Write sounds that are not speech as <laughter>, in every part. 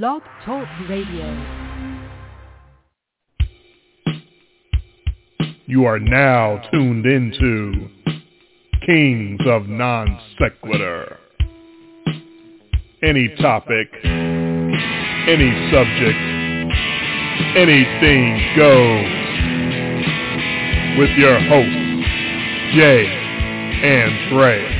Blog Talk Radio. You are now tuned into Kings of Non Sequitur. Any topic, any subject, anything goes. With your hosts, Jay and Dre.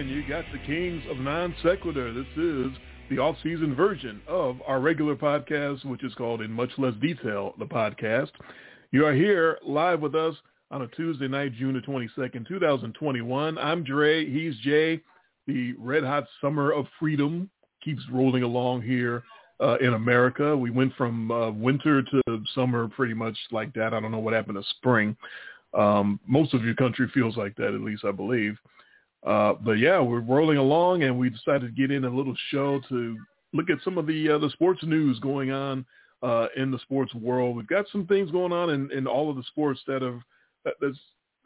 In. You got the Kings of Non Sequitur. This is the off-season version of our regular podcast, which is called In Much Less Detail, the podcast. You are here live with us on a Tuesday night, June the 22nd, 2021. I'm Dre. He's Jay. The red hot summer of freedom keeps rolling along here uh, in America. We went from uh, winter to summer pretty much like that. I don't know what happened to spring. Um, most of your country feels like that, at least I believe. Uh, but yeah, we're rolling along, and we decided to get in a little show to look at some of the uh, the sports news going on uh, in the sports world. We've got some things going on in, in all of the sports that have that, that's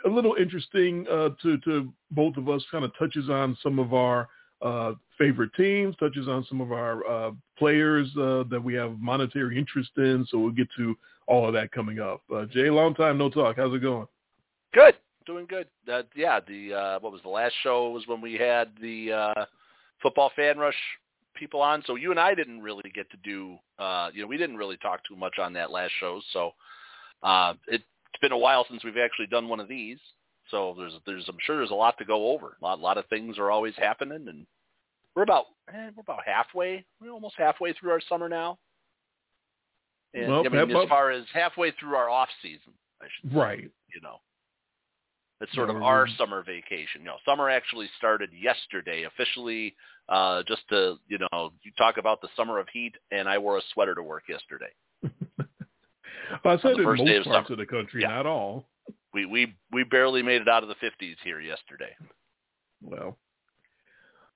a little interesting uh, to to both of us. Kind of touches on some of our uh, favorite teams, touches on some of our players that we have monetary interest in. So we'll get to all of that coming up. Jay, long time no talk. How's it going? Good, doing good. Uh, yeah, the uh, what was the last show was when we had the uh, football fan rush people on. So you and I didn't really get to do, uh, you know, we didn't really talk too much on that last show. So uh, it, it's been a while since we've actually done one of these. So there's, there's, I'm sure there's a lot to go over. A lot, a lot of things are always happening, and we're about, eh, we're about halfway. We're almost halfway through our summer now. And Well, I mean, well- as far as halfway through our off season, I should say, Right. you know. It's sort of we're- our summer vacation. You know, summer actually started yesterday officially. Uh, just to you know, you talk about the summer of heat, and I wore a sweater to work yesterday. <laughs> Well, I said the in most of parts summer. of the country, Yeah. not all. We we we barely made it out of the 50s here yesterday. Well,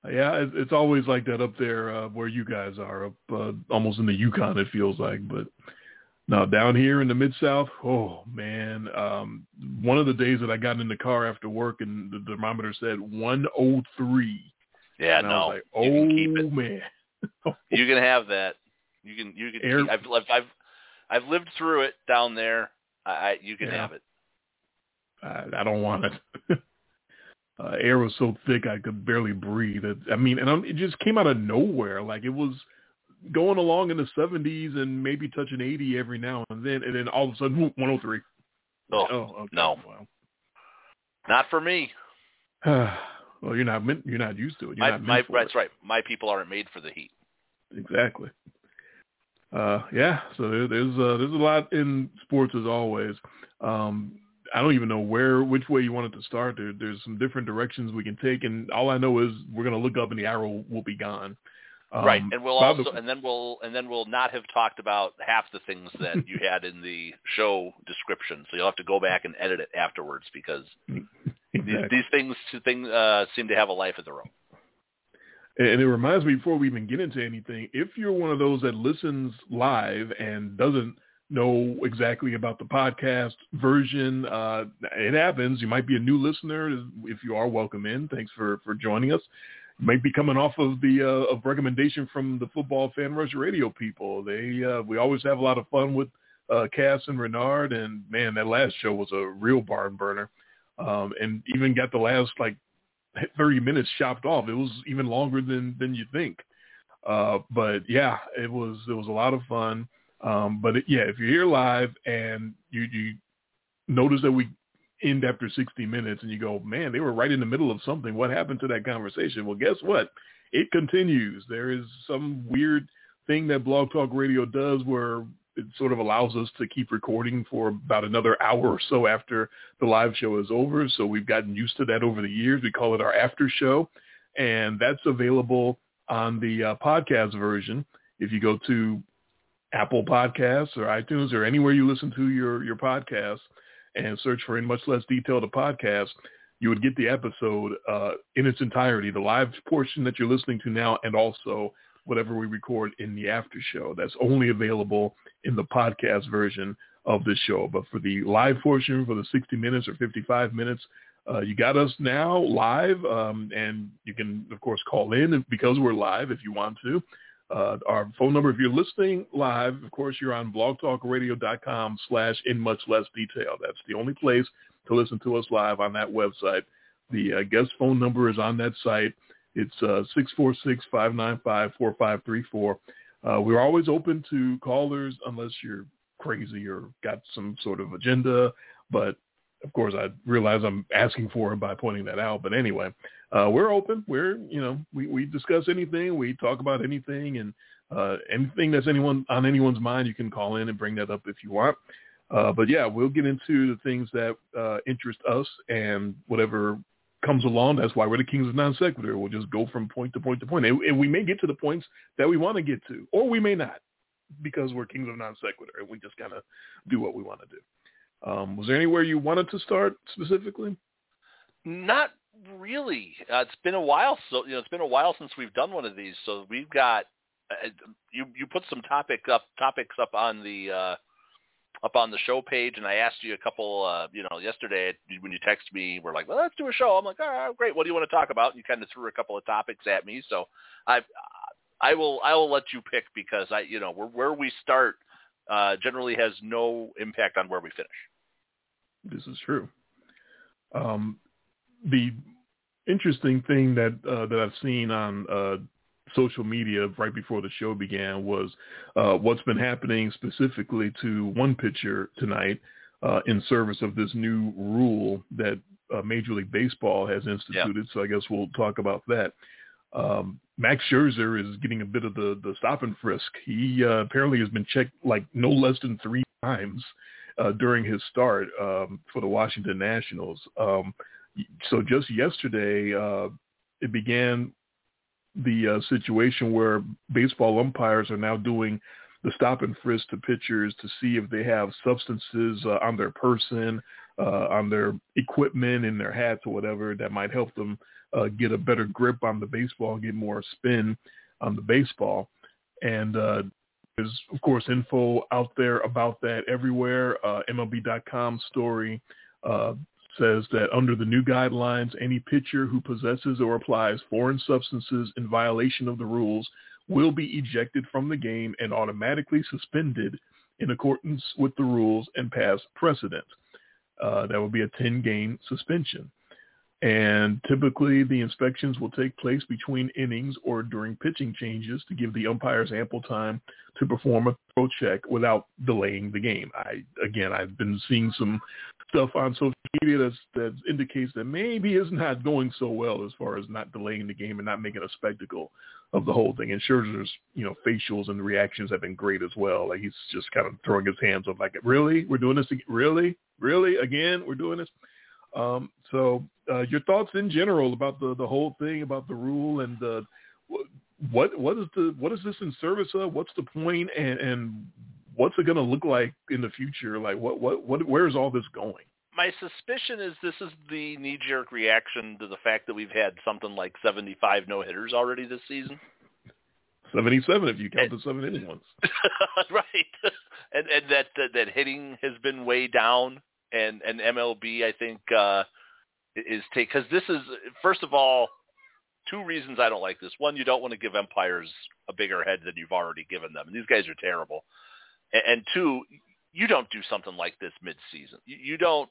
yeah, it, it's always like that up there uh, where you guys are, up uh, almost in the Yukon. It feels like, but now down here in the mid South, oh man, um, one of the days that I got in the car after work and the thermometer said 103. Yeah, and I no, like, oh you can keep it. man, <laughs> You can have that. You can you can. Air- keep, I've lived I've I've lived through it down there. I, I you can Yeah. have it. I, I don't want it. <laughs> uh, air was so thick I could barely breathe. It, I mean, and I'm, it just came out of nowhere. Like it was going along in the 70s and maybe touching 80 every now and then, and then all of a sudden, whoop, 103. Oh, okay. no. not for me. <sighs> Well, you're not meant, you're not used to it. You're My, not my that's it. right. My people aren't made for the heat. Exactly. Uh, yeah. So there, there's uh, there's a lot in sports as always. Um, I don't even know where which way you want it to start. There, there's some different directions we can take, and all I know is we're gonna look up and the arrow will be gone. Um, right, and we'll by the- also, and then we'll, and then we'll not have talked about half the things that <laughs> you had in the show description. So you'll have to go back and edit it afterwards because these, exactly. these things, things uh, seem to have a life of their own. And it reminds me before we even get into anything, if you're one of those that listens live and doesn't know exactly about the podcast version, uh, it happens. You might be a new listener. If you are, welcome in. Thanks for, for joining us. Might be coming off of the uh, of recommendation from the football fan rush radio people. They uh, we always have a lot of fun with uh, Cass and Renard, and man, that last show was a real barn burner, um, and even got the last like 30 minutes chopped off. It was even longer than than you think. Uh, but yeah, it was it was a lot of fun. Um, but it, yeah, if you're here live and you you notice that we end after 60 minutes and you go, man, they were right in the middle of something. What happened to that conversation? Well, guess what? It continues. There is some weird thing that Blog Talk Radio does where it sort of allows us to keep recording for about another hour or so after the live show is over. So we've gotten used to that over the years. We call it our after show, and that's available on the uh, podcast version. If you go to Apple Podcasts or iTunes or anywhere you listen to your your podcasts and search for in much less detail the podcast, you would get the episode uh, in its entirety, the live portion that you're listening to now, and also whatever we record in the after show. That's only available in the podcast version of this show. But for the live portion, for the 60 minutes or 55 minutes, uh, you got us now live, um, and you can, of course, call in because we're live if you want to. Uh, our phone number, if you're listening live, of course, you're on blogtalkradio.com slash in much less detail. That's the only place to listen to us live on that website. The uh, guest phone number is on that site. It's uh, 646-595-4534. Uh, we're always open to callers unless you're crazy or got some sort of agenda. But of course, I realize I'm asking for it by pointing that out. But anyway, uh, we're open. We're you know we we discuss anything, we talk about anything, and uh, anything that's anyone on anyone's mind, you can call in and bring that up if you want. Uh, but yeah, we'll get into the things that uh, interest us and whatever comes along. That's why we're the kings of non sequitur. We'll just go from point to point to point, and, and we may get to the points that we want to get to, or we may not, because we're kings of non sequitur, and we just kind of do what we want to do. Um, was there anywhere you wanted to start specifically? Not really. Uh, it's been a while. So you know, it's been a while since we've done one of these. So we've got uh, you. You put some topic up topics up on the uh, up on the show page, and I asked you a couple, uh, you know, yesterday when you texted me, we're like, well, let's do a show. I'm like, all right, great. What do you want to talk about? And you kind of threw a couple of topics at me, so I, I will, I will let you pick because I, you know, where, where we start uh, generally has no impact on where we finish. This is true. Um, the interesting thing that uh, that I've seen on uh, social media right before the show began was uh, what's been happening specifically to one pitcher tonight uh, in service of this new rule that uh, Major League Baseball has instituted. So I guess we'll talk about that. Um, Max Scherzer is getting a bit of the, the stop and frisk. He uh, apparently has been checked like no less than three times uh, during his start um, for the Washington Nationals. Um, so just yesterday, uh, it began the uh, situation where baseball umpires are now doing the stop and frisk to pitchers to see if they have substances uh, on their person, uh, on their equipment, in their hats or whatever that might help them uh, get a better grip on the baseball, get more spin on the baseball. And uh, there's, of course, info out there about that everywhere. Uh, MLB.com story uh, says that under the new guidelines, any pitcher who possesses or applies foreign substances in violation of the rules will be ejected from the game and automatically suspended in accordance with the rules and past precedent. Uh, that would be a 10-game suspension. And typically the inspections will take place between innings or during pitching changes to give the umpires ample time to perform a throw check without delaying the game. I again, I've been seeing some stuff on social media that's, that indicates that maybe it's not going so well as far as not delaying the game and not making a spectacle of the whole thing. And Scherzer's, you know, facials and reactions have been great as well. Like he's just kind of throwing his hands up like, really? We're doing this again? Really? Really? Again? We're doing this? Um, so uh, your thoughts in general about the, the whole thing, about the rule and the, what what is the what is this in service of? What's the point and, and what's it going to look like in the future? Like what what what where's all this going? My suspicion is this is the knee jerk reaction to the fact that we've had something like 75 no hitters already this season. 77 if you count and, the seven inning ones. <laughs> right. And and that, that that hitting has been way down and and MLB I think uh is take cuz this is first of all two reasons I don't like this. One, you don't want to give umpires a bigger head than you've already given them. And these guys are terrible and and two, you don't do something like this mid-season. You don't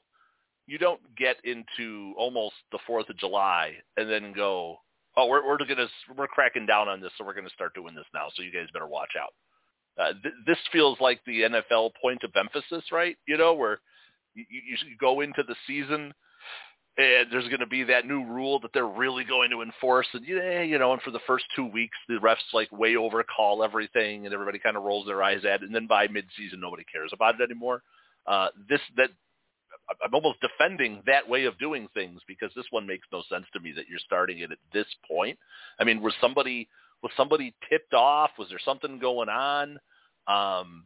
you don't get into almost the Fourth of July and then go, oh, we're we're gonna we're cracking down on this, so we're gonna start doing this now. So you guys better watch out. Uh, th- this feels like the NFL point of emphasis, right? You know, where you, you, you go into the season and there's going to be that new rule that they're really going to enforce. And yeah, you know, and for the first two weeks, the refs like way overcall everything, and everybody kind of rolls their eyes at it. And then by midseason, nobody cares about it anymore. Uh, this that I'm almost defending that way of doing things because this one makes no sense to me that you're starting it at this point. I mean, was somebody was somebody tipped off? Was there something going on? Um,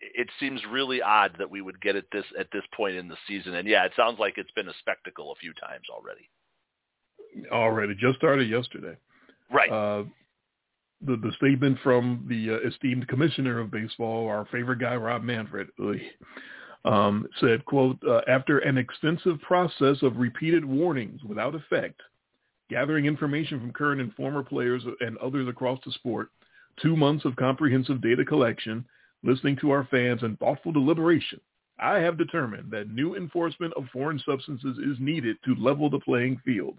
it seems really odd that we would get it this at this point in the season. And yeah, it sounds like it's been a spectacle a few times already. Already, just started yesterday. Right. Uh, the, the statement from the uh, esteemed commissioner of baseball, our favorite guy, Rob Manfred, um, said, quote, uh, after an extensive process of repeated warnings without effect, gathering information from current and former players and others across the sport, two months of comprehensive data collection, listening to our fans, and thoughtful deliberation, I have determined that new enforcement of foreign substances is needed to level the playing field.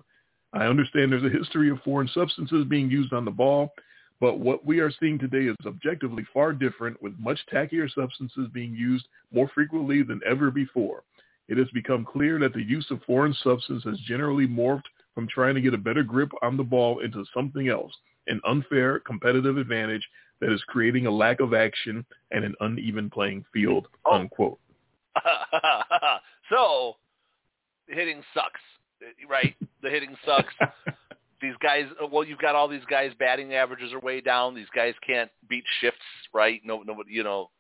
I understand there's a history of foreign substances being used on the ball, but what we are seeing today is objectively far different with much tackier substances being used more frequently than ever before. It has become clear that the use of foreign substance has generally morphed from trying to get a better grip on the ball into something else, an unfair competitive advantage that is creating a lack of action and an uneven playing field, oh. unquote. <laughs> so hitting sucks, right? <laughs> The hitting sucks. these guys, well, you've got all these guys. Batting averages are way down. These guys can't beat shifts, right? No, no, you know.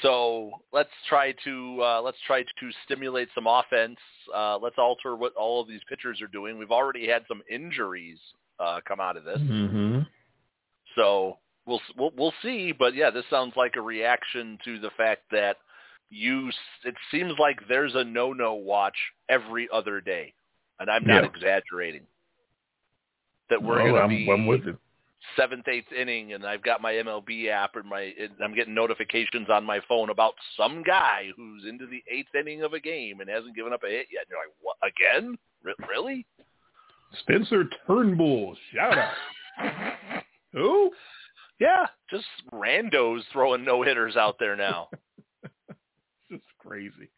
So let's try to uh, let's try to stimulate some offense. Uh, let's alter what all of these pitchers are doing. We've already had some injuries uh, come out of this, mm-hmm. So we'll, we'll we'll see. But yeah, this sounds like a reaction to the fact that you it seems like there's a no-no watch every other day, and I'm not yeah. exaggerating. That we're no, going to be I'm with you. seventh, eighth inning, and I've got my MLB app and my and I'm getting notifications on my phone about some guy who's into the eighth inning of a game and hasn't given up a hit yet. And you're like, what again? R- really? Spencer Turnbull, shout out. <laughs> Who? Yeah, just randos throwing no hitters out there now. <laughs> it's crazy.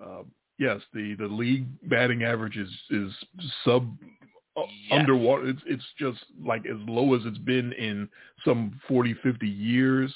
Um, yes, the the league batting average is is sub uh, yes. underwater. It's it's just like as low as it's been in some 40, 50 years.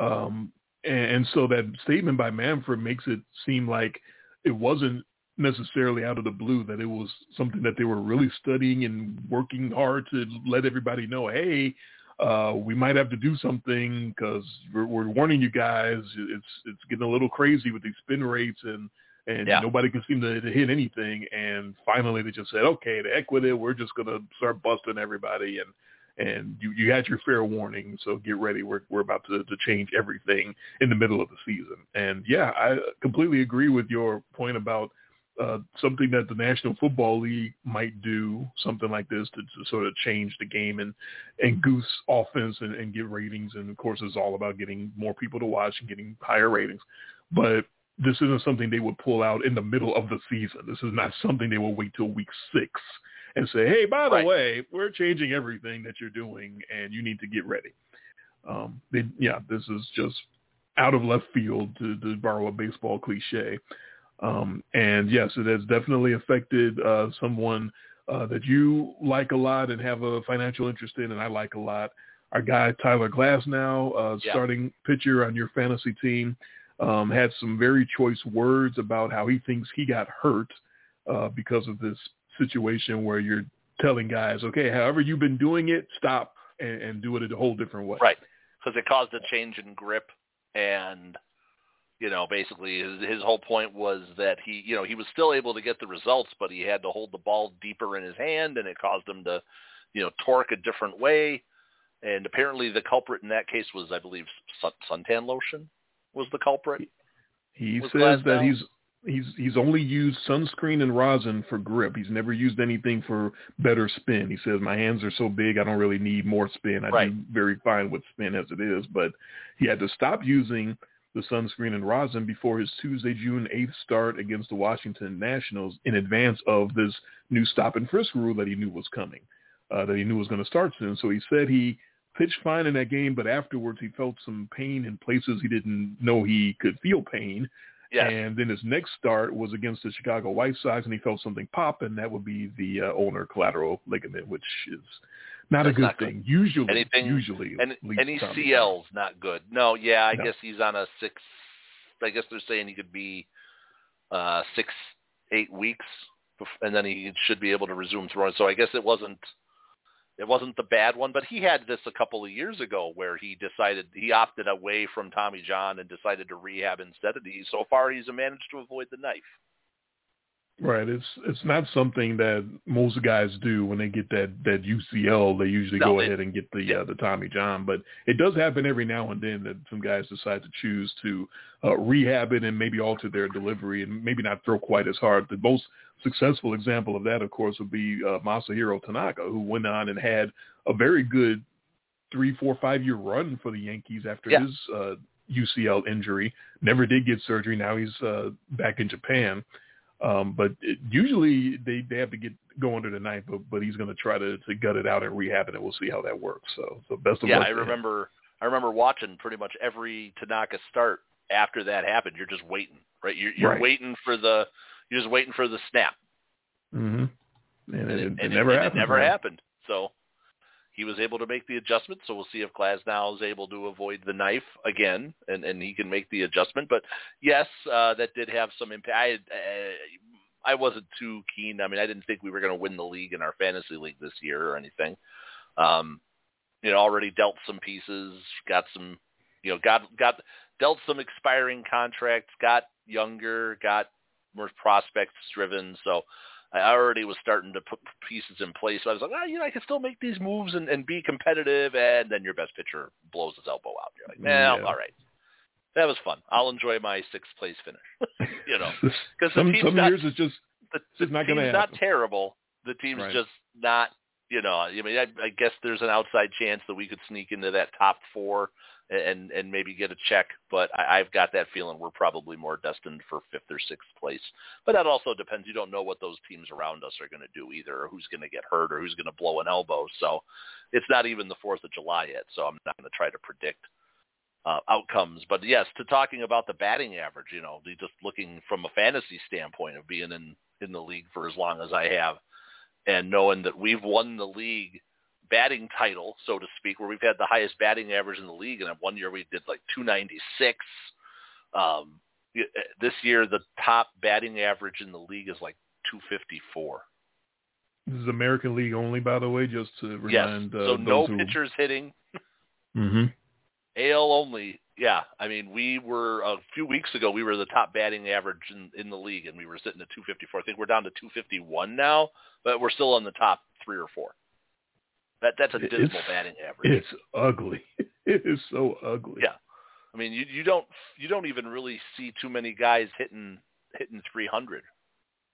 Um, and, and so that statement by Manfred makes it seem like it wasn't necessarily out of the blue that it was something that they were really studying and working hard to let everybody know, hey, uh, we might have to do something because we're, we're warning you guys. It's it's getting a little crazy with these spin rates and and yeah. nobody can seem to, to hit anything. And finally, they just said, okay, heck with it. We're just gonna start busting everybody and. And you, you had your fair warning, so get ready. We're we're about to, to change everything in the middle of the season. And yeah, I completely agree with your point about uh, something that the National Football League might do, something like this to, to sort of change the game and and goose offense and, and get ratings. And of course, it's all about getting more people to watch and getting higher ratings. But this isn't something they would pull out in the middle of the season. This is not something they will wait till week six and say, "Hey, by the right. way, we're changing everything that you're doing, and you need to get ready." Um, they, yeah, this is just out of left field to, to borrow a baseball cliche. Um, and yes, it has definitely affected uh, someone uh, that you like a lot and have a financial interest in, and I like a lot. Our guy Tyler Glasnow, uh, yeah. starting pitcher on your fantasy team, um, had some very choice words about how he thinks he got hurt uh, because of this situation where you're telling guys, okay, however you've been doing it, stop and, and do it a whole different way. Right, because it caused a change in grip and – you know, basically his, his whole point was that he, you know, he was still able to get the results, but he had to hold the ball deeper in his hand, and it caused him to, you know, torque a different way. And apparently, the culprit in that case was, I believe, sun, suntan lotion was the culprit. He, he says that he's he's he's only used sunscreen and rosin for grip. He's never used anything for better spin. He says my hands are so big I don't really need more spin. I right. do very fine with spin as it is, but he had to stop using the sunscreen and rosin before his Tuesday, June 8th start against the Washington Nationals in advance of this new stop and frisk rule that he knew was coming, uh, that he knew was going to start soon. So he said he pitched fine in that game, but afterwards he felt some pain in places he didn't know he could feel pain. Yes. And then his next start was against the Chicago White Sox, and he felt something pop, and that would be the uh, ulnar collateral ligament, which is not That's a good not thing. Good. Usually, anything, usually, any, any CL's not good. No, yeah, I no. guess he's on a six. I guess they're saying he could be uh six, eight weeks, and then he should be able to resume throwing. So I guess it wasn't. It wasn't the bad one, but he had this a couple of years ago where he decided he opted away from Tommy John and decided to rehab instead of these. So far, he's managed to avoid the knife. Right. It's it's not something that most guys do when they get that that UCL. They usually No, go they- ahead and get the uh, the Tommy John, but it does happen every now and then that some guys decide to choose to uh, rehab it and maybe alter their delivery and maybe not throw quite as hard. The most successful example of that, of course, would be uh, Masahiro Tanaka, who went on and had a very good three, four, five year run for the Yankees after Yeah. his uh, UCL injury. Never did get surgery. Now he's uh, back in Japan. Um, but it, usually they, they have to get go under the knife, but, but he's going to try to, to gut it out and rehab it, and we'll see how that works. So, so best of yeah, luck. I to him. remember. I remember watching pretty much every Tanaka start after that happened. You're just waiting, right? You're, you're Right. waiting for the. You're just waiting for the snap, Mm-hmm. And, it, it, and, it never and happened. It never him. happened. So he was able to make the adjustment. So we'll see if Glasnow is able to avoid the knife again, and and he can make the adjustment. But yes, uh, that did have some impact. I, uh, I wasn't too keen. I mean, I didn't think we were going to win the league in our fantasy league this year or anything. Um, you know, already dealt some pieces, got some, you know, got got dealt some expiring contracts, got younger, got more prospects driven. So I already was starting to put pieces in place. So I was like, ah, you know, I can still make these moves and, and be competitive. And then your best pitcher blows his elbow out. You're like, well, Yeah. all right. That was fun. I'll enjoy my sixth place finish. <laughs> you know, <laughs> because some some not, years it's just the, it's the not team's not terrible. The team's Right. just not, you know. I mean, I, I guess there's an outside chance that we could sneak into that top four and and maybe get a check. But I, I've got that feeling we're probably more destined for fifth or sixth place. But that also depends. You don't know what those teams around us are going to do either, or who's going to get hurt, or who's going to blow an elbow. So it's not even the Fourth of July yet. So I'm not going to try to predict uh, outcomes. But yes, to talking about the batting average, you know, just looking from a fantasy standpoint of being in in the league for as long as I have, and knowing that we've won the league batting title, so to speak, where we've had the highest batting average in the league, and one year we did like 296. Um, this year, the top batting average in the league is like 254. this is American League only, by the way, just to Yes, remind uh, so those no who. pitchers hitting. hmm AL only. Yeah, I mean, we were a few weeks ago. We were the top batting average in, in the league, and we were sitting at 254. I think we're down to 251 now, but we're still on the top three or four. That that's a It's- dismal batting average. It's ugly. <laughs> It is so ugly. Yeah. I mean, you you don't you don't even really see too many guys hitting hitting 300.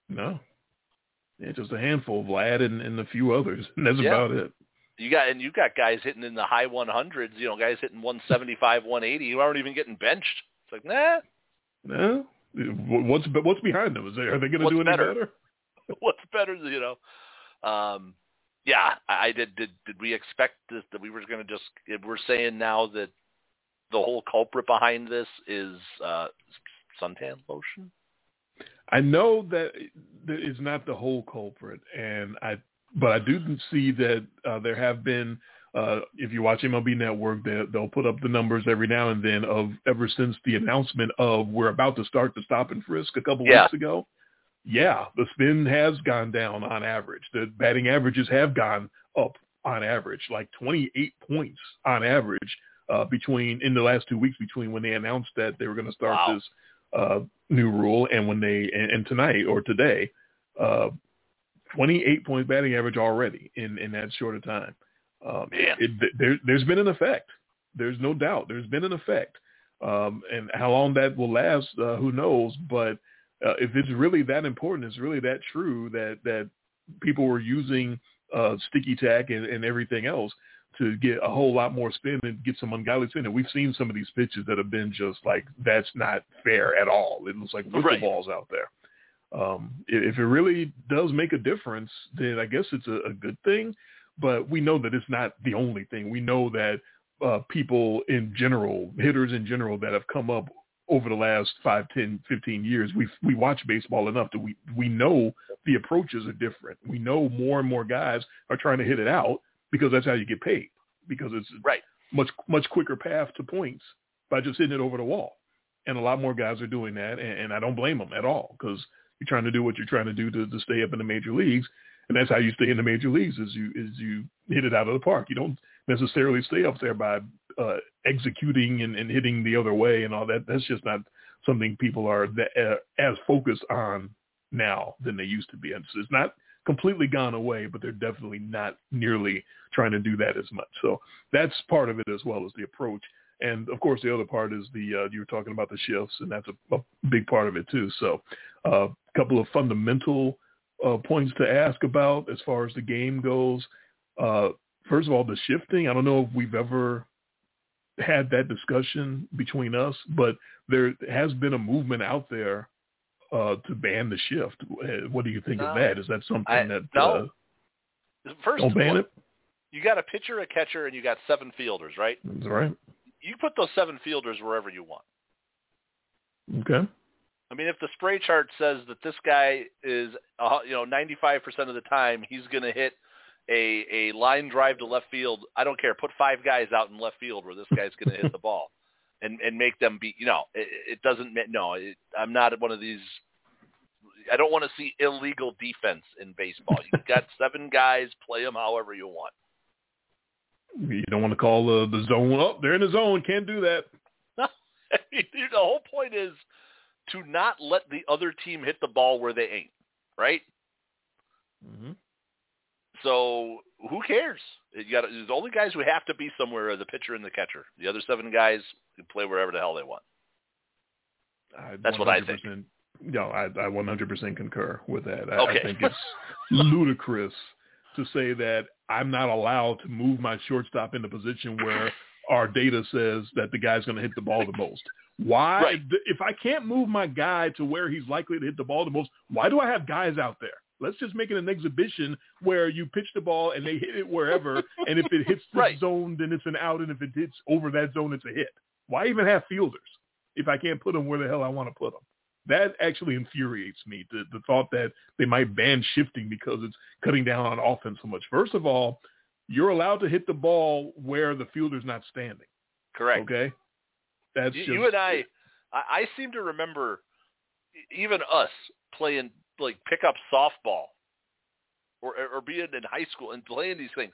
No. Yeah, just a handful, Vlad and, and a few others. And that's Yeah. about it. You got and you got guys hitting in the high 100s. You know, guys hitting 175, 180 who aren't even getting benched. It's like, nah, No. What's what's behind them? Is they, are they going to do any better? better? <laughs> what's better, you know. Um, yeah, I I did. Did did we expect this, that we were going to just? We're saying now that the whole culprit behind this is uh, suntan lotion. I know that it's not the whole culprit, and I, but I do see that uh, there have been. Uh, if you watch MLB Network, they, they'll put up the numbers every now and then of ever since the announcement of we're about to start the stop and frisk a couple Yeah. weeks ago. Yeah, the spin has gone down on average. The batting averages have gone up on average, like 28 points on average uh, between in the last two weeks between when they announced that they were going to start Wow. this uh, new rule and when they and, and tonight or today, uh, 28 point batting average already in in that short a time. Um, it, it, there, there's been an effect. There's no doubt. There's been an effect, um, and how long that will last, uh, who knows? But uh, if it's really that important, it's really that true that that people were using uh, sticky tack and, and everything else to get a whole lot more spin and get some ungodly spin. And we've seen some of these pitches that have been just like that's not fair at all. It looks like wiffle Right. balls out there. Um, if it really does make a difference, then I guess it's a, a good thing. But we know that it's not the only thing. We know that uh, people in general, hitters in general, that have come up over the last five, ten, fifteen years, we we watch baseball enough that we we know the approaches are different. We know more and more guys are trying to hit it out because that's how you get paid. Because it's Right. much much quicker path to points by just hitting it over the wall. And a lot more guys are doing that, and, and I don't blame them at all because you're trying to do what you're trying to do to, to stay up in the major leagues, and that's how you stay in the major leagues is you is you hit it out of the park. You don't necessarily stay up there by uh, executing and, and hitting the other way and all that. That's just not something people are that, uh, as focused on now than they used to be. So it's not completely gone away, but they're definitely not nearly trying to do that as much. So that's part of it as well as the approach. And of course, the other part is the uh, you were talking about the shifts, and that's a, a big part of it too. So a uh, couple of fundamental uh, points to ask about as far as the game goes. Uh, first of all, the shifting. I don't know if we've ever had that discussion between us, but there has been a movement out there uh, to ban the shift. What do you think no, of that? Is that something I, that no? Uh, First, don't ban it. You got a pitcher, a catcher, and you got seven fielders, right? That's right. You put those seven fielders wherever you want. Okay. I mean, if the spray chart says that this guy is, uh, you know, 95% of the time he's going to hit a a line drive to left field, I don't care. Put five guys out in left field where this guy's going to hit the ball, <laughs> and and make them be. You know, it, it doesn't. No, it, I'm not one of these. I don't want to see illegal defense in baseball. You've got <laughs> seven guys, play them however you want. You don't want to call the the zone up. Oh, they're in the zone. Can't do that. <laughs> the whole point is to not let the other team hit the ball where they ain't, right? Mm-hmm. So who cares? You got the only guys who have to be somewhere are the pitcher and the catcher. The other seven guys can play wherever the hell they want. I That's what I think. No, I, I 100% concur with that. I, okay. I think it's <laughs> ludicrous to say that I'm not allowed to move my shortstop into a position where our data says that the guy's going to hit the ball the most. Why? Right. If I can't move my guy to where he's likely to hit the ball the most, why do I have guys out there? Let's just make it an exhibition where you pitch the ball and they hit it wherever, <laughs> and if it hits the right. zone, then it's an out, and if it hits over that zone, it's a hit. Why even have fielders if I can't put them where the hell I want to put them? That actually infuriates me. The, the thought that they might ban shifting because it's cutting down on offense so much. First of all, you're allowed to hit the ball where the fielder's not standing. Correct. Okay. That's you, just, you and I, I. I seem to remember even us playing like pickup softball or or being in high school and playing these things.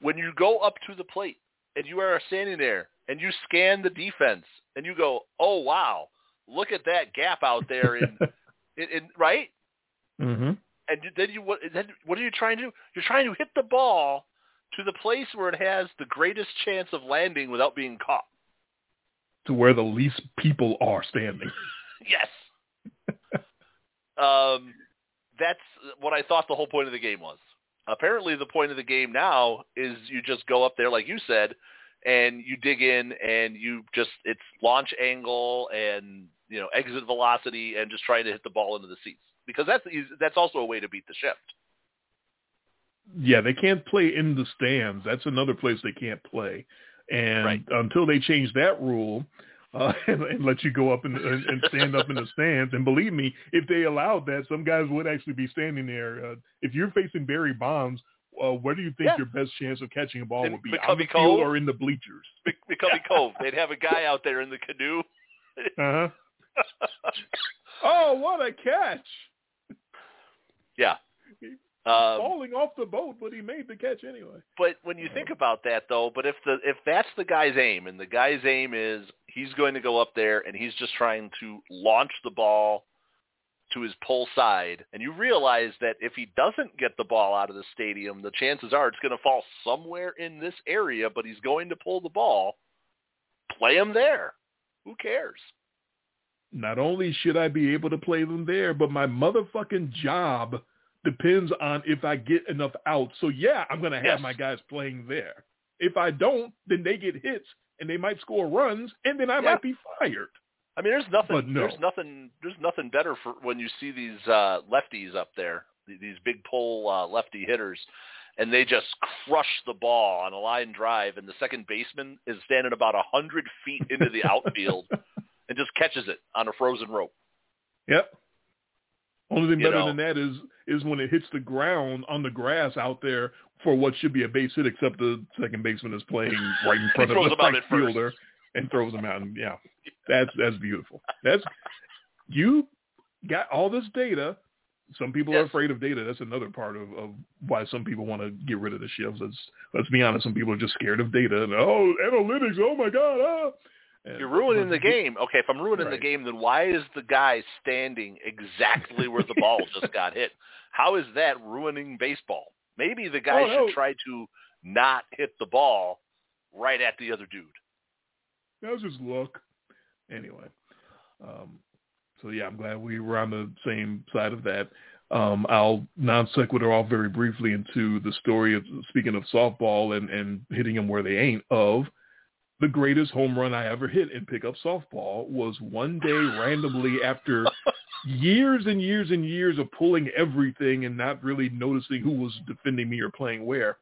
When you go up to the plate and you are standing there and you scan the defense and you go, "Oh wow, look at that gap out there in, <laughs> in, in right?" Mm-hmm. And then you what? Then what are you trying to do? You're trying to hit the ball to the place where it has the greatest chance of landing without being caught. To where the least people are standing. <laughs> yes. Um, that's what I thought the whole point of the game was. Apparently, the point of the game now is you just go up there, like you said, and you dig in, and you just it's launch angle and you know exit velocity, and just trying to hit the ball into the seats because that's that's also a way to beat the shift. Yeah, they can't play in the stands. That's another place they can't play. And right. until they change that rule uh, <laughs> and, and, let you go up and, and, stand up in the stands, and believe me, if they allowed that, some guys would actually be standing there. Uh, if you're facing Barry Bonds, uh, where do you think yeah. your best chance of catching a ball in would be? McCovey on the Cove? field or in the bleachers? McCovey Cove. They'd have a guy out there in the canoe. <laughs> uh-huh. <laughs> oh, what a catch! Yeah. Um, falling off the boat, but he made the catch anyway. But when you think about that, though, but if the if that's the guy's aim, and the guy's aim is he's going to go up there and he's just trying to launch the ball to his pull side, and you realize that if he doesn't get the ball out of the stadium, the chances are it's going to fall somewhere in this area, but he's going to pull the ball. Play him there. Who cares? Not only should I be able to play them there, but my motherfucking job depends on if I get enough outs. So yeah, I'm going to have yes. my guys playing there. If I don't, then they get hits and they might score runs, and then I yeah. might be fired. I mean, there's nothing. No. There's nothing. There's nothing better for when you see these uh, lefties up there, these big pull uh, lefty hitters, and they just crush the ball on a line drive, and the second baseman is standing about a hundred feet into the outfield <laughs> and just catches it on a frozen rope. Yep. Only thing You better know. than that is is when it hits the ground on the grass out there for what should be a base hit, except the second baseman is playing <laughs> right in front of the right fielder and throws him out. And yeah, that's that's beautiful. That's you got all this data. Some people are afraid of data. That's another part of, of why some people want to get rid of the shifts. Let's let's be honest. Some people are just scared of data. And, oh, analytics. Oh my God. Ah. And- You're ruining the game. Okay, if I'm ruining the game, then why is the guy standing exactly where the ball <laughs> just got hit? How is that ruining baseball? Maybe the guy Oh, no. should try to not hit the ball right at the other dude. That was just luck. Anyway, um, so yeah, I'm glad we were on the same side of that. Um, I'll non sequitur off very briefly into the story of speaking of softball and, and hitting them where they ain't. Of the greatest home run I ever hit in pickup softball was one day randomly after <laughs> years and years and years of pulling everything and not really noticing who was defending me or playing where.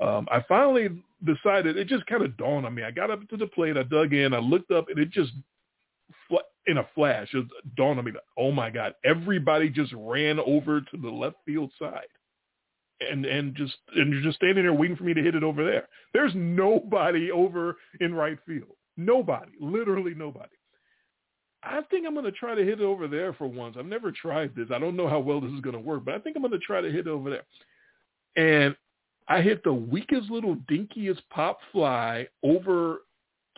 Um, I finally decided, it just kind of dawned on me. I got up to the plate, I dug in, I looked up, and it just, in a flash, it dawned on me that, oh my God, everybody just ran over to the left field side. And and just and you're just standing there waiting for me to hit it over there. There's nobody over in right field. Nobody, literally nobody. I think I'm going to try to hit it over there for once. I've never tried this. I don't know how well this is going to work, but I think I'm going to try to hit it over there. And I hit the weakest little dinkiest pop fly over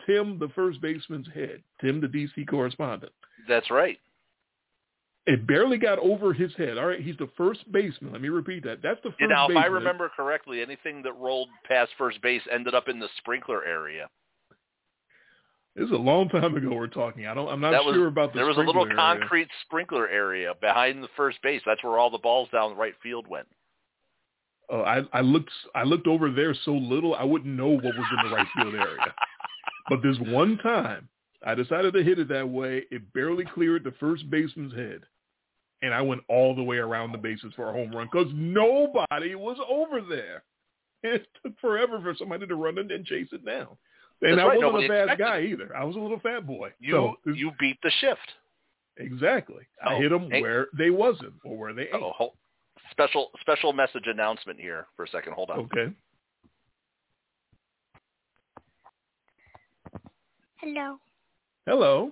Tim, the first baseman's head. Tim, the DC correspondent. That's right. It barely got over his head. All right, he's the first baseman. Let me repeat that. That's the first You know, if baseman. I remember correctly, anything that rolled past first base ended up in the sprinkler area. This is a long time ago we're talking. I don't. I'm not was, sure about the. There was a little area. concrete sprinkler area behind the first base. That's where all the balls down the right field went. Oh, I, I looked. I looked over there so little I wouldn't know what was in the right field area. <laughs> But this one time, I decided to hit it that way. It barely cleared the first baseman's head, and I went all the way around the bases for a home run because nobody was over there. <laughs> It took forever for somebody to run in and chase it down. And That's I right. wasn't Nobody a fast expected guy either. I was a little fat boy. You so, you beat the shift. exactly. I Oh, hit them hey. where they wasn't or where they ain't. Oh, hold, special special message announcement here for a second. Hold on. Okay. Hello. Hello.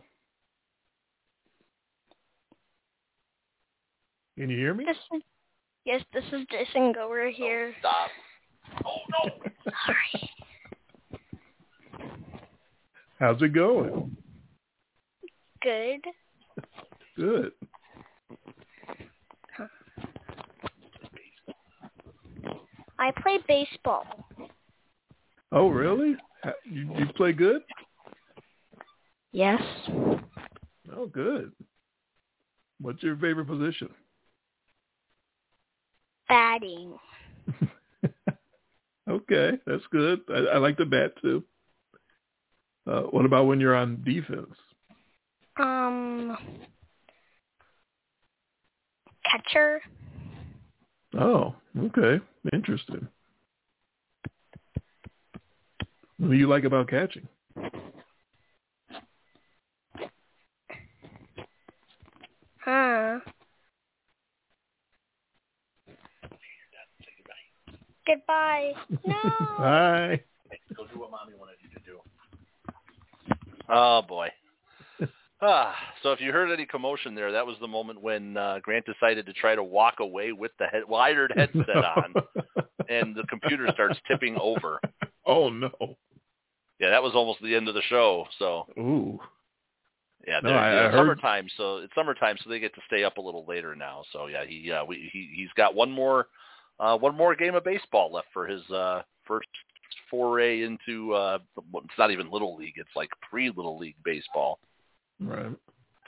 Can you hear me? This is, yes, this is Jason Goer here. Oh, stop. Oh no. <laughs> Sorry. How's it going? Good. Good. I play baseball. Oh, really? You, you play good? Yes. Oh, good. What's your favorite position? Batting. <laughs> okay, that's good. I, I like the bat too. Uh, what about when you're on defense? Um. Catcher. Oh, okay. Interesting. What do you like about catching? Huh. Goodbye. <laughs> No. Hi. Go do what mommy wanted you to do. Oh boy. Ah, so if you heard any commotion there, that was the moment when uh, Grant decided to try to walk away with the head, wired headset <laughs> on, and the computer starts tipping over. <laughs> Oh no. Yeah, that was almost the end of the show. So Ooh. yeah, No, they're, I- know, I summertime. So it's summertime, so they get to stay up a little later now. So yeah, he uh, we, he he's got one more uh, one more game of baseball left for his uh, first foray into uh, it's not even little league; it's like pre little league baseball. Right.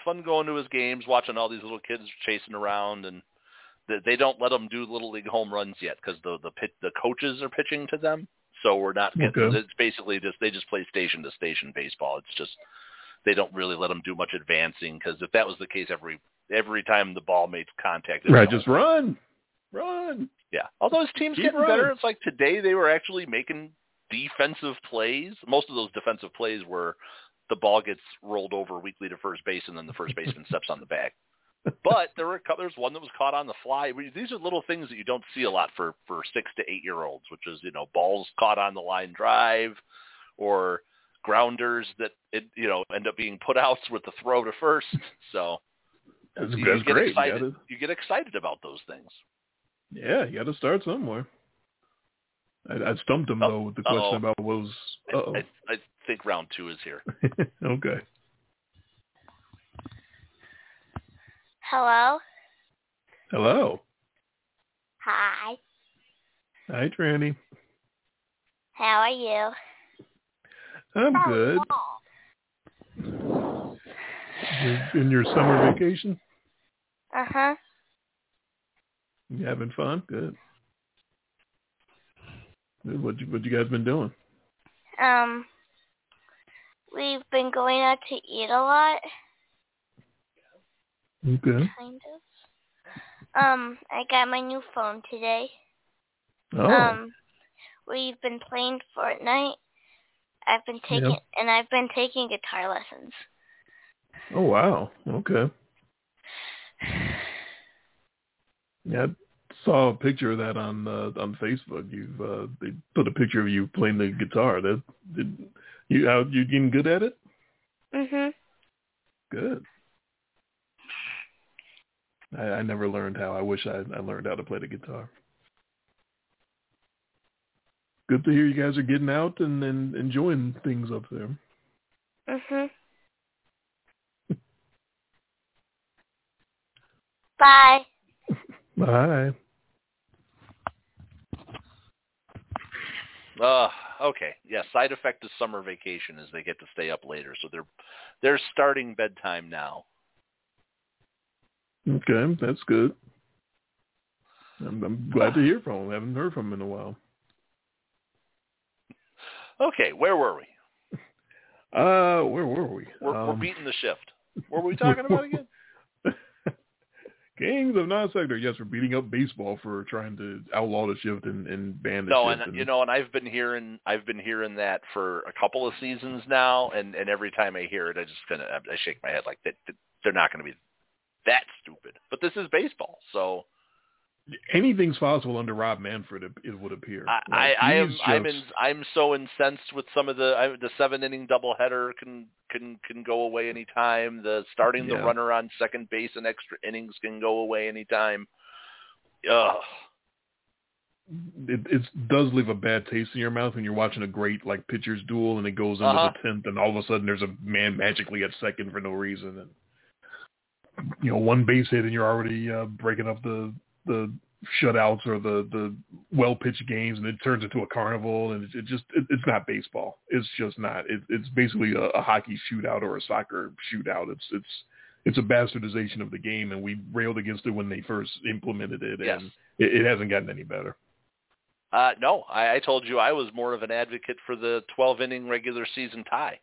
fun going to his games, watching all these little kids chasing around, and they, they don't let them do little league home runs yet because the the pit, the coaches are pitching to them. So we're not getting. Okay. It's basically just they just play station to station baseball. It's just they don't really let them do much advancing because if that was the case, every every time the ball made contact, it Right. Just run. Run. yeah. Although his team's Keep getting running. better, it's like today they were actually making defensive plays. Most of those defensive plays were the ball gets rolled over weakly to first base and then the first baseman steps on the bag. <laughs> But there were a couple, there's one that was caught on the fly. These are little things that you don't see a lot for for six to eight year olds, which is you know balls caught on the line drive, or grounders that it you know end up being put outs with the throw to first. So That's, you, that's you get great. Excited. gotta- You get excited about those things. Yeah, you got to start somewhere. I, I stumped him Oh, though with the question uh-oh. about what was. I, Uh-oh. I, I think round two is here. <laughs> okay. Hello. Hello. Hi. Hi, Tranny. How are you? I'm good. You're in your summer vacation? Uh huh. You having fun? Good. What you what you guys been doing? Um, we've been going out to eat a lot, Okay. kind of. Um, I got my new phone today. Oh. Um, we've been playing Fortnite. I've been taking Yeah. and I've been taking guitar lessons. oh wow. Okay. Yeah, I saw a picture of that on uh, on Facebook. You've uh, they put a picture of you playing the guitar. That did you how you getting good at it? Mhm. Good. I, I never learned how. I wish I, I learned how to play the guitar. Good to hear you guys are getting out and, and enjoying things up there. Mhm. <laughs> Bye. Bye. Uh, okay. Yeah, side effect of summer vacation is they get to stay up later. So they're they're starting bedtime now. Okay, that's good. I'm, I'm glad to hear from them. I haven't heard from them in a while. <laughs> Okay, where were we? Uh, where were we? We're, we're Um, beating the shift. What were we <laughs> talking about again? Kings of non-sequitur. Yes, we're beating up baseball for trying to outlaw the shift and, and ban the No, shift. and you know, and I've been hearing I've been hearing that for a couple of seasons now, and and every time I hear it, I just kind of I shake my head like that. that They're not going to be that stupid. But this is baseball, so anything's possible under Rob Manfred. It, it would appear. I Like, I, I am he's I'm in, I'm so incensed with some of the I, the seven inning doubleheader can can can go away anytime. The starting the runner on second base in extra innings can go away anytime. Ugh. it, it does leave a bad taste in your mouth when you're watching a great like pitchers duel and it goes into Uh-huh. the tenth and all of a sudden there's a man magically at second for no reason and you know one base hit and you're already uh, breaking up the the shutouts or the the well pitched games and it turns into a carnival and it, it just it, it's not baseball. It's just not. It, it's basically a, a hockey shootout or a soccer shootout. It's it's it's a bastardization of the game and we railed against it when they first implemented it Yes. and it, it hasn't gotten any better. Uh, no, I, I told you I was more of an advocate for the 12 inning regular season tie.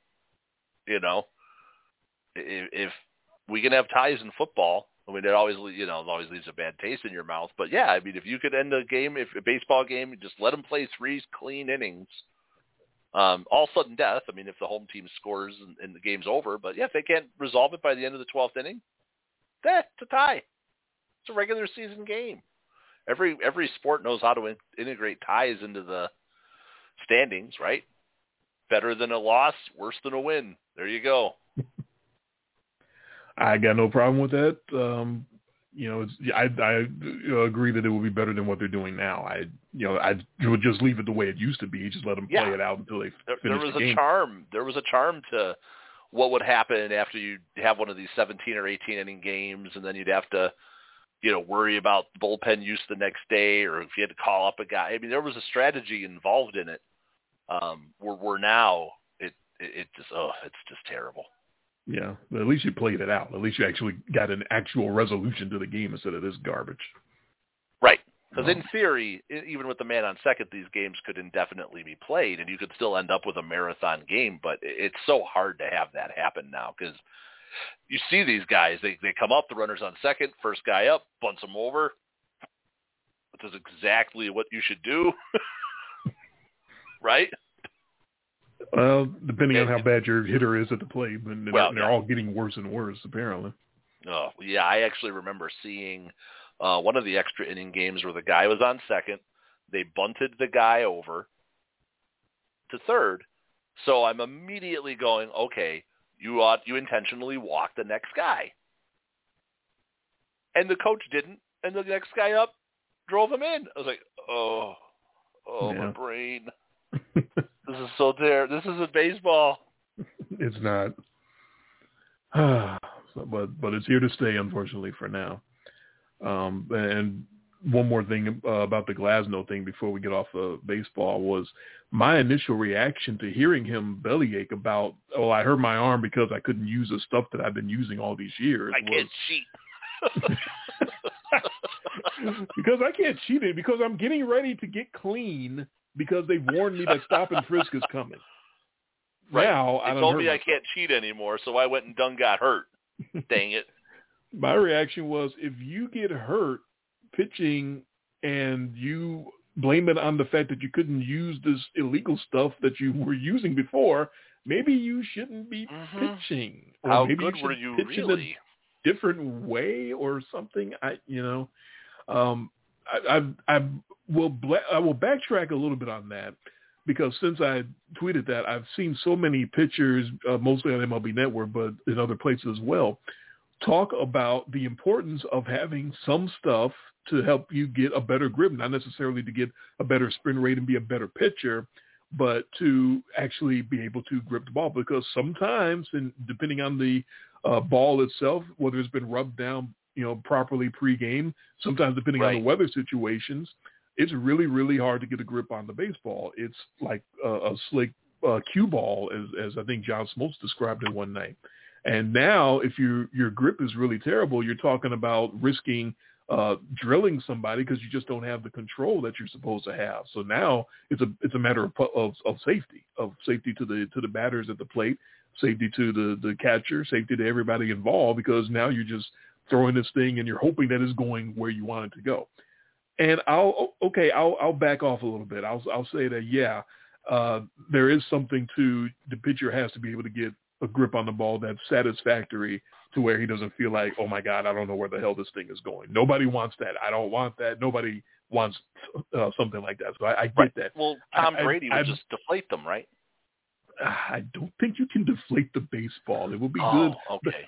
You know, if, if we can have ties in football, I mean, it always, you know, it always leaves a bad taste in your mouth. But yeah, I mean, if you could end a game, if a baseball game, just let them play three clean innings, um, all sudden death. I mean, if the home team scores and, and the game's over, but yeah, if they can't resolve it by the end of the 12th inning, that's a tie. It's a regular season game every every sport knows how to in, integrate ties into the standings, right? Better than a loss, worse than a win. There you go. I got no problem with that. Um, you know, it's, I, I agree that it would be better than what they're doing now. I, you know, I would just leave it the way it used to be. Just let them play Yeah. it out until they There, finish there was the a game. charm. There was a charm to what would happen after you have one of these 17 or 18 inning games, and then you'd have to, you know, worry about bullpen use the next day, or if you had to call up a guy. I mean, there was a strategy involved in it. Um, where we're now, it, it it just oh, it's just terrible. Yeah, but at least you played it out. At least you actually got an actual resolution to the game instead of this garbage. Right. Because in theory, even with the man on second, these games could indefinitely be played, and you could still end up with a marathon game. But it's so hard to have that happen now because you see these guys; they they come up, the runners on second, first guy up, bunts them over. Which is exactly what you should do, <laughs> right? Well, depending on how bad your hitter is at the plate, but they're, Well, they're yeah. all getting worse and worse apparently. Oh, yeah, I actually remember seeing uh, one of the extra inning games where the guy was on second. They bunted the guy over to third. So I'm immediately going, okay, you ought you intentionally walk the next guy. And the coach didn't, and the next guy up drove him in. I was like, oh, oh, my brain. <laughs> This is so terrible. This isn't baseball. <laughs> it's not. <sighs> but but it's here to stay, unfortunately, for now. Um, and one more thing uh, about the Glasnow thing before we get off of baseball was my initial reaction to hearing him bellyache about, oh, I hurt my arm because I couldn't use the stuff that I've been using all these years. I can't cheat. <laughs> <laughs> because I can't cheat it because I'm getting ready to get clean because they've warned me that stop and frisk is coming. <laughs> Right. Now they I told me myself. I can't cheat anymore, so I went and done got hurt. <laughs> Dang it! My reaction was if you get hurt pitching and you blame it on the fact that you couldn't use this illegal stuff that you were using before, maybe you shouldn't be Mhm. pitching. Or How maybe good you were should you pitch in a really? different way or something. I, you know, um, I, I, I will, I will backtrack a little bit on that because since I tweeted that, I've seen so many pictures, uh, mostly on MLB Network, but in other places as well, talk about the importance of having some stuff to help you get a better grip, not necessarily to get a better spin rate and be a better pitcher, but to actually be able to grip the ball because sometimes, and depending on the uh, ball itself, whether it's been rubbed down, you know, properly pre-game, sometimes depending on the weather situations, it's really, really hard to get a grip on the baseball. It's like a, a slick uh, cue ball, as, as I think John Smoltz described it one night. And now, if your your grip is really terrible, you're talking about risking uh, drilling somebody because you just don't have the control that you're supposed to have. So now it's a it's a matter of of, of safety, of safety to the to the batters at the plate, safety to the the catcher, safety to everybody involved because now you're just throwing this thing and you're hoping that it's going where you want it to go. And I'll okay, I'll I'll back off a little bit. I'll I'll say that yeah, uh, there is something to the pitcher has to be able to get a grip on the ball that's satisfactory to where he doesn't feel like, oh my God, I don't know where the hell this thing is going. Nobody wants that. I don't want that. Nobody wants uh, something like that. So I, I get Right. that. Well, Tom I- I- Brady would I'm- just deflate them, right? I don't think you can deflate the baseball. It would be oh, good. okay.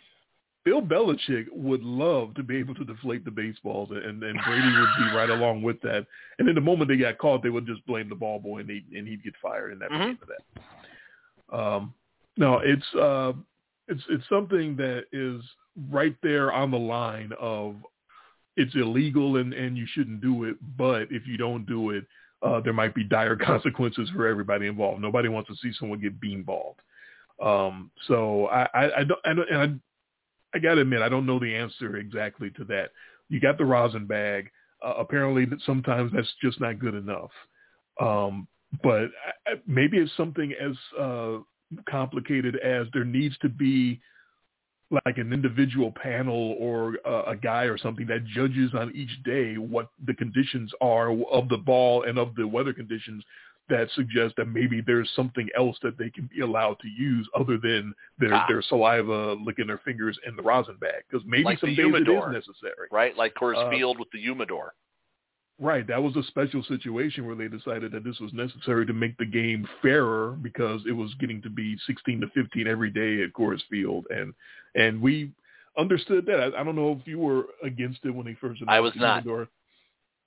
Bill Belichick would love to be able to deflate the baseballs, and, and Brady would be right along with that. And then the moment they got caught, they would just blame the ball boy, and, he, and he'd get fired, and that Mhm. end of that. Um, no, it's uh, it's it's something that is right there on the line of it's illegal and and you shouldn't do it, but if you don't do it, uh, there might be dire <laughs> consequences for everybody involved. Nobody wants to see someone get beanballed. Um, so I, I, I don't, I don't, and I, got to admit, I don't know the answer exactly to that. You got the rosin bag. Uh, apparently, sometimes that's just not good enough. Um, but I- maybe it's something as uh, complicated as there needs to be like an individual panel or uh, a guy or something that judges on each day what the conditions are of the ball and of the weather conditions that suggest that maybe there's something else that they can be allowed to use other than their Ah. their saliva licking their fingers in the rosin bag because maybe Like some days humidor. is necessary. Right, like Coors Uh, Field with the humidor. Right. That was a special situation where they decided that this was necessary to make the game fairer because it was getting to be 16 to 15 every day at Coors Field. And, and we understood that. I, I don't know if you were against it when they first announced I was the not. humidor.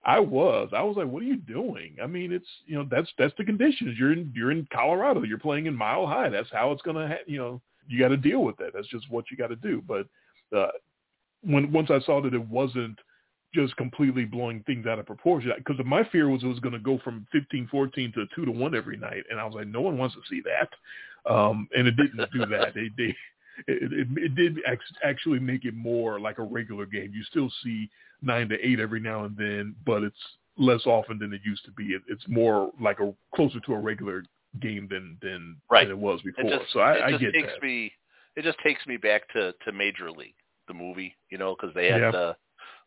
I was. I was like, what are you doing? I mean, it's, you know, that's, that's the conditions. You're in, you're in Colorado. You're playing in mile high. That's how it's to, ha- you know, you got to deal with that. That's just what you got to do. But, uh, when, once I saw that it wasn't, just completely blowing things out of proportion. Because my fear was it was going to go from 15-14 to 2 to 1 every night. And I was like, no one wants to see that. Um, and it didn't do that. They, they, it, it, it did act- actually make it more like a regular game. You still see 9 to 8 every now and then, but it's less often than it used to be. It, it's more like a closer to a regular game than than, Right. than it was before. It just, so I, it I just get takes that. me. It just takes me back to to Major League, the movie. You know, because they had Yeah. the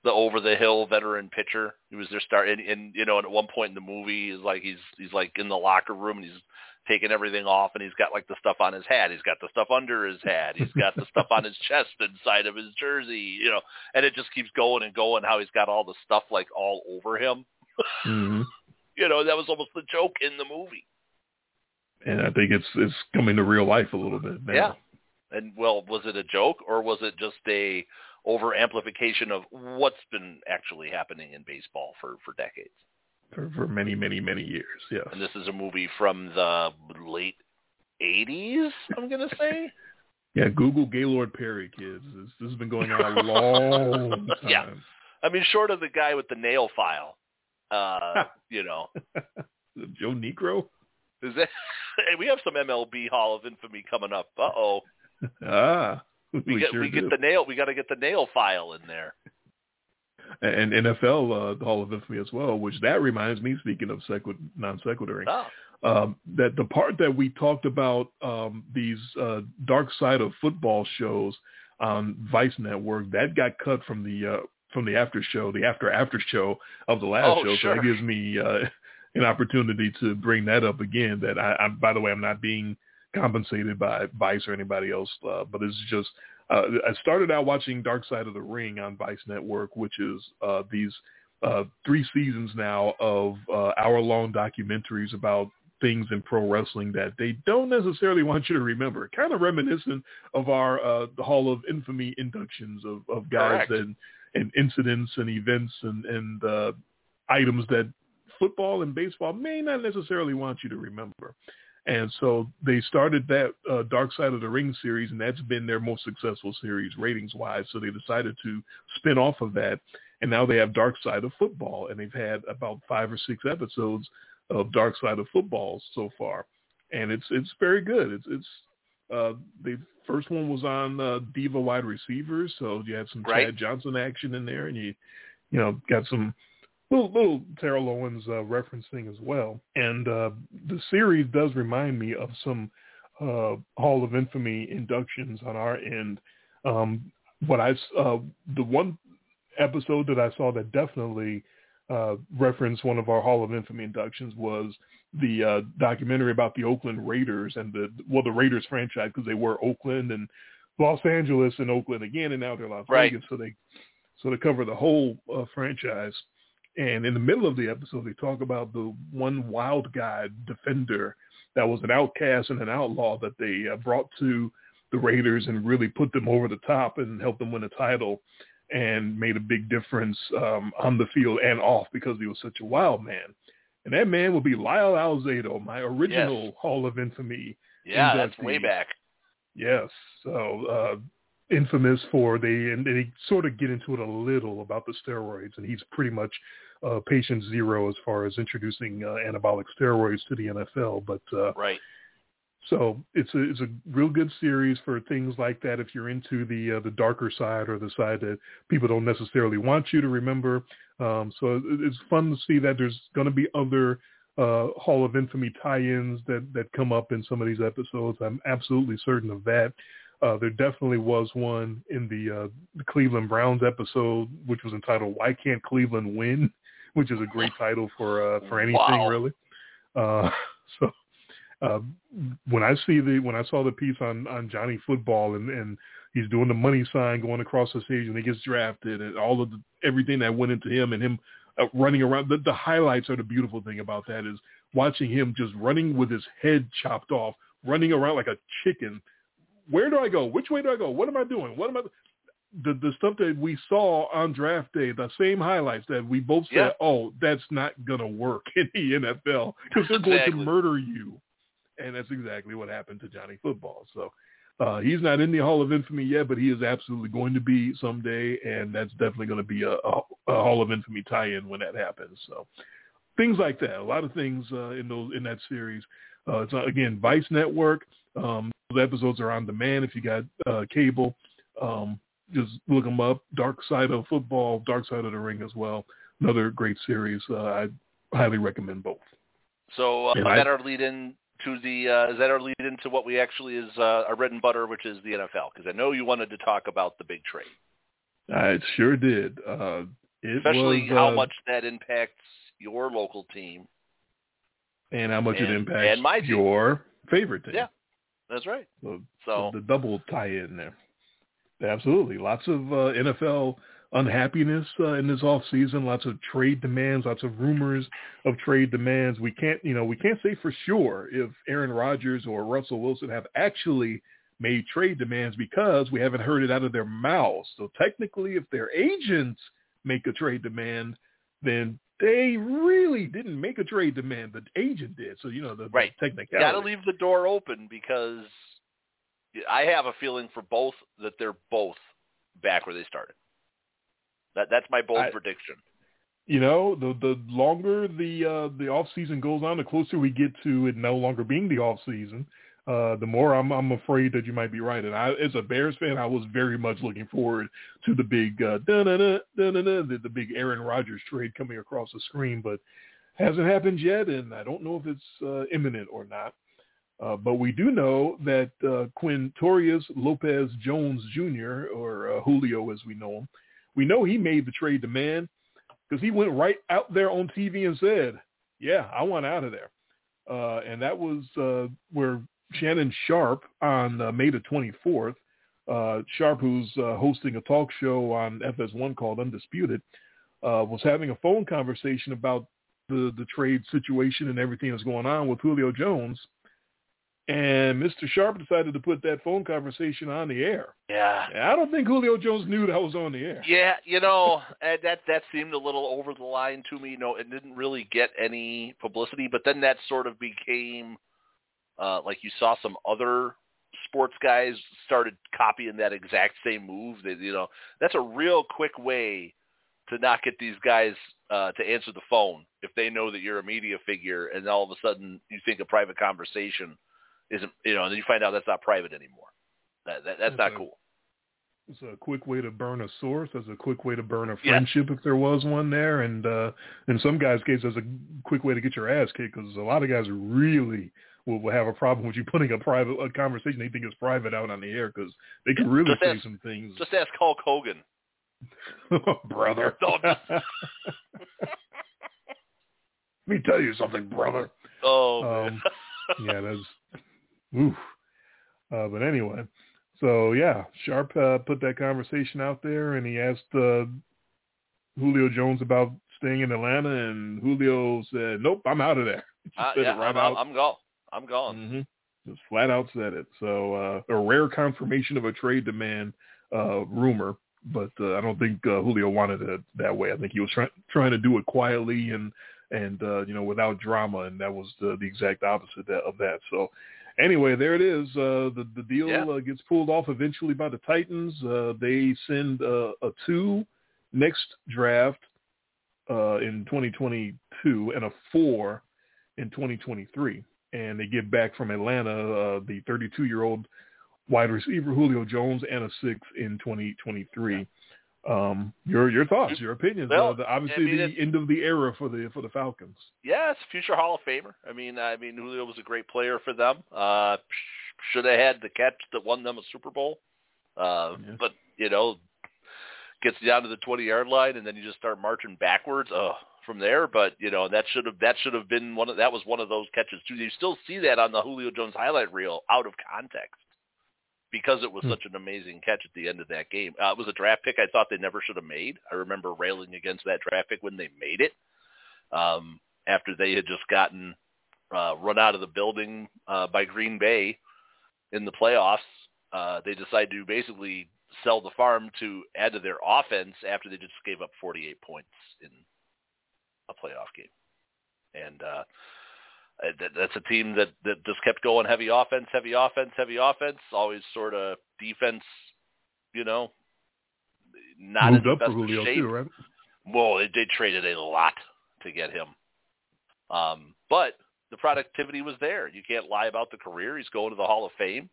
the over the hill veteran pitcher. He was their star, and, and you know, and at one point in the movie, is like he's he's like in the locker room and he's taking everything off, and he's got like the stuff on his hat. He's got the stuff under his hat. He's got the stuff on his <laughs> chest inside of his jersey. You know, and it just keeps going and going. How he's got all the stuff like all over him. <laughs> hmm You know, that was almost the joke in the movie. And I think it's it's coming to real life a little bit now. Yeah. And well, was it a joke or was it just a over amplification of what's been actually happening in baseball for for decades? For, for many, many, many years. Yes. And this is a movie from the late '80s. I'm gonna say. <laughs> yeah, Google Gaylord Perry, kids. This, this has been going on a <laughs> long time. Yeah. I mean, short of the guy with the nail file, uh, <laughs> you know, Joe Niekro. is that? Hey, we have some MLB Hall of Infamy coming up. Uh oh, Ah, we, get sure we get the nail. We got to get the nail file in there. And NFL uh, Hall of Infamy as well. Which that reminds me, speaking of sequ- non sequituring, Oh, um, that the part that we talked about um, these uh, dark side of football shows on Vice Network that got cut from the uh, from the after show, the after after show of the last Oh, show. sure. So that gives me uh, an opportunity to bring that up again. That I, I by the way, I'm not being compensated by Vice or anybody else, uh, but it's just uh, I started out watching Dark Side of the Ring on Vice Network, which is uh, these uh, three seasons now of uh, hour-long documentaries about things in pro wrestling that they don't necessarily <laughs> want you to remember. Kind of reminiscent of our uh, the Hall of Infamy inductions of, of guys Correct. and, and incidents and events and, and uh, items that football and baseball may not necessarily want you to remember. And so they started that uh, Dark Side of the Ring series, and that's been their most successful series ratings-wise. So they decided to spin off of that, and now they have Dark Side of Football, and they've had about five or six episodes of Dark Side of Football so far, and it's it's very good. It's it's uh, the first one was on uh, Diva wide receivers, so you had some Right. Chad Johnson action in there, and you you know got some little little Terrell Owens uh, referencing as well. And uh, the series does remind me of some uh, Hall of Infamy inductions on our end. Um, what I uh, the one episode that I saw that definitely uh, referenced one of our Hall of Infamy inductions was the uh, documentary about the Oakland Raiders and the well the Raiders franchise because they were Oakland and Los Angeles and Oakland again and now they're Las Right. Vegas so they so they cover the whole uh, franchise and in the middle of the episode they talk about the one wild guy defender that was an outcast and an outlaw that they uh, brought to the Raiders and really put them over the top and helped them win a title and made a big difference um, on the field and off because he was such a wild man. And that man will be Lyle Alzado, my original Yes. Hall of Infamy. yeah, that's way back. Yes. So uh, infamous for they and they sort of get into it a little about the steroids, and he's pretty much uh, patient zero as far as introducing uh, anabolic steroids to the NFL. But uh, Right. so it's a it's a real good series for things like that. If you're into the uh, the darker side or the side that people don't necessarily want you to remember, um, so it- it's fun to see that there's going to be other uh, Hall of Infamy tie-ins that that come up in some of these episodes. I'm absolutely certain of that. Uh, there definitely was one in the, uh, the Cleveland Browns episode, which was entitled "Why Can't Cleveland Win," <laughs> which is a great title for uh, for anything Wow. really. Uh, <laughs> so uh, when I see the when I saw the piece on on Johnny Football and and he's doing the money sign going across the stage and he gets drafted and all of the, everything that went into him and him uh, running around. The, the highlights are the beautiful thing about that is watching him just running with his head chopped off, running around like a chicken. Where do I go? Which way do I go? What am I doing? What am I? The the stuff that we saw on draft day, the same highlights that we both said, oh, that's not gonna work <laughs> in the NFL because they're going to murder you, and that's exactly what happened to Johnny Football. So. Uh, he's not in the Hall of Infamy yet, but he is absolutely going to be someday, and that's definitely going to be a, a, a Hall of Infamy tie-in when that happens. So things like that, a lot of things uh, in those in that series. Uh, it's uh, again Vice Network. Um, those episodes are on demand if you got uh, cable. Um, just look them up. Dark Side of Football, Dark Side of the Ring as well. Another great series. Uh, I highly recommend both. So uh, is I- that our lead in to the uh, is that our lead into what we actually is uh, our bread and butter, which is the NFL? Because I know you wanted to talk about the big trade, I sure did. Uh, especially was, how uh, much that impacts your local team. and how much it impacts and my team. your favorite team. Yeah. That's right. So, So the double tie-in there. Absolutely, lots of uh, NFL unhappiness uh, in this off season. Lots of trade demands. Lots of rumors of trade demands. We can't, you know, we can't say for sure if Aaron Rodgers or Russell Wilson have actually made trade demands because we haven't heard it out of their mouths. So technically, if their agents make a trade demand, then they really didn't make a trade demand. The agent did. So you know the, right. the technicality. Got to leave the door open because I have a feeling for both that they're both back where they started. That that's my bold I, prediction. You know, the the longer the uh, the off season goes on, the closer we get to it no longer being the off season. Uh, the more I'm I'm afraid that you might be right. And I, as a Bears fan, I was very much looking forward to the big uh, the, the big Aaron Rodgers trade coming across the screen, but hasn't happened yet, and I don't know if it's uh, imminent or not. Uh, but we do know that uh, Quintorris Lopez Jones Jr., or uh, Julio as we know him, we know he made the trade demand because he went right out there on TV and said, yeah, I want out of there. Uh, and that was uh, where Shannon Sharpe on uh, May the 24th, uh, Sharpe, who's uh, hosting a talk show on FS1 called Undisputed, uh, was having a phone conversation about the, the trade situation and everything that's going on with Julio Jones. And Mr. Sharpe decided to put that phone conversation on the air. Yeah. I don't think Julio Jones knew that was on the air. Yeah, you know, that that seemed a little over the line to me. No, it didn't really get any publicity, but then that sort of became uh, like you saw some other sports guys started copying that exact same move. That you know, that's a real quick way to not get these guys uh, to answer the phone if they know that you're a media figure, and all of a sudden you think a private conversation isn't, you know, and then you find out that's not private anymore. That, that that's, not a, cool. It's a quick way to burn a source. It's a quick way to burn a friendship if there was one there, and uh, in some guys' case, it's a quick way to get your ass kicked because a lot of guys are really will, will have a problem with you putting a private a conversation they think is private out on the air because they can really just say ask, some things. Just ask Hulk Hogan, <laughs> brother. <laughs> Let me tell you something, brother. Oh um, <laughs> yeah, that's Oof. Uh, but anyway, so yeah, Sharpe uh, put that conversation out there, and he asked uh, Julio Jones about staying in Atlanta, and Julio said, "Nope, I'm out of there." Uh, yeah, right I'm, I'm, gone. I'm gone. Mm-hmm. Just flat out said it. So uh, a rare confirmation of a trade demand uh, rumor, but uh, I don't think uh, Julio wanted it that way. I think he was trying trying to do it quietly and and uh, you know without drama, and that was the, the exact opposite of that. So anyway, there it is. Uh, the the deal yeah. uh, gets pulled off eventually by the Titans. Uh, they send uh, a two next draft uh, in 2022 and a four in 2023, and they get back from Atlanta uh, the 32 year old wide receiver Julio Jones and a six in 2023. Um, your your thoughts, your opinions. Well, uh, the, obviously, I mean, the end of the era for the for the Falcons. Yeah, it's future Hall of Famer. I mean, I mean, Julio was a great player for them. Uh, should have had the catch that won them a Super Bowl. Uh, Yeah. But you know, gets down to the twenty yard line, and then you just start marching backwards. Oh, from there. But you know, that should have that should have been one of that was one of those catches too. You still see that on the Julio Jones highlight reel out of context because it was Hmm. such an amazing catch at the end of that game. Uh, it was a draft pick I thought they never should have made. I remember railing against that draft pick when they made it um, after they had just gotten uh, run out of the building uh, by Green Bay in the playoffs. Uh, they decided to basically sell the farm to add to their offense after they just gave up 48 points in a playoff game. And uh, uh, that, that's a team that that just kept going heavy offense, heavy offense, heavy offense. Always sort of defense, you know, not Moved in up the best Julio shape. too, right? Well, they, they traded a lot to get him, um, but the productivity was there. You can't lie about the career. He's going to the Hall of Fame.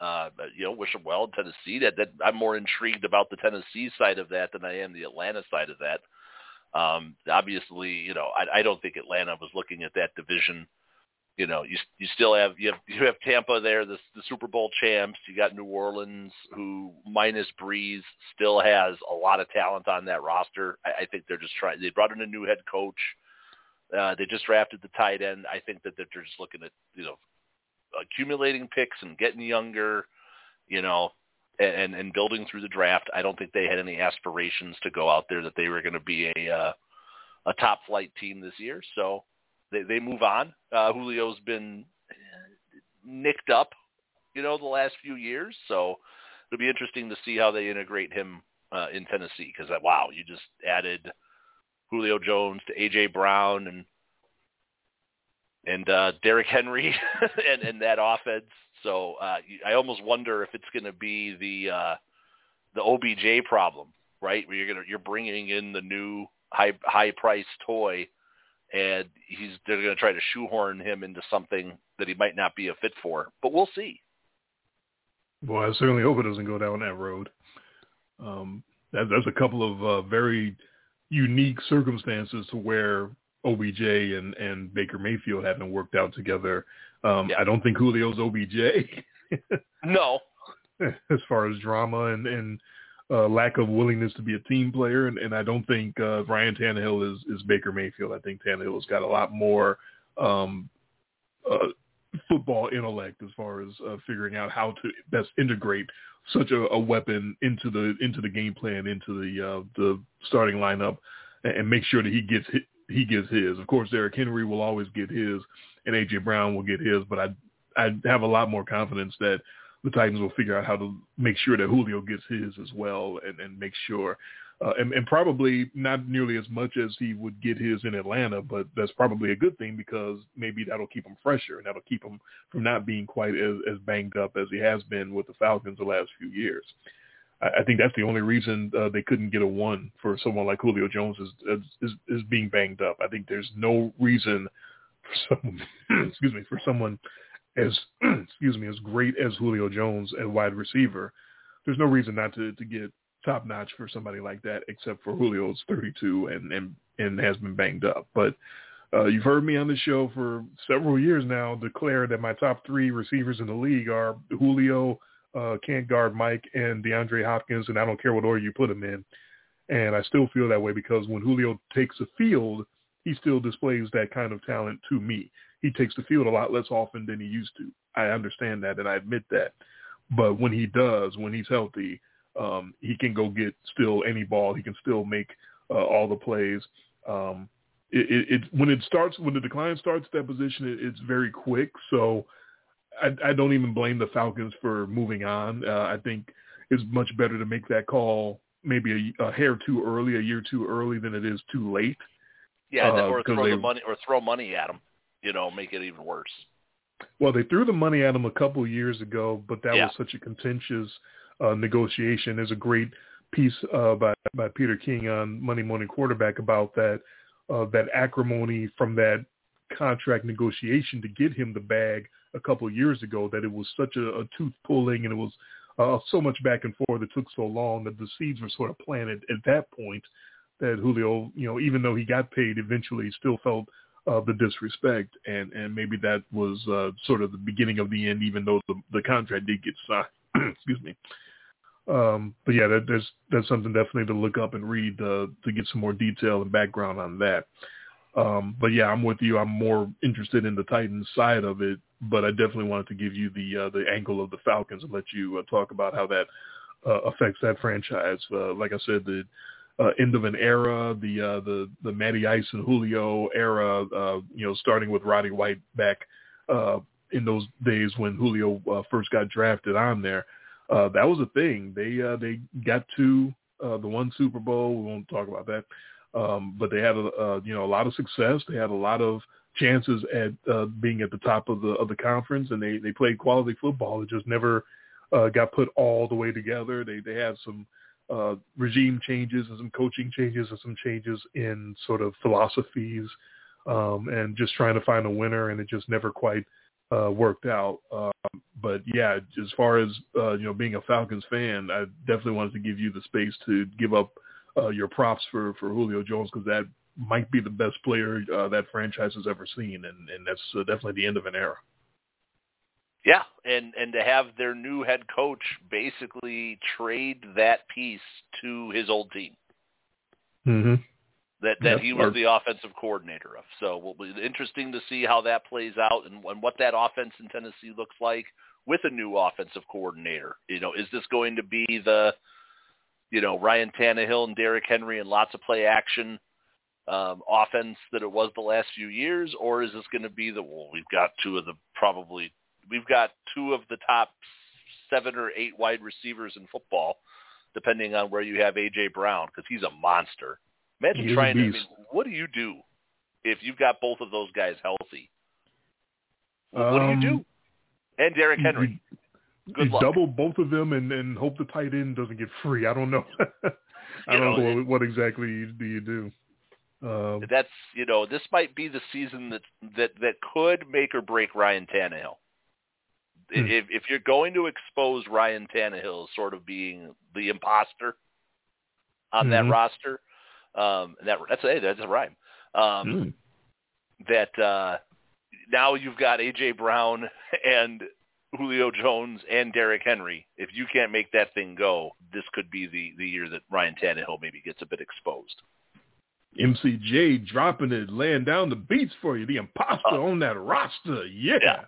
Uh, you know, wish him well in Tennessee. That, that I'm more intrigued about the Tennessee side of that than I am the Atlanta side of that. Um, obviously, you know, I, I don't think Atlanta was looking at that division. You know, you you still have you have you have Tampa there, the the Super Bowl champs. You got New Orleans, who minus Brees still has a lot of talent on that roster. I, I think they're just trying. They brought in a new head coach. Uh, they just drafted the tight end. I think that they're just looking at you know accumulating picks and getting younger. You know, and and building through the draft. I don't think they had any aspirations to go out there that they were going to be a uh, a top flight team this year. So they they move on. Uh, Julio's been nicked up, you know, the last few years. So it'll be interesting to see how they integrate him uh, in Tennessee. Because wow, you just added Julio Jones to AJ Brown and and uh, Derrick Henry <laughs> and, and that offense. So uh, I almost wonder if it's going to be the uh, the OBJ problem, right? Where you're gonna you're bringing in the new high high price toy, and he's they're going to try to shoehorn him into something that he might not be a fit for. But we'll see. Well, I certainly hope it doesn't go down that road. Um, that, a couple of uh, very unique circumstances to where OBJ and, and Baker Mayfield haven't worked out together. Um, yeah. I don't think Julio's OBJ. no. <laughs> As far as drama and, and uh, lack of willingness to be a team player, and, and I don't think uh, Ryan Tannehill is, is Baker Mayfield. I think Tannehill's got a lot more um, uh, football intellect as far as uh, figuring out how to best integrate such a, a weapon into the into the game plan, into the uh, the starting lineup, and, and make sure that he gets hit, he gets his. Of course, Derrick Henry will always get his, and AJ Brown will get his. But I I have a lot more confidence that the Titans will figure out how to make sure that Julio gets his as well, and, and make sure uh, and, and probably not nearly as much as he would get his in Atlanta, but that's probably a good thing because maybe that'll keep him fresher and that'll keep him from not being quite as, as banged up as he has been with the Falcons the last few years. I, think that's the only reason uh, they couldn't get a one for someone like Julio Jones is, is is being banged up. I think there's no reason for someone, <clears throat> excuse me, for someone as <clears throat> excuse me as great as Julio Jones at wide receiver. There's no reason not to to get top notch for somebody like that, except for Julio's 32 and and and has been banged up. But uh, you've heard me on the show for several years now declare that my top three receivers in the league are Julio, uh, can't guard Mike, and DeAndre Hopkins, and I don't care what order you put them in. And I still feel that way because when Julio takes the field, he still displays that kind of talent to me. He takes the field a lot less often than he used to. I understand that and I admit that. But when he does, when he's healthy, um, he can go get still any ball. He can still make uh, all the plays. Um, it, it, it, when it starts when the decline starts that position, it, it's very quick. So I, I don't even blame the Falcons for moving on. Uh, I think it's much better to make that call maybe a, a hair too early, a year too early than it is too late. Yeah, uh, or throw they, the money or throw money at them. You know, make it even worse. Well, they threw the money at him a couple of years ago, but that yeah. was such a contentious uh, negotiation. There's a great piece uh, by by Peter King on Monday Morning Quarterback about that uh, that acrimony from that contract negotiation to get him the bag a couple years ago. That it was such a, a tooth pulling and it was uh, so much back and forth. It took so long that the seeds were sort of planted at that point. That Julio, you know, even though he got paid, eventually still felt uh, the disrespect, and and maybe that was uh, sort of the beginning of the end, even though the the contract did get signed. <clears throat> Excuse me. Um, but yeah, that, there's that's something definitely to look up and read uh, to get some more detail and background on that. Um, but yeah, I'm with you. I'm more interested in the Titans side of it, but I definitely wanted to give you the uh, the angle of the Falcons and let you uh, talk about how that uh, affects that franchise. Uh, like I said, the uh, end of an era, the uh, the the Matty Ice and Julio era, you know, starting with Roddy White back in those days when Julio first got drafted on there that was a thing. They they got to the one Super Bowl. We won't talk about that, um, but they had a uh, you know a lot of success. They had a lot of chances at uh, being at the top of the of the conference, and they they played quality football. It just never uh, got put all the way together. They they had some uh, regime changes and some coaching changes and some changes in sort of philosophies um, and just trying to find a winner, and it just never quite uh, worked out. Um, but yeah, as far as uh, you know, being a Falcons fan, I definitely wanted to give you the space to give up uh, your props for for Julio Jones because that might be the best player uh, that franchise has ever seen, and and that's uh, definitely the end of an era. Yeah, and and to have their new head coach basically trade that piece to his old team. Mm-hmm that that yep. he was the offensive coordinator of. So it will be interesting to see how that plays out and, and what that offense in Tennessee looks like with a new offensive coordinator. You know, is this going to be the you know Ryan Tannehill and Derrick Henry and lots of play action um, offense that it was the last few years, or is this going to be the well? We've got two of the probably we've got two of the top seven or eight wide receivers in football, depending on where you have AJ Brown because he's a monster Imagine He is a trying to. I mean, what do you do if you've got both of those guys healthy? What do you do? Um, And Derrick Henry. You, Good luck. double both of them and, and hope the tight end doesn't get free. I don't know. <laughs> I You don't know, know what, what exactly you, do you do. Um, That's you know this might be the season that that that could make or break Ryan Tannehill. Hmm. If if you're going to expose Ryan Tannehill as sort of being the imposter on that Mhm. roster, um, that that's hey, that's a rhyme. Um, mm. That uh, now you've got AJ Brown <laughs> and Julio Jones and Derrick Henry. If you can't make that thing go, this could be the the year that Ryan Tannehill maybe gets a bit exposed. MCJ dropping it, laying down the beats for you. The imposter Uh, on that roster. Yeah. Yeah.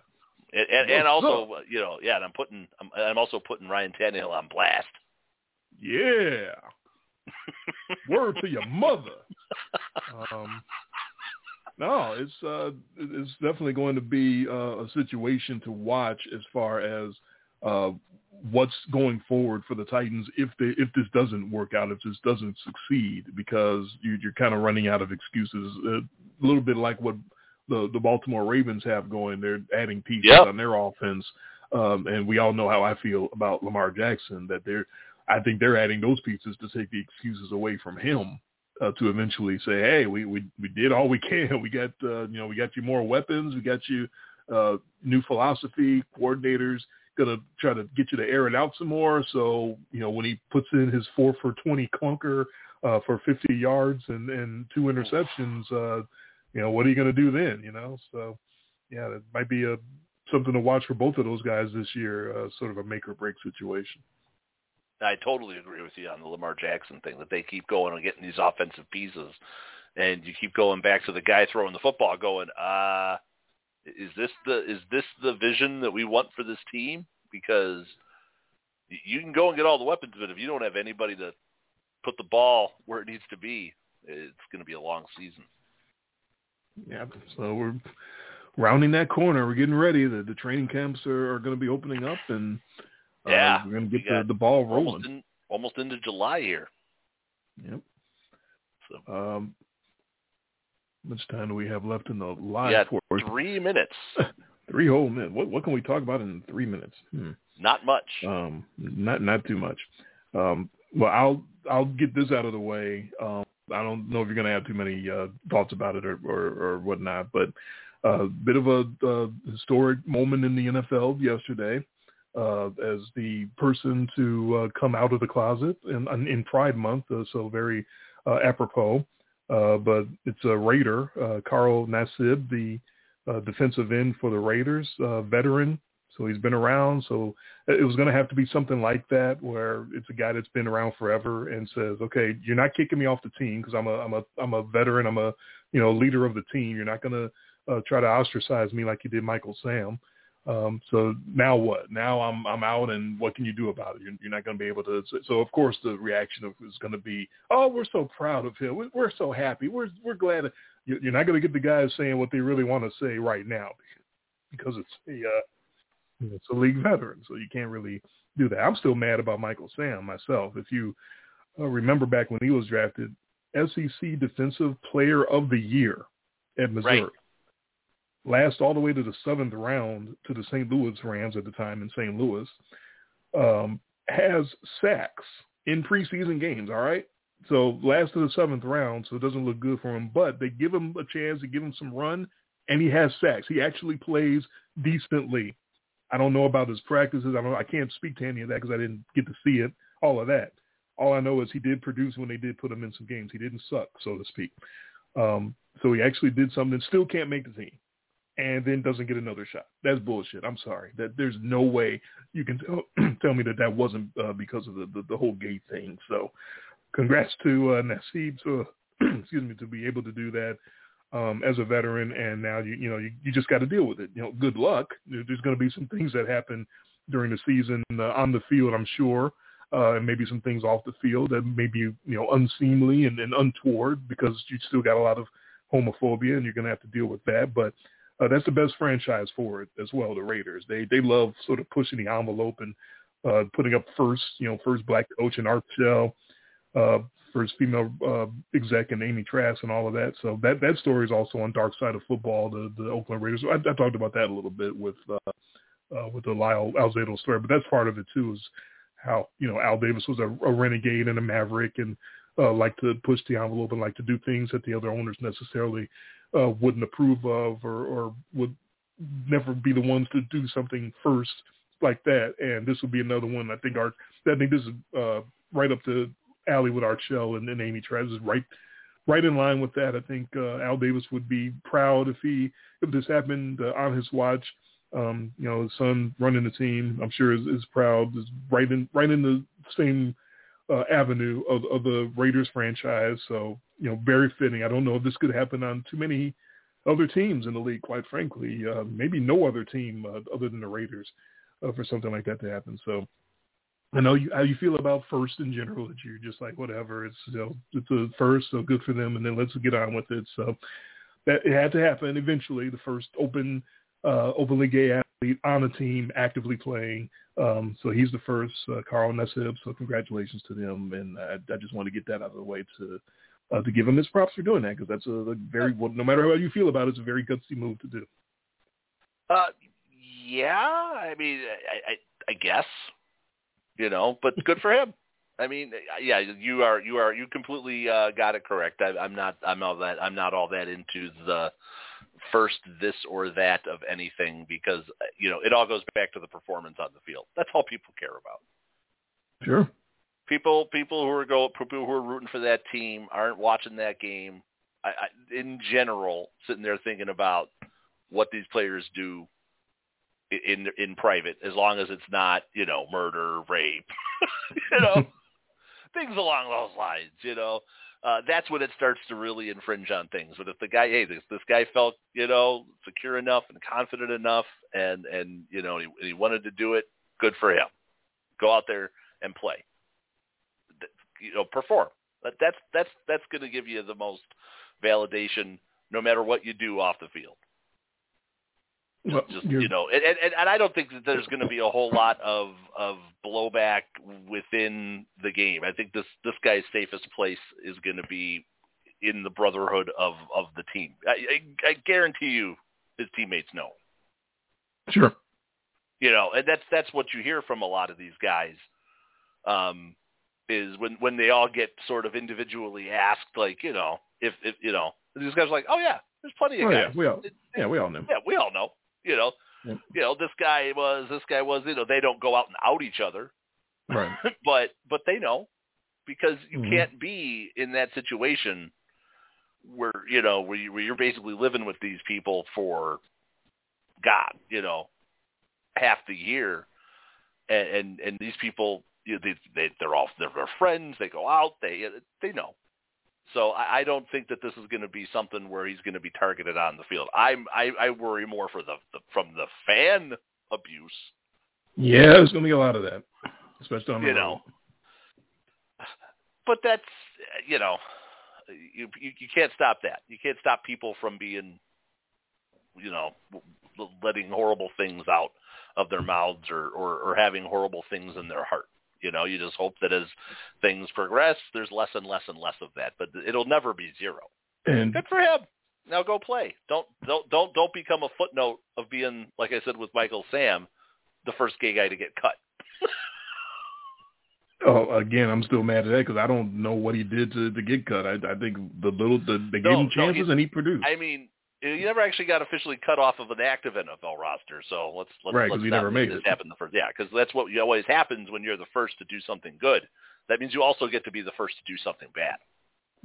And, and, and What's also, you know, yeah, and I'm putting, I'm, I'm also putting Ryan Tannehill on blast. Yeah. <laughs> Word to your mother. <laughs> Um, no, it's uh, it's definitely going to be uh, a situation to watch as far as uh, what's going forward for the Titans if they if this doesn't work out, if this doesn't succeed, because you, you're kind of running out of excuses. Uh, a little bit like what the the Baltimore Ravens have going. They're adding pieces Yep. on their offense, um, and we all know how I feel about Lamar Jackson. That they're I think they're adding those pieces to take the excuses away from him uh, to eventually say, hey, we, we we did all we can. <laughs> We got uh, you know we got you more weapons. We got you uh, new philosophy. Coordinators gonna try to get you to air it out some more. So you know when he puts in his four for twenty clunker uh, for fifty yards and and two interceptions, uh, you know what are you gonna do then? You know so yeah, it might be a something to watch for both of those guys this year. Uh, sort of a make or break situation. I totally agree with you on the Lamar Jackson thing that they keep going and getting these offensive pieces, and you keep going back to the guy throwing the football, going, uh, is this the is this the vision that we want for this team? Because you can go and get all the weapons, but if you don't have anybody to put the ball where it needs to be, it's going to be a long season. Yeah, so we're rounding that corner. We're getting ready. The the training camps are, are going to be opening up, and Yeah, we're going to get the, the ball Almost rolling. in, almost into July here. Yep. So Um, how much time do we have left in the live Yeah, three minutes, <laughs> Three whole minutes. What what can we talk about in three minutes? Hmm. not much. Um, not not too much. Um, well, I'll I'll get this out of the way. Um, I don't know if you're going to have too many uh, thoughts about it or, or, or whatnot, but a uh, bit of a uh, historic moment in the NFL yesterday uh, as the person to uh, come out of the closet in, in Pride Month, uh, so very uh, apropos. Uh, but it's a Raider, uh, Carl Nassib, the uh, defensive end for the Raiders, uh, veteran. So he's been around. So it was going to have to be something like that, where it's a guy that's been around forever and says, "Okay, you're not kicking me off the team because I'm a I'm a I'm a veteran. I'm a you know leader of the team. You're not going to uh, try to ostracize me like you did Michael Sam." Um, so now what? Now I'm I'm out, and what can you do about it? You're, you're not going to be able to. So so, of course the reaction is going to be, "Oh, we're so proud of him. We- We're so happy. We're we're glad." You- You're not going to get the guys saying what they really want to say right now because it's a uh, it's a league veteran, so you can't really do that. I'm still mad about Michael Sam myself. If you uh, remember back when he was drafted, SEC Defensive Player of the Year at Missouri. Right. Last all the way to the seventh round to the St. Louis Rams at the time in St. Louis. Um, has sacks in preseason games. All right. So last to the seventh round, so it doesn't look good for him. But they give him a chance to give him some run, and he has sacks. He actually plays decently. I don't know about his practices. I don't. I can't speak to any of that because I didn't get to see it. All of that. All I know is he did produce when they did put him in some games. He didn't suck, so to speak. Um, so he actually did something. Still can't make the team, and then doesn't get another shot. That's bullshit. I'm sorry. That there's no way you can tell, <clears throat> tell me that that wasn't uh, because of the, the the whole gay thing. So, congrats to uh, Nassib to <clears throat> excuse me to be able to do that um, as a veteran, and now you you know you, you just got to deal with it. You know, good luck. There- There's going to be some things that happen during the season uh, on the field, I'm sure, uh, and maybe some things off the field that may be you know unseemly and, and untoward because you still got a lot of homophobia, and you're going to have to deal with that. But uh, that's the best franchise for it as well. The Raiders, they they love sort of pushing the envelope and uh, putting up first, you know, first black coach in Art Shell. Uh, first female uh, exec and Amy Trask and all of that. So that that story is also on Dark Side of Football, the the Oakland Raiders. I, I talked about that a little bit with uh, uh, with the Lyle Alzado story, but that's part of it too. Is how you know Al Davis was a, a renegade and a maverick and uh, like to push the envelope and like to do things that the other owners necessarily uh, wouldn't approve of or, or would never be the ones to do something first like that. And this would be another one. I think our I think this is uh, right up to alley with Art Shell and, and Amy Trask is right right in line with that. I think uh, Al Davis would be proud if he if this happened uh, on his watch. Um, you know, his son running the team, I'm sure is, is proud. Is right in right in the same uh, avenue of, of the Raiders franchise. So you know, very fitting. I don't know if this could happen on too many other teams in the league. Quite frankly, uh, maybe no other team uh, other than the Raiders uh, for something like that to happen. So I know you, how you feel about first in general. That you're just like whatever. It's you know it's a first, so good for them, and then let's get on with it. So that it had to happen eventually. The first open uh, openly gay athlete on the team actively playing. Um, so he's the first, uh, Carl Nassib. So congratulations to them, and I, I just want to get that out of the way to uh, to give him his props for doing that because that's a, a very well, no matter how you feel about it, it's a very gutsy move to do. Uh, yeah, I mean, I, I, I guess you know, but good for him. I mean, yeah, you are you are you completely uh, got it correct. I, I'm not I'm all that I'm not all that into the first this or that of anything because you know it all goes back to the performance on the field. That's all people care about. Sure. People people who are go people who are rooting for that team aren't watching that game. I, I, in general, sitting there thinking about what these players do in in private as long as it's not you know murder rape <laughs> you know <laughs> things along those lines you know uh that's when it starts to really infringe on things. But if the guy hey this this guy felt you know secure enough and confident enough and and you know he, he wanted to do it good for him. Go out there and play. You know perform. But that's that's that's going to give you the most validation no matter what you do off the field just, well, just you know, and, and and I don't think that there's going to be a whole lot of of blowback within the game. I think this this guy's safest place is going to be in the brotherhood of of the team. I, I, I guarantee you, his teammates know. Sure. You know, and that's that's what you hear from a lot of these guys. Um, is when when they all get sort of individually asked, like you know, if if you know, these guys are like, oh yeah, there's plenty of oh, guys. Yeah, we all, yeah, we all know. Yeah, we all know. You know, yep. you know, this guy was, this guy was. You know, they don't go out and out each other, right? <laughs> but but they know because you mm-hmm. can't be in that situation where you know where, you, where you're basically living with these people for God, you know, half the year, and and, and these people, you know, they, they they're all they're, they're friends. They go out. They they know. So I, I don't think that this is going to be something where he's going to be targeted on the field. I'm I, I worry more for the, the from the fan abuse. Yeah, there's going to be a lot of that, especially on the you know. But that's you know, you, you you can't stop that. You can't stop people from being, you know, letting horrible things out of their mouths or, or, or having horrible things in their heart. You know, you just hope that as things progress, there's less and less and less of that, but it'll never be zero. And good for him. Now go play. Don't don't don't don't become a footnote of being like I said with Michael Sam, the first gay guy to get cut. <laughs> oh, again, I'm still mad at that because I don't know what he did to to get cut. I, I think the little the, they no, gave him chances no, he, and he produced. I mean, he never actually got officially cut off of an active NFL roster. So let's let's right, let's not never made this it. happen the first. Yeah, because that's what always happens when you're the first to do something good. That means you also get to be the first to do something bad.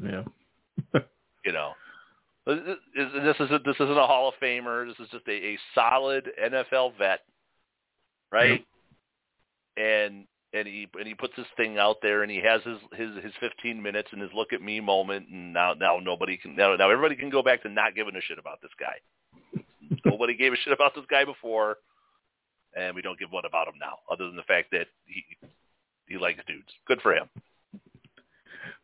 Yeah. <laughs> you know, this is a, this isn't a Hall of Famer. This is just a, a solid NFL vet, right? Yep. And and he and he puts his thing out there and he has his his his 15 minutes and his look at me moment and now now nobody can now now everybody can go back to not giving a shit about this guy. <laughs> nobody gave a shit about this guy before, and we don't give one about him now, other than the fact that he he likes dudes. Good for him.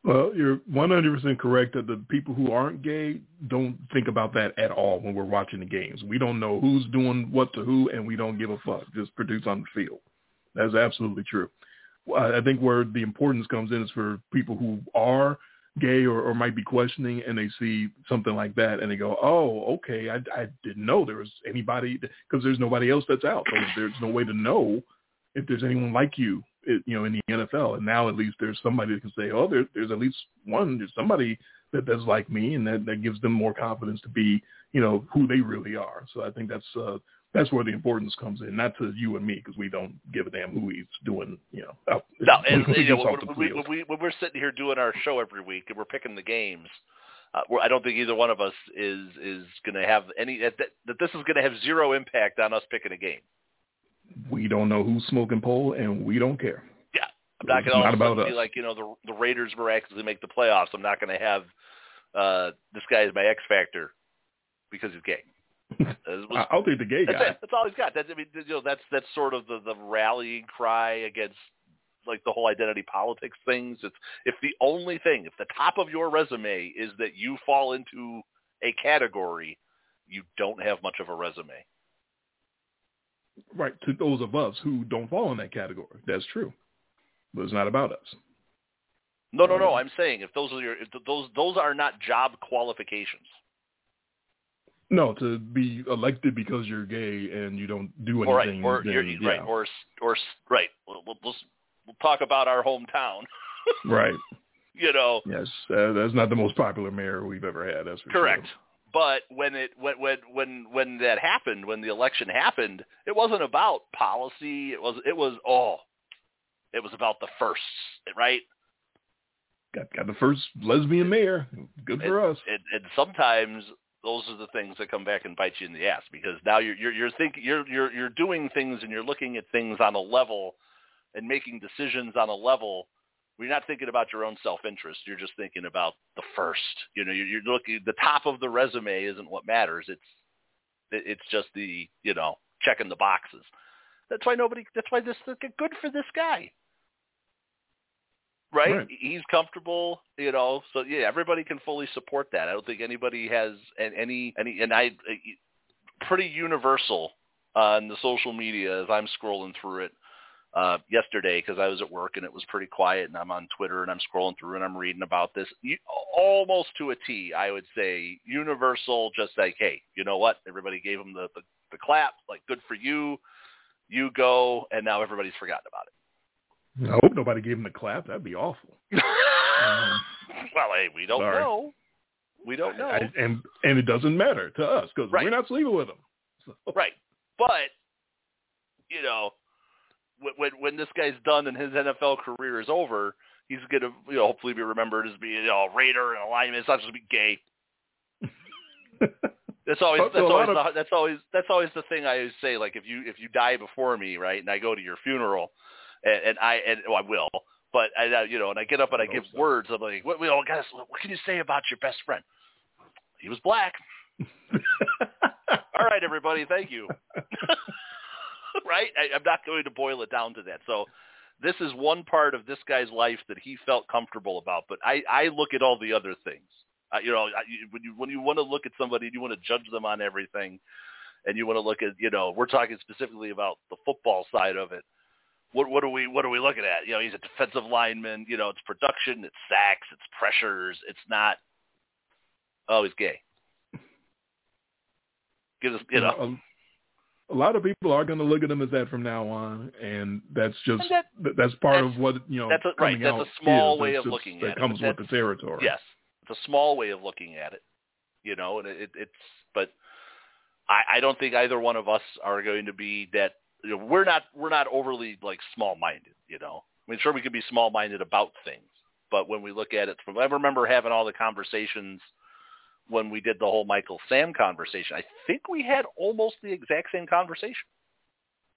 Well, you're 100% correct that the people who aren't gay don't think about that at all when we're watching the games. We don't know who's doing what to who, and we don't give a fuck. Just produce on the field. That's absolutely true. I think where the importance comes in is for people who are gay or, or might be questioning and they see something like that and they go, oh, okay, I, I didn't know there was anybody because there's nobody else that's out. So there's no way to know if there's anyone like you, you know, in the NFL. And now at least there's somebody that can say, oh, there, there's at least one, there's somebody that, that's like me, and that, that gives them more confidence to be, you know, who they really are. So I think that's uh, that's where the importance comes in, not to you and me because we don't give a damn who he's doing, you know. Out, no, and <laughs> you know, when, we, when, we, when we're sitting here doing our show every week and we're picking the games, uh, I don't think either one of us is is going to have any that, that this is going to have zero impact on us picking a game. We don't know who's smoking pole, and we don't care. Yeah, I'm not going to be us. like you know the the Raiders miraculously make the playoffs. I'm not going to have uh this guy is my X factor because he's gay. Was, I'll take the gay guy. That's, that's all he's got. That's I mean, you know, that's that's sort of the the rallying cry against like the whole identity politics things. It's if the only thing, if the top of your resume is that you fall into a category, you don't have much of a resume. Right to those of us who don't fall in that category, that's true, but it's not about us. No, no, no. I'm saying if those are your if those those are not job qualifications. No, to be elected because you're gay and you don't do anything. Or, right, or then, yeah. right, or or right. We'll, we'll, we'll talk about our hometown. <laughs> right. You know. Yes, uh, that's not the most popular mayor we've ever had. That's correct. Sure. But when it when when when when that happened, when the election happened, it wasn't about policy. It was it was oh, it was about the firsts, right? Got got the first lesbian mayor. Good for and, us. And, and sometimes those are the things that come back and bite you in the ass because now you're you're you're thinking you're you're you're doing things and you're looking at things on a level and making decisions on a level where you're not thinking about your own self-interest. You're just thinking about the first. You know, you're, you're looking the top of the resume isn't what matters. It's it's just the you know checking the boxes. That's why nobody. That's why this good for this guy right? right? He's comfortable, you know. So yeah, everybody can fully support that. I don't think anybody has any any and I pretty universal on the social media as I'm scrolling through it uh, yesterday because I was at work and it was pretty quiet and I'm on Twitter and I'm scrolling through and I'm reading about this you, almost to a T. I would say universal, just like hey, you know what? Everybody gave him the, the the clap, like good for you. You go, and now everybody's forgotten about it. I hope nobody gave him a clap. That'd be awful. um, <laughs> well, hey, we don't sorry. know. We don't know. I, and and it doesn't matter to us because right. we're not sleeping with him. So. Right. But you know, when when this guy's done and his NFL career is over, he's gonna you know hopefully be remembered as being you know, a Raider and a lineman. It's not just to be gay. <laughs> That's always that's always of... the, that's always that's always the thing I always say. Like if you if you die before me, right, and I go to your funeral, and, and I and well, I will, but I you know, and I get up and I, I give so. words. I'm like, what, what, guys, what can you say about your best friend? He was black. <laughs> All right, everybody, thank you. <laughs> right? I, I'm not going to boil it down to that. So this is one part of this guy's life that he felt comfortable about. But I, I look at all the other things. Uh, you know, I, when you when you want to look at somebody, and you want to judge them on everything, and you want to look at you know, we're talking specifically about the football side of it what what are we what are we looking at? You know, he's a defensive lineman. You know, it's production, it's sacks, it's pressures. It's not. Oh, he's gay. Give us, you know. A, a lot of people are going to look at him as that from now on, and that's just that, that's part that's, of what you know. That's a, right. That's a small is. way that's of looking at it. That comes with the territory. Yes, it's a small way of looking at it. You know, and it, it's but I, I don't think either one of us are going to be that you know, we're not we're not overly like small minded, you know. I mean, sure we can be small minded about things, but when we look at it from, I remember having all the conversations when we did the whole Michael Sam conversation. I think we had almost the exact same conversation.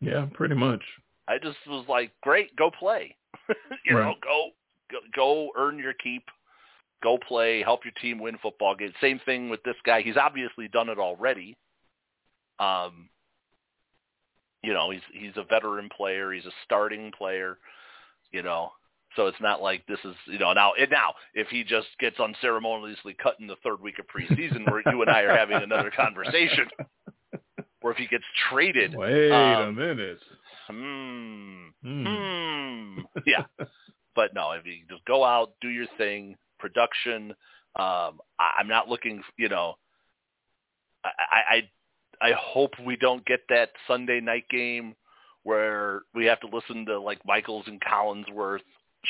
Yeah, pretty much. I just was like, great, go play. <laughs> you right. know, go, go go earn your keep. Go play, help your team win football games. Same thing with this guy. He's obviously done it already. Um, you know, he's he's a veteran player. He's a starting player. You know, so it's not like this is you know now and now if he just gets unceremoniously cut in the third week of preseason, where you and I are having another conversation, or if he gets traded. Wait um, a minute. Hmm. Hmm. Hmm. Yeah. but no, if you just go out, do your thing, production. Um, I, I'm not looking. You know, I, I I hope we don't get that Sunday night game where we have to listen to like Michaels and Collinsworth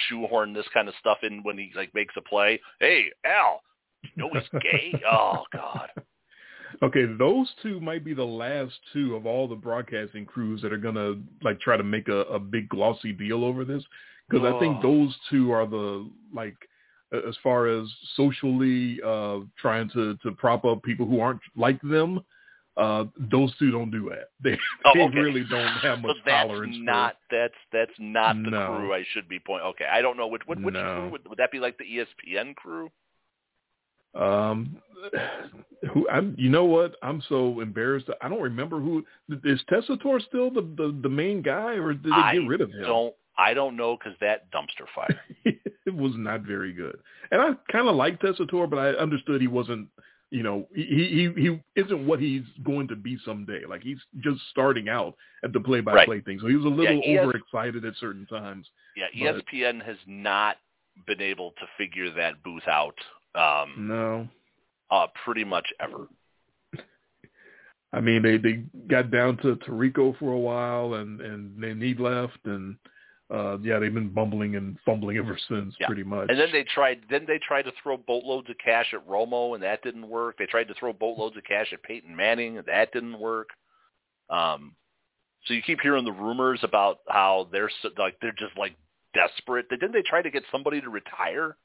shoehorn this kind of stuff in when he like makes a play. Hey, Al, you know he's gay. <laughs> oh God. Okay, those two might be the last two of all the broadcasting crews that are gonna like try to make a, a big glossy deal over this because I think Oh. those two are the like as far as socially uh trying to to prop up people who aren't like them. Uh, those two don't do that. <laughs> They Oh, they really don't have So much that's tolerance. not that's that's not the No. crew I should be pointing. Okay, I don't know which which, which No. crew would, would that be? Like the ESPN crew? Um, who I'm, you know what? I'm so embarrassed. I don't remember who is Tessitore still the, the the main guy, or did they I get rid of him? Don't I don't know because that dumpster fire. <laughs> it was not very good, and I kind of liked Tessitore, but I understood he wasn't. You know, he he he isn't what he's going to be someday. Like he's just starting out at the play-by-play thing, so he was a little has- overexcited at certain times. Yeah, But- ESPN has not been able to figure that booth out. Um, No, uh, pretty much ever. I mean, they they got down to Tirico for a while, and and then he left, and uh yeah, they've been bumbling and fumbling ever since, Yeah. pretty much. And then they tried. Then they tried to throw boatloads of cash at Romo, and that didn't work. They tried to throw boatloads of cash at Peyton Manning, and that didn't work. Um, so you keep hearing the rumors about how they're so, like they're just like desperate. Didn't they try to get somebody to retire?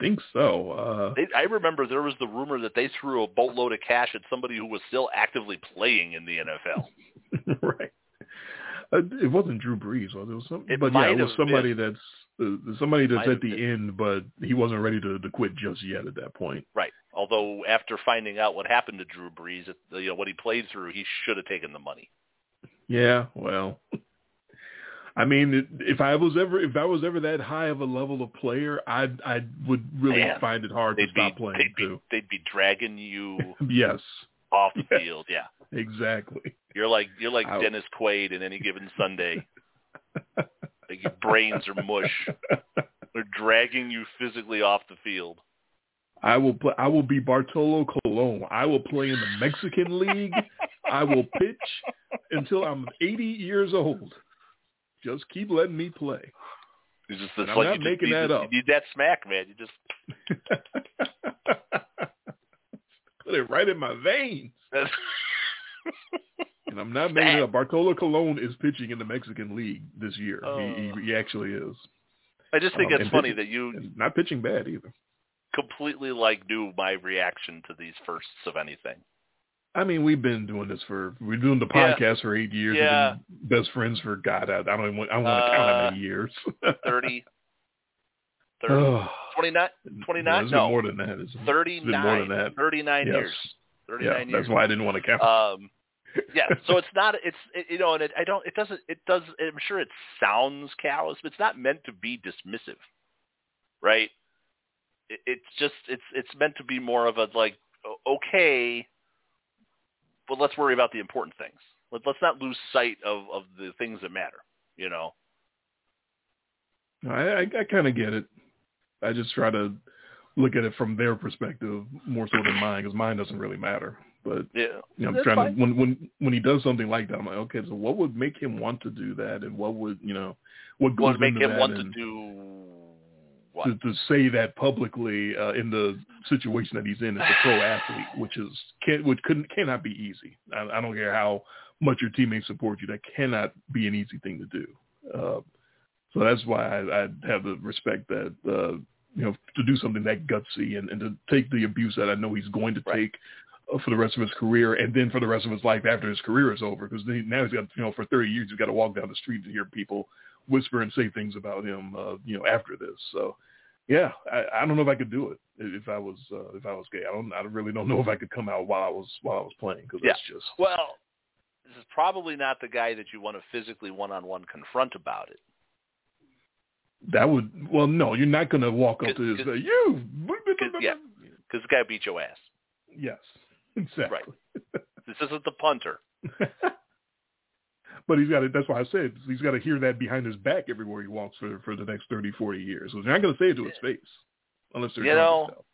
think so. Uh They, I remember there was the rumor that they threw a boatload of cash at somebody who was still actively playing in the NFL. <laughs> right. Uh, it wasn't Drew Brees, was it? it was some, It but yeah, it was somebody that's uh, somebody that's Might at the have end, but he wasn't ready to, to quit just yet at that point. Right. Although after finding out what happened to Drew Brees, you know what he played through, he should have taken the money. Yeah, well, I mean, if I was ever if I was ever that high of a level of player, I I would really Man, find it hard to They'd be, stop playing they'd be too. they'd be dragging you <laughs> Yes, off the <laughs> Yeah. field. Yeah. exactly. You're like you're like I- Dennis Quaid in any given Sunday. <laughs> like your brains are mush. They're dragging you physically off the field. I will play. I will be Bartolo Colon. I will play in the Mexican League. I will pitch until I'm 80 years old. Just keep letting me play. It's just it's I'm like not just making need that up. You need that smack, man. You just <laughs> Put it right in my veins. <laughs> And I'm not making it up. Bartolo Colon is pitching in the Mexican League this year. Oh. He, he he actually is. I just think Um, it's funny pitching- that you not pitching bad either. completely like knew my reaction to these firsts of anything. I mean, we've been doing this for we're doing the Yeah. podcast for eight years. Yeah. We've been best friends for God. I, I don't even want, I don't want to count how Uh, many years. <laughs> 30, <sighs> 30 Oh. <sighs> <laughs> 29, 29? It's No. more than that. It's, it's 39, been more than that. 39 Yes. years. 39 Yeah, years. that's why I didn't want to count. Um, yeah, so it's not. <laughs> It's it, you know, and it, I don't. It doesn't. It does. I'm sure it sounds callous, but it's not meant to be dismissive, right? It, it's just. It's it's meant to be more of a like, okay, but let's worry about the important things. Let, let's not lose sight of of the things that matter. You know. I I, I kind of get it. I just try to look at it from their perspective more so than mine because mine doesn't really matter. But Yeah. you know, I'm That's trying fine. to when when when he does something like that, I'm like, okay, so what would make him want to do that, and what would you know, what goes What would make him want to do what? to, to say that publicly uh, in the situation that he's in as a pro athlete, which is can which couldn't cannot be easy. I, I don't care how much your teammates support you, that cannot be an easy thing to do. Uh, so that's why I, I have the respect that uh, you know to do something that gutsy and, and to take the abuse that I know he's going to Right. take uh, for the rest of his career and then for the rest of his life after his career is over because now he's got you know for 30 years he's got to walk down the street and hear people whisper and say things about him uh, you know after this so yeah I, I don't know if I could do it if I was uh, if I was gay I don't I really don't know if I could come out while I was while I was playing because Yeah. that's just Well, this is probably not the guy that you want to physically one-on-one confront about it. That would well no you're not going to walk up to his Cause- say you yeah. Because the guy beat your ass. yes <laughs> exactly Right. <laughs> This isn't the punter. <laughs> but he's got to. That's why I said he's got to hear that behind his back everywhere he walks for for the next 30, 40 years. So they're not going to say it to his face unless they're You know.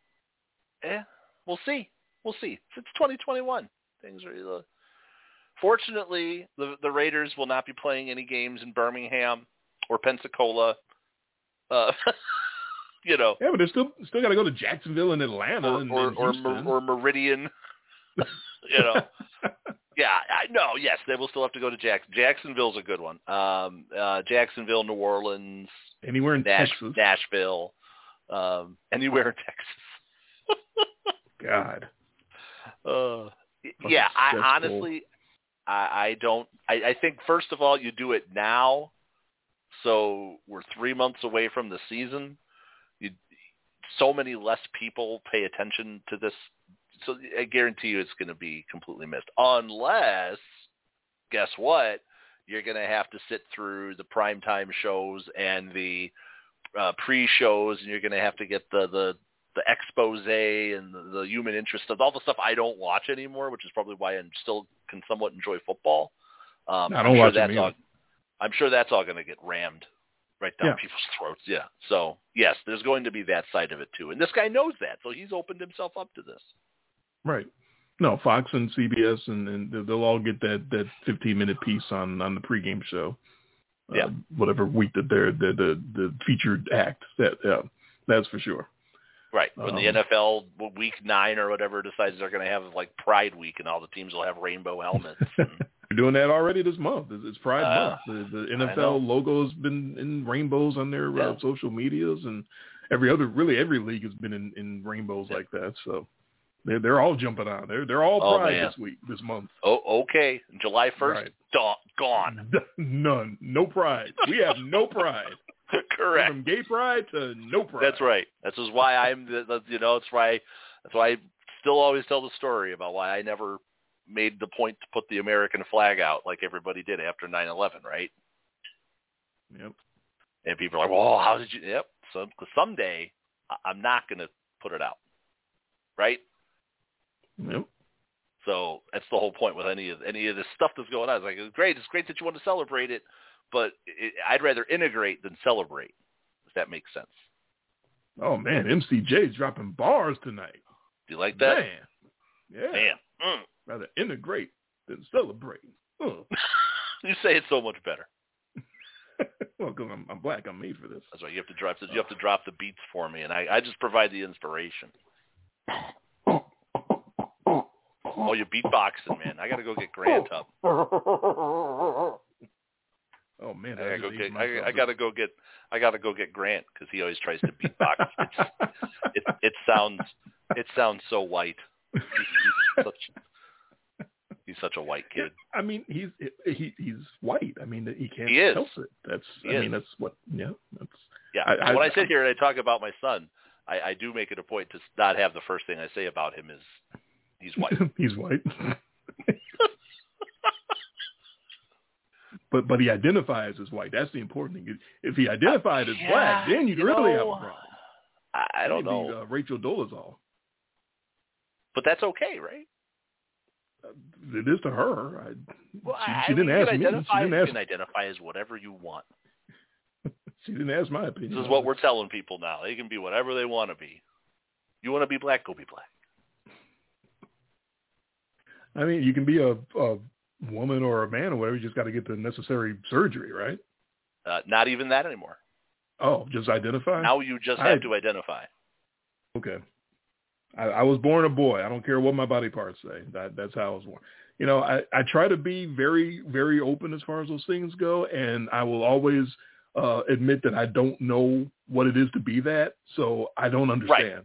Yeah, we'll see. We'll see. It's 2021. Things are. Uh, fortunately, the the Raiders will not be playing any games in Birmingham or Pensacola. Uh, <laughs> you know, Yeah, but they're still still got to go to Jacksonville and Atlanta or and, or and or, Houston. Or Meridian. <laughs> you know, <laughs> yeah, I know. Yes, they will still have to go to Jackson. Jacksonville's a good one. Um, uh, Jacksonville, New Orleans, anywhere in Nash- Texas. Nashville, um, anywhere in Texas. God, Uh, yeah, I honestly, I, I don't. I, I think first of all, you do it now, so we're three months away from the season. You, so many less people pay attention to this, so I guarantee you it's going to be completely missed. Unless, guess what? You're going to have to sit through the primetime shows and the uh, pre-shows, and you're going to have to get the the the expose and the, the human interest of all the stuff I don't watch anymore, which is probably why I still can somewhat enjoy football. Um, I don't watch that's either. I'm sure that's all going to get rammed right down Yeah. people's throats. Yeah. So yes, there's going to be that side of it too, and this guy knows that, so he's opened himself up to this. right? No, Fox and CBS and, and they'll all get that that 15 minute piece on on the pregame show. uh, Yeah. whatever week that they're the the the featured act. That yeah, that's for sure. Right. When the Um, NFL week nine or whatever decides they're going to have like Pride Week and all the teams will have rainbow helmets. <laughs> and- We're doing that already this month. It's, it's Pride Uh, Month. The, the NFL logo has been in rainbows on their uh, social medias, and every other, really every league has been in, in rainbows Yeah. like that. So they're they're all jumping on. They're they're all Oh, Pride man. this week, this month. oh, okay. July first, Right. gone. <laughs> None, no pride. We have no pride. <laughs> Correct. From gay pride to no pride. That's right. That's is why I'm, you know, it's why that's why I still always tell the story about why I never made the point to put the American flag out like everybody did after 9/11, right? Yep. And people are like, "Well, how did you?" Yep. So 'cause someday I'm not going to put it out, right? Yep. So that's the whole point with any of any of this stuff that's going on. It's like, it's great, it's great that you want to celebrate it, but it, I'd rather integrate than celebrate. If that makes sense. Oh man, MCJ's dropping bars tonight. Do you like that? Man. Yeah. Man, mm. Rather integrate than celebrate. Uh. <laughs> you say it so much better. <laughs> well, because I'm, I'm black, I'm made for this. That's why you have to drop the, you have to drop the beats for me, and I, I just provide the inspiration. Oh, you're beatboxing, man. I got to go get Grant up. Oh man, I gotta I, go get. I. I gotta go get. I gotta go get Grant because he always tries to beatbox. <laughs> It's, it it sounds it sounds so white. He's, he's such he's such a white kid. I mean, he's he he's white. I mean, he can't He is. help it. That's He I is. mean, that's what. Yeah, that's Yeah. I- I- when I sit here and I talk about my son, I, I do make it a point to not have the first thing I say about him is he's white. <laughs> he's white. <laughs> but but he identifies as white. That's the important thing. If he identified as black, then you'd you really have a problem. I, I don't He'd know, uh, Rachel Dolezal. but that's okay, right? It is to her. I, Well, she, I, she didn't ask me. She didn't you ask. can identify as whatever you want. <laughs> She didn't ask my opinion. This is what we're telling people now. They can be whatever they want to be. You want to be black, go be black. I mean, you can be a, a woman or a man or whatever. You just got to get the necessary surgery, right? Uh, not even that anymore. Oh, just identify. Now you just I- have to identify. Okay. I, I was born a boy. I don't care what my body parts say. That that's how I was born. You know, I, I try to be very, very open as far as those things go, and I will always uh, admit that I don't know what it is to be that, so I don't understand,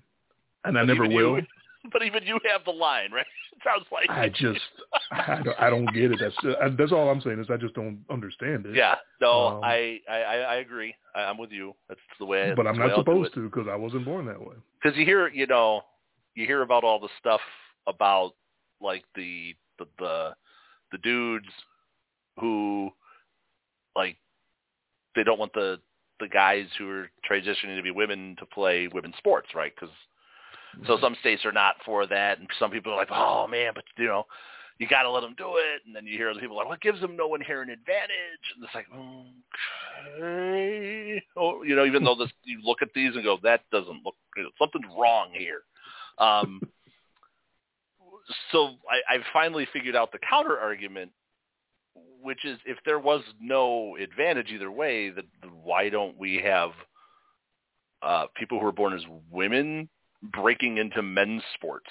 and I But never will. You, <laughs> but even you have the line, right? <laughs> It sounds like I just, <laughs> I don't, I don't get it. That's uh, that's all I'm saying is I just don't understand it. Yeah, no, Um, I, I I agree. I, I'm with you. That's the way. but I'm not supposed to because I wasn't born that way. because you hear you know you hear about all the stuff about like the the the, the dudes who like they don't want the the guys who are transitioning to be women to play women's sports right because so mm-hmm. some states are not for that and some people are like oh man but you know you got to let them do it, and then you hear other people like, "What gives them no inherent advantage?" And it's like, okay, oh, you know, even though this, you look at these and go, "That doesn't look something's wrong here." Um, so I, I finally figured out the counter argument, which is if there was no advantage either way, that why don't we have uh, people who are born as women breaking into men's sports?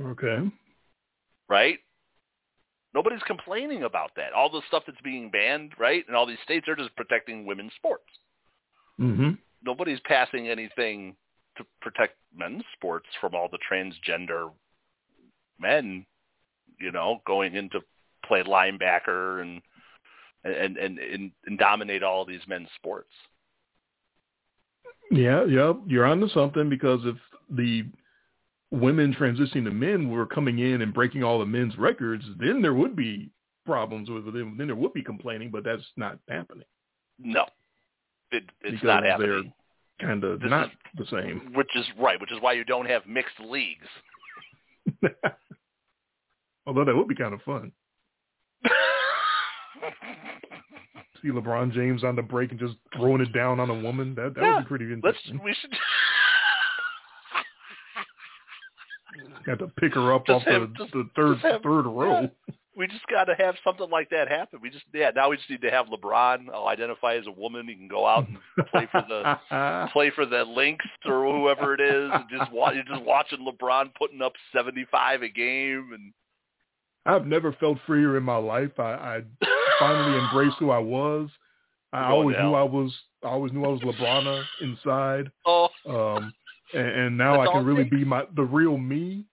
Okay. Right? Nobody's complaining about that. All the stuff that's being banned, right? And all these states are just protecting women's sports. Mm-hmm. Nobody's passing anything to protect men's sports from all the transgender men, you know, going into play linebacker and and and and, and dominate all these men's sports. Yeah, yeah, you're onto something because if the women transitioning to men were coming in and breaking all the men's records, then there would be problems with them. Then there would be complaining, but that's not happening. No, it, it's because not happening. They're kind of not is- the same. Which is right. Which is why you don't have mixed leagues. <laughs> Although that would be kind of fun. <laughs> See LeBron James on the break and just throwing it down on a woman. That that Yeah, would be pretty Let's. interesting. We should. Have to pick her up off have- the, just- the third have- third row. We just got to have something like that happen. We just yeah. Now we just need to have LeBron. I'll identify as a woman. He can go out and play for the <laughs> play for the Lynx or whoever it is. And just watch, you're just watching LeBron putting up 75 a game, and I've never felt freer in my life. I, I finally <laughs> embraced who I was. I going always knew. I was. I always knew I was LeBron inside. <laughs> oh, Um, and, and now That's I can really takes. be my the real me.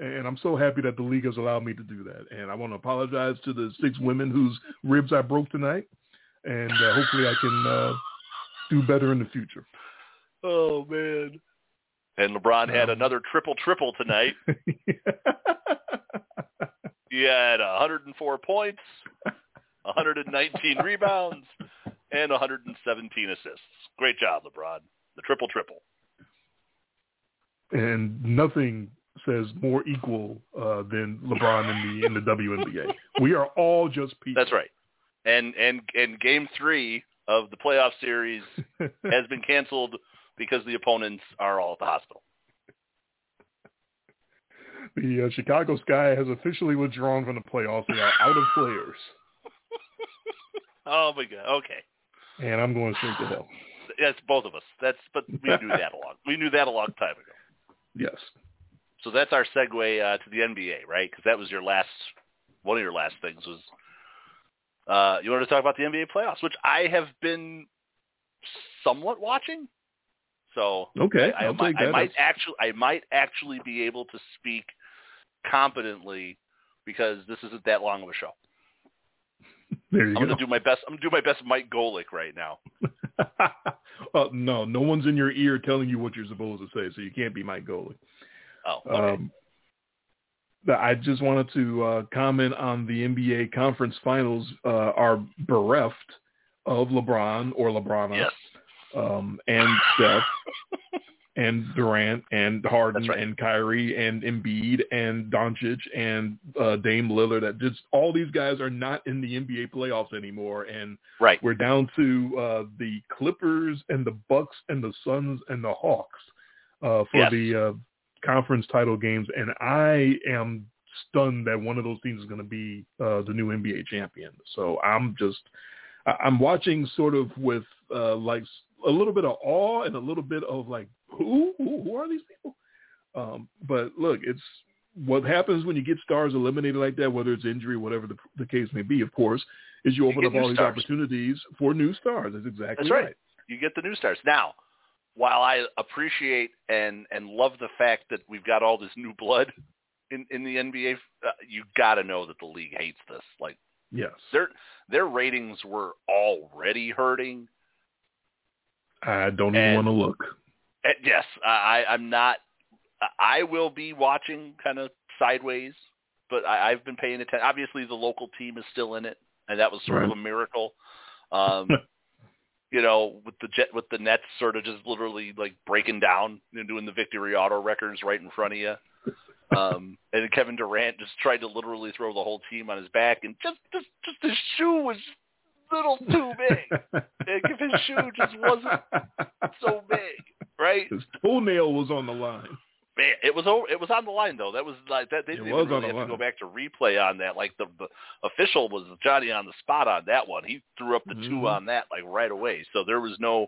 And I'm so happy that the league has allowed me to do that. And I want to apologize to the six women whose ribs I broke tonight. And uh, hopefully I can uh, do better in the future. oh man. And LeBron had Um, another triple triple tonight. <laughs> He had 104 points, 119 <laughs> rebounds, and 117 assists. Great job, LeBron. The triple triple. and nothing says more equal uh, than LeBron in the in the WNBA. We are all just people. That's right. And and and game three of the playoff series <laughs> has been canceled because the opponents are all at the hospital. the uh, Chicago Sky has officially withdrawn from the playoffs. They are out of players, <laughs> Oh my god. Okay. and I'm going straight to hell. That's both of us. That's but we knew that a long. We knew that a long time ago. Yes. So that's our segue uh, to the NBA, right? Because that was your last, one of your last things was. Uh, you wanted to talk about the NBA playoffs, which I have been somewhat watching. So Okay. I, I might, I might actually, I might actually be able to speak competently because this isn't that long of a show. <laughs> there you I'm go. gonna do my best. I'm gonna do my best, Mike Golic right now. well, <laughs> no, no one's in your ear telling you what you're supposed to say, so you can't be Mike Golic. Oh, okay. Um, I just wanted to uh, comment on the NBA conference finals uh, are bereft of LeBron or LeBron yes. um, and Steph <laughs> and Durant and Harden right. and Kyrie and Embiid and Doncic and uh, Dame Lillard. That just all these guys are not in the NBA playoffs anymore, and Right. we're down to uh, the Clippers and the Bucks and the Suns and the Hawks uh, for Yes. the uh, conference title games, and I am stunned that one of those teams is going to be uh, the new NBA champion. So I'm just I'm watching sort of with uh, like a little bit of awe and a little bit of like who who, who are these people? Um, but look, it's what happens when you get stars eliminated like that, whether it's injury, whatever the, the case may be. Of course, is you You open get up all these opportunities for new stars. That's exactly That's right. You get the new stars. Now, while I appreciate and and love the fact that we've got all this new blood in in the NBA, uh, you got to know that the league hates this. Like Yes, their their ratings were already hurting. I don't even want to look. Uh, yes, I, I- I'm not. I will be watching kind of sideways, but I, I've been paying attention. Obviously, the local team is still in it, and that was sort of a miracle. Um, <laughs> you know, with the jet, with the Nets sort of just literally like breaking down and doing the victory auto records right in front of you. Um, <laughs> and Kevin Durant just tried to literally throw the whole team on his back, and just just just his shoe was little too big. <laughs> like if his shoe just wasn't so big, right? His toenail was on the line. Man, it was over, it was on the line though. That was like that. They didn't even really have to go back to replay on that. Like the, the official was Johnny on the spot on that one. He threw up the two Mhm. on that like right away. So there was no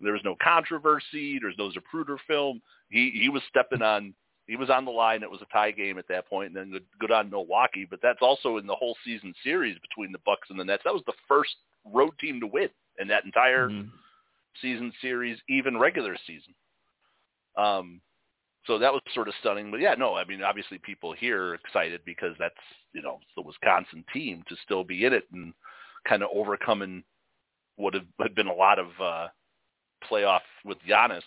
there was no controversy. There's no Zapruder film. He he was stepping on. He was on the line. It was a tie game at that point, and then good, good on Milwaukee. But that's also in the whole season series between the Bucks and the Nets. That was the first road team to win in that entire Mhm. season series, even regular season. Um, so that was sort of stunning. But yeah, no, I mean, obviously people here are excited because that's you know the Wisconsin team to still be in it and kind of overcoming what had been a lot of uh, playoff with Giannis,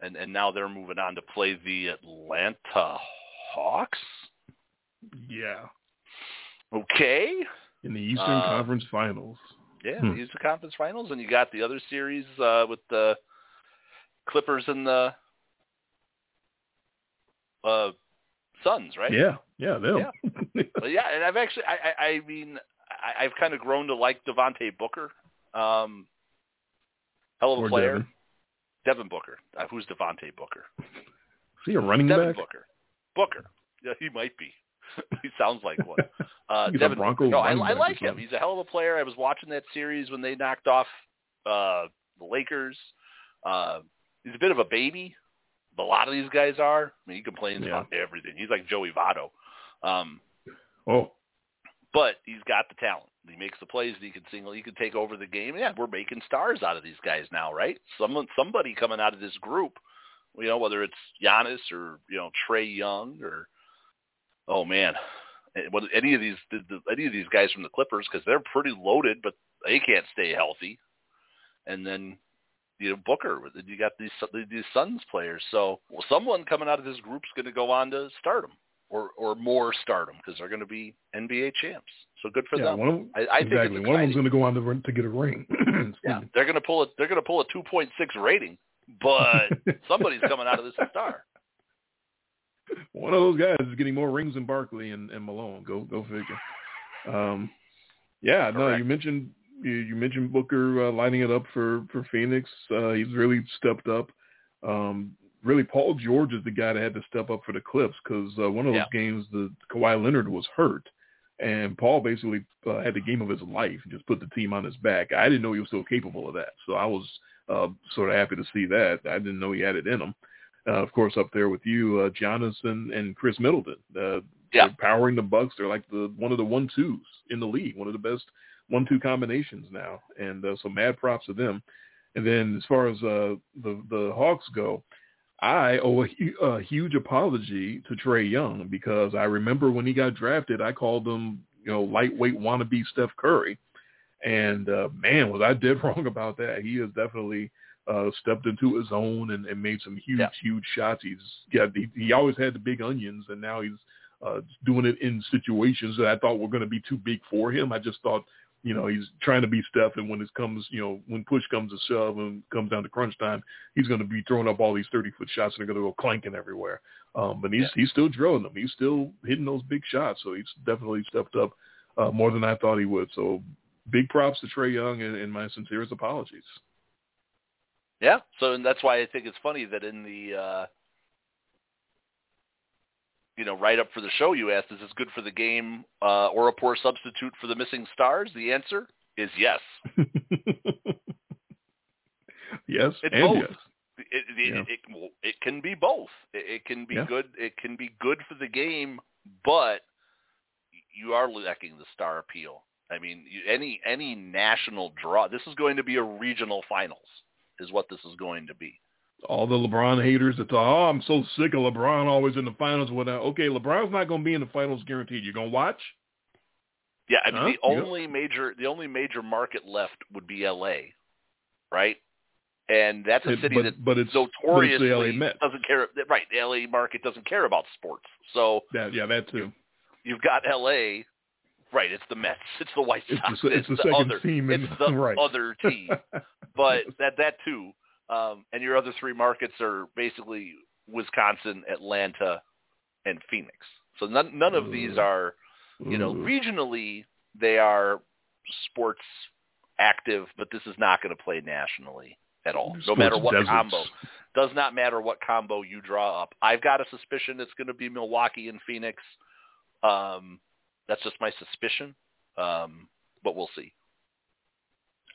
and and now they're moving on to play the Atlanta Hawks. Yeah. Okay, In the Eastern Uh, Conference Finals. yeah, Hmm. these are conference finals, and you got the other series uh, with the Clippers and the uh, Suns, right? Yeah. Yeah, them. But <laughs> yeah, and I've actually, I, I, I mean, I, I've kind of grown to like Devonte Booker. Um, hell of a Or player. Devin. Devin Booker. Uh, who's Devonte Booker? Is he a running Devin back? Booker. Booker. Yeah, he might be. <laughs> he sounds like one. <laughs> Uh, Devin Bronco Booker. No, I, I like him. He's a hell of a player. I was watching that series when they knocked off uh, the Lakers. Uh, he's a bit of a baby. A lot of these guys are. I mean, he complains Yeah. about everything. He's like Joey Votto. Um, Oh, but he's got the talent. He makes the plays. He can single. He can take over the game. Yeah, we're making stars out of these guys now, right? Someone, somebody coming out of this group, you know, whether it's Giannis or you know Trae Young or oh man, eh, what any of these the, the, any of these guys from the Clippers because they're pretty loaded, but they can't stay healthy. And then you know Booker, you got these these Suns players. So well, someone coming out of this group's going to go on to stardom or or more stardom because they're going to be NBA champs. So good for yeah. them. One of, I, I think exactly. it's One of them's going to go on to, run- to get a ring. <clears throat> Yeah, they're going to pull a they're going to pull a 2.6 rating, but <laughs> somebody's coming out of this a star. One of those guys is getting more rings than Barkley and, and Malone. Go go figure. Um, yeah, no, you mentioned you, you mentioned Booker uh, lining it up for for Phoenix. Uh, he's really stepped up. Um, really, Paul George is the guy that had to step up for the Clips because uh, one of those Yeah. games, the Kawhi Leonard was hurt, and Paul basically uh, had the game of his life and just put the team on his back. I didn't know he was so capable of that, so I was uh, sort of happy to see that. I didn't know he had it in him. Uh, of course, up there with you, uh, Giannis and, Khris Middleton. Uh, Yeah. they're powering the Bucks. They're like the one of the one twos in the league, one of the best one two combinations now. And uh, so mad props to them. And then as far as uh, the the Hawks go, I owe a, a huge apology to Trae Young because I remember when he got drafted, I called him you know lightweight wannabe Steph Curry, and uh, man, was I dead <laughs> wrong about that. He has definitely uh, stepped into his own and, and made some huge, Yeah. huge shots. He's yeah, he, he always had the big onions, and now he's uh, doing it in situations that I thought were going to be too big for him. I just thought, you know, he's trying to be Steph, and when it comes, you know, when push comes to shove and comes down to crunch time, he's going to be throwing up all these thirty foot shots, and they're going to go clanking everywhere. Um, but he's Yeah. he's still drilling them. He's still hitting those big shots. So he's definitely stepped up uh, more than I thought he would. So big props to Trae Young, and, and my sincerest apologies. Yeah, so and that's why I think it's funny that in the uh you know write up for the show you asked, is this good for the game uh, or a poor substitute for the missing stars? The answer is yes. <laughs> yes, It's and both. yes. It it, Yeah. it, it, can be both. It, it can be Yeah. good. It can be good for the game, but you are lacking the star appeal. I mean, you, any any national draw. This is going to be a regional finals, is what this is going to be. All the LeBron haters that thought, oh, I'm so sick of LeBron always in the finals. Without okay, LeBron's not going to be in the finals guaranteed. You're going to watch? Yeah, I mean Huh? the only major the only major market left would be L.A. Right, and that's a It- city but- that but it's- but it's notoriously LA Mets. doesn't care. Right, the L.A. market doesn't care about sports. So That, yeah, that too. you've got L.A. Right, it's the Mets, it's the White It's Sox, the, it's the second other, team. In, it's the <laughs> right. other team. But <laughs> that that too, um, and your other three markets are basically Wisconsin, Atlanta, and Phoenix. So none none of these are, you know, regionally they are sports active, but this is not going to play nationally at all. No matter what deserts. combo. Does not matter what combo you draw up. I've got a suspicion it's going to be Milwaukee and Phoenix. Um, that's just my suspicion, um, but we'll see.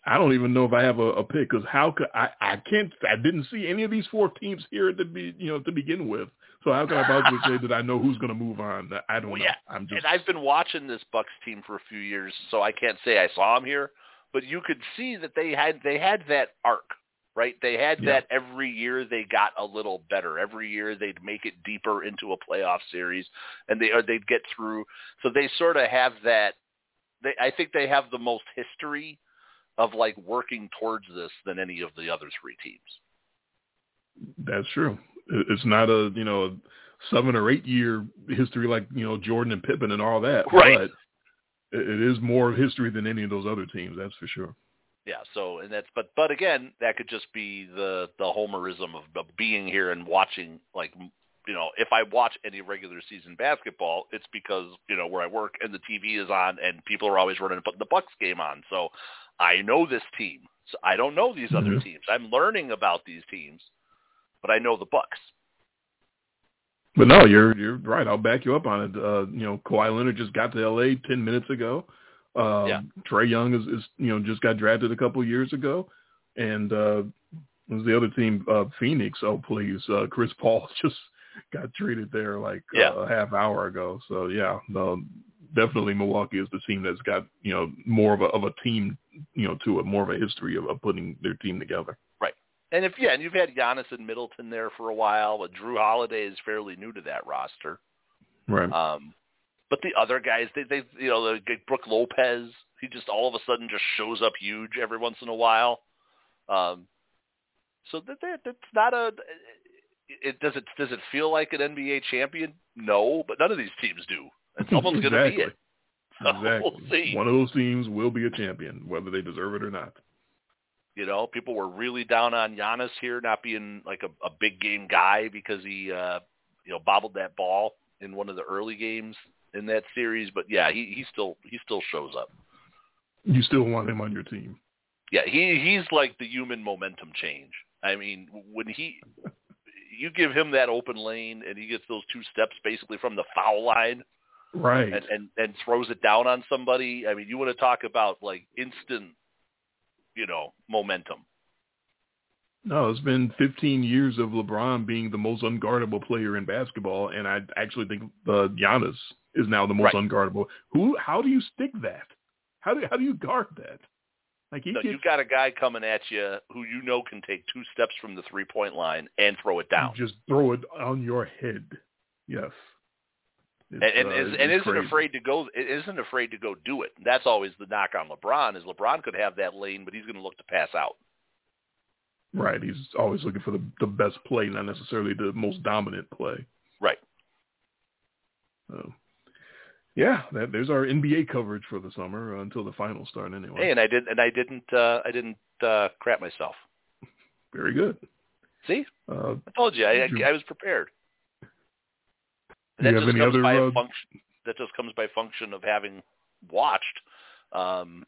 I don't even know if I have a, a pick because how could I? I can't. I didn't see any of these four teams here to be, you know, to begin with. So how can I possibly say that I know who's going to move on? I don't Well, know. yeah, I'm just. And I've been watching this Bucks team for a few years, so I can't say I saw them here, but you could see that they had they had that arc, right? They had Yeah. that every year they got a little better. Every year they'd make it deeper into a playoff series, and they or they'd get through. So they sort of have that. They I think they have the most history of like working towards this than any of the other three teams. That's true. It's not a you know seven or eight year history like you know Jordan and Pippen and all that. Right. But it is more history than any of those other teams. That's for sure. Yeah, so and that's but but again, that could just be the the homerism of, of being here and watching like you know, if I watch any regular season basketball, it's because, you know, where I work and the TV is on and people are always running putting the Bucks game on. So I know this team. So I don't know these other Mhm. teams. I'm learning about these teams, but I know the Bucks. But no, you're you're right. I'll back you up on it. Uh, you know, Kawhi Leonard just got to L.A. ten minutes ago. Uh, Yeah. Trae Young is, is you know just got drafted a couple years ago, and uh, was the other team uh, Phoenix? Oh please, uh, Chris Paul <laughs> just got traded there like Yeah. uh, a half hour ago. So yeah, no, definitely Milwaukee is the team that's got you know more of a of a team you know to a more of a history of, of putting their team together. Right. And if yeah, and you've had Giannis and Middleton there for a while, but Jrue Holiday is fairly new to that roster. Right. Um, but the other guys, they, they, you know, the Brook Lopez, he just all of a sudden just shows up huge every once in a while. Um, so that, that that's not a. It does it does it feel like an NBA champion? No, but none of these teams do. And someone's going to be it. <laughs> <laughs> So Exactly. we'll. One of those teams will be a champion, whether they deserve it or not. You know, people were really down on Giannis here not being like a, a big game guy because he, uh, you know, bobbled that ball in one of the early games in that series. But yeah, he he still he still shows up. You still want him on your team. Yeah, he he's like the human momentum change. I mean, when he <laughs> you give him that open lane and he gets those two steps basically from the foul line Right. and and, and throws it down on somebody. I mean, you want to talk about like instant, you know, momentum. No, it's been 15 years of LeBron being the most unguardable player in basketball, and I actually think uh, Giannis is now the most Right. unguardable. Who? How do you stick that? How do how do you guard that? Like he No, gets, you've got a guy coming at you who you know can take two steps from the three point line and throw it down, just throw it on your head. Yes. And It's, and, uh, is, and isn't crazy. afraid to go. Isn't afraid to go do it. That's always the knock on LeBron is LeBron could have that lane, but he's going to look to pass out. Right. He's always looking for the the best play, not necessarily the most dominant play. Right. So, yeah, that, there's our NBA coverage for the summer uh, until the finals start. Anyway, Hey, and I did, and I didn't, uh, I didn't uh, crap myself. very good. See, Uh, I told you, I, you- I, I was prepared. That just comes other, by uh, function. That just comes by function of having watched. Um,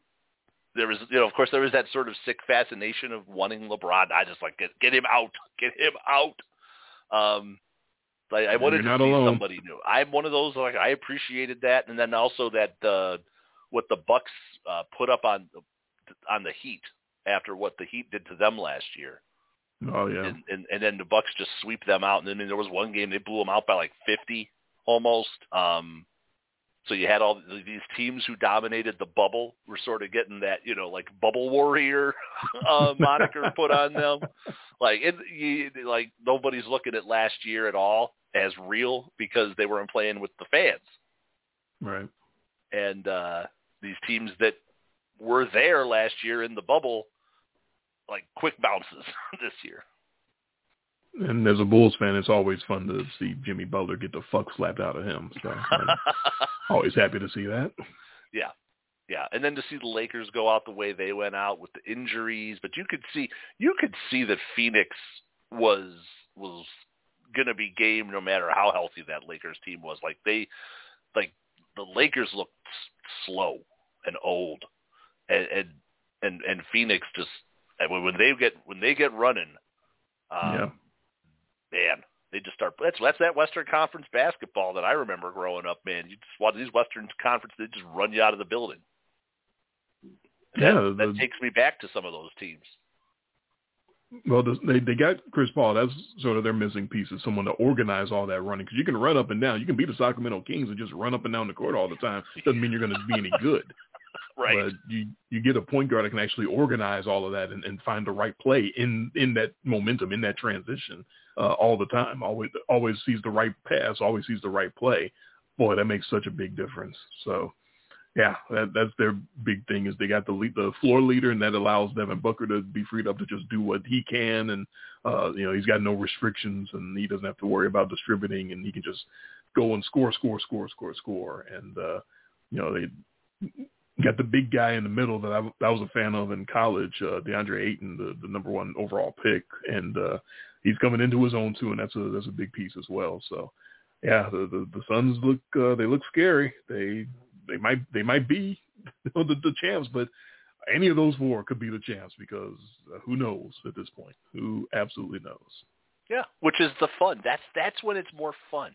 there was, you know, of course, there was that sort of sick fascination of wanting LeBron. I just like get get him out, get him out. Um, like I wanted to see alone. somebody new. I'm one of those like I appreciated that, and then also that uh, what the Bucks uh, put up on on the Heat after what the Heat did to them last year oh yeah, and, and and then the Bucks just sweep them out. And then there was one game they blew them out by like fifty almost. Um, so you had all these teams who dominated the bubble were sort of getting that you know like bubble warrior <laughs> uh, moniker put on them. Like it, you, like nobody's looking at last year at all as real because they weren't playing with the fans right. and uh these teams that were there last year in the bubble like quick bounces <laughs> this year. And as a Bulls fan, it's always fun to see Jimmy Butler get the fuck slapped out of him. So I'm <laughs> always happy to see that. yeah. Yeah, and then to see the Lakers go out the way they went out with the injuries, but you could see you could see that Phoenix was was going to be game no matter how healthy that Lakers team was. Like they, like the Lakers looked slow and old, and and and, and Phoenix just when they get when they get running, um, Yeah. Man, they just start. That's that's that Western Conference basketball that I remember growing up. Man, you just watch these Western Conference. They just run you out of the building. And Yeah, that, the- that takes me back to some of those teams. Well, the- they they got Chris Paul. That's sort of their missing piece is someone to organize all that running because you can run up and down. You can be the Sacramento Kings and just run up and down the court all the time. Doesn't mean you're going to be any good. <laughs> Right. But you you get a point guard that can actually organize all of that and, and find the right play in in that momentum in that transition uh, all the time. Always always sees the right pass. Always sees the right play. Boy, that makes such a big difference. So. Yeah, that, that's their big thing is they got the lead, the floor leader, and that allows Devin Booker to be freed up to just do what he can, and uh, you know he's got no restrictions, and he doesn't have to worry about distributing, and he can just go and score, score, score, score, score, and uh, you know they got the big guy in the middle that I, I was a fan of in college, uh, DeAndre Ayton, the, the number one overall pick, and uh, he's coming into his own too, and that's a that's a big piece as well. So, yeah, the the, the Suns look uh, they look scary. They they might they might be <laughs> the, the champs, but any of those four could be the champs because uh, who knows at this point? Who absolutely knows? Yeah, which is the fun. That's that's when it's more fun.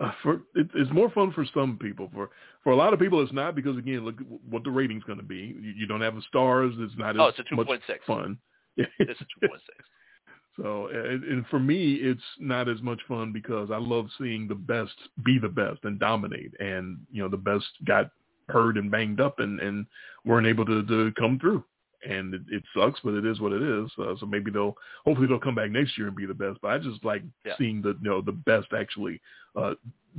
Uh, for it, it's more fun for some people. For for a lot of people, it's not because again, look what the rating's going to be. You, you don't have the stars. It's not Oh, as it's a much 2.6. fun. It's a two point six. <laughs> So, and, and for me, it's not as much fun because I love seeing the best be the best and dominate. And you know, the best got hurt and banged up and and weren't able to, to come through. And it, it sucks, but it is what it is. Uh, so maybe they'll hopefully they'll come back next year and be the best. But I just like Yeah. seeing the you know the best actually uh,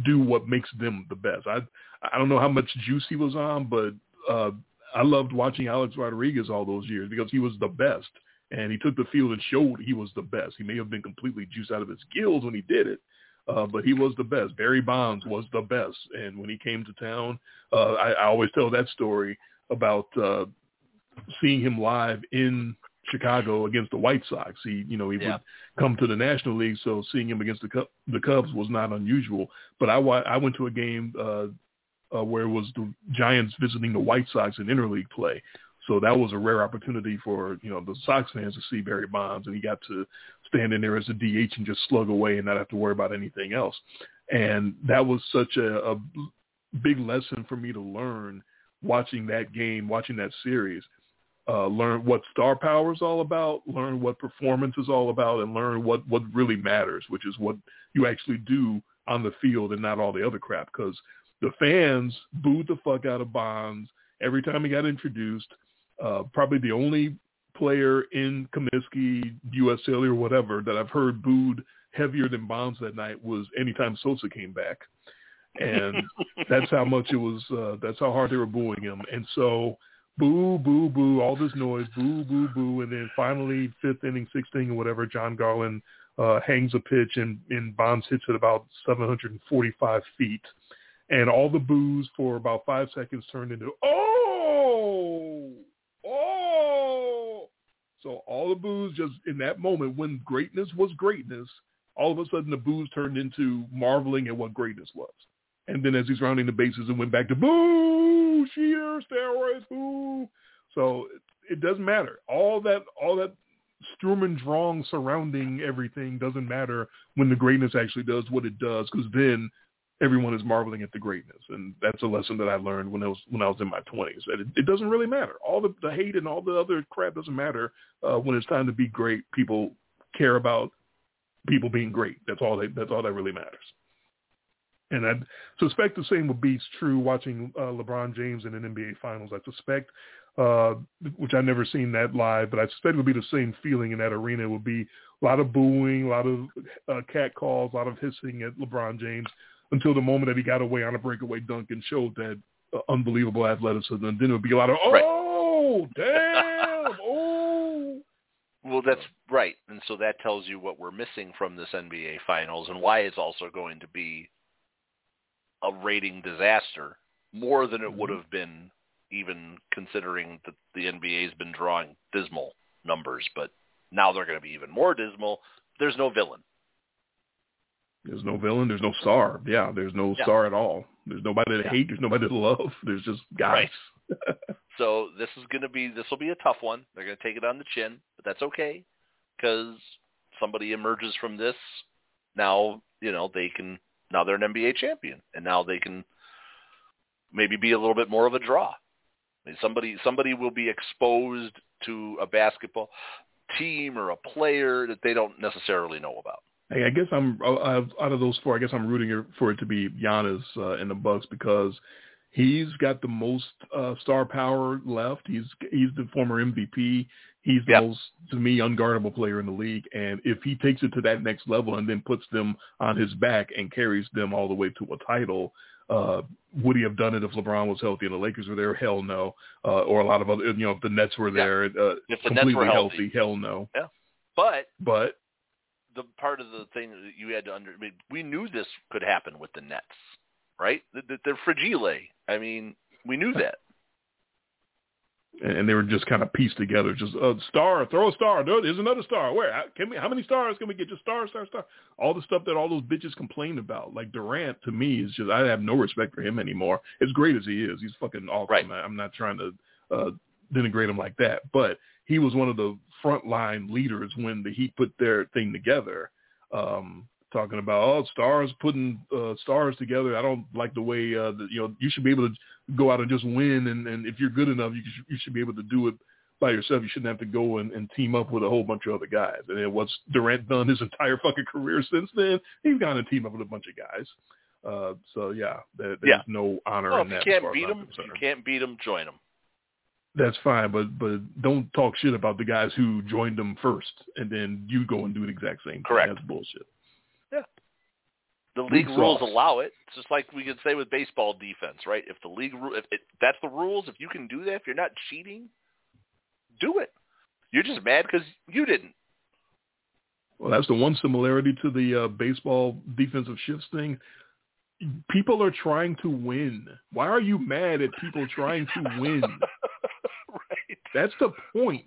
do what makes them the best. I I don't know how much juice he was on, but uh, I loved watching Alex Rodriguez all those years because he was the best and he took the field and showed he was the best. He may have been completely juiced out of his gills when he did it, uh, but he was the best. Barry Bonds was the best, and when he came to town, uh, I, I always tell that story about uh, seeing him live in Chicago against the White Sox. He, you know, he Yeah. would come to the National League, so seeing him against the Cub, the Cubs was not unusual. But I, wa- I went to a game uh, uh, where it was the Giants visiting the White Sox in interleague play. So that was a rare opportunity for you know the Sox fans to see Barry Bonds, and he got to stand in there as a DH and just slug away and not have to worry about anything else. And that was such a, a big lesson for me to learn watching that game, watching that series. Uh, learn what star power is all about, learn what performance is all about, and learn what what really matters, which is what you actually do on the field and not all the other crap. Because the fans booed the fuck out of Bonds every time he got introduced. Uh, probably the only player in Comiskey, U.S. Cellular, whatever, that I've heard booed heavier than Bonds that night was anytime Sosa came back. And <laughs> that's how much it was, uh, that's how hard they were booing him. And so boo, boo, boo, all this noise, boo, boo, boo. And then finally, fifth inning, sixth inning, or whatever, Jon Garland uh, hangs a pitch and, and Bonds hits it about 745 feet. And all the boos for about five seconds turned into, oh, oh. So all the boos just in that moment when greatness was greatness, all of a sudden the boos turned into marveling at what greatness was. And then as he's rounding the bases and went back to boo, cheer, steroids, boo. So it, it doesn't matter. All that, all that Sturm and Drang surrounding everything doesn't matter when the greatness actually does what it does, because then everyone is marveling at the greatness, and that's a lesson that I learned when I was when I was in my twenties. That it, it doesn't really matter. All the, the hate and all the other crap doesn't matter uh, when it's time to be great. People care about people being great. That's all they. That's all that really matters. And I suspect the same would be true watching uh, LeBron James in an NBA Finals. I suspect, uh, which I've never seen that live, but I suspect it would be the same feeling in that arena. It would be a lot of booing, a lot of uh, cat calls, a lot of hissing at LeBron James until the moment that he got away on a breakaway dunk and showed that uh, unbelievable athleticism. And then it would be a lot of, oh, damn, oh. Well, that's right, and so that tells you what we're missing from this NBA Finals and why it's also going to be a rating disaster more than it would have been even considering that the NBA has been drawing dismal numbers, but now they're going to be even more dismal there's no villain. There's no villain. There's no star. Yeah, there's no Yeah. star at all. There's nobody to Yeah. hate. There's nobody to love. There's just guys. So this is going to be this will be a tough one. They're going to take it on the chin, but that's okay because somebody emerges from this. Now you know they can. Now they're an NBA champion, and now they can maybe be a little bit more of a draw. I mean, somebody somebody will be exposed to a basketball team or a player that they don't necessarily know about. Hey, I guess I'm out of those four. I guess I'm rooting for it to be Giannis uh, in the Bucks because he's got the most uh, star power left. He's he's the former MVP. He's the Yep. most, to me, unguardable player in the league. And if he takes it to that next level and then puts them on his back and carries them all the way to a title, uh, would he have done it if LeBron was healthy and the Lakers were there? Hell no. Uh, or a lot of other, you know, if the Nets were Yeah. there, uh, If the Nets completely were healthy. hell no. Yeah. But But the part of the thing that you had to under, I mean, we knew this could happen with the Nets, right? Th- th- They're fragile. I mean, we knew that. and they were just kind of pieced together. Just a star, throw a star. No, there's another star. Where can we? How many stars can we get? Just star, star, star. All the stuff that all those bitches complained about. Like Durant, to me, is just I have no respect for him anymore. As great as he is, he's fucking awesome. Right. I'm not trying to uh, denigrate him like that, but he was one of the frontline leaders when the Heat put their thing together. Um, talking about oh stars putting uh, stars together. I don't like the way uh, the, you know you should be able to go out and just win, and, and if you're good enough, you should, you should be able to do it by yourself. You shouldn't have to go and, and team up with a whole bunch of other guys. And then what's Durant done his <laughs> entire fucking career since then? He's gone and team up with a bunch of guys. Uh, so yeah, there, there's Yeah. no honor Well, in if you can't beat them, you can't beat them. Join them. That's fine, but but don't talk shit about the guys who joined them first, and then you go and do the exact same. thing. Correct. That's bullshit. Yeah. The league League rules sauce. allow it. It's just like we could say with baseball defense, right? If the league, ru- if it, that's the rules, if you can do that, if you're not cheating, do it. You're just mad because you didn't. Well, that's the one similarity to the uh, baseball defensive shifts thing. People are trying to win. Why are you mad at people trying to win? <laughs> right. That's the point.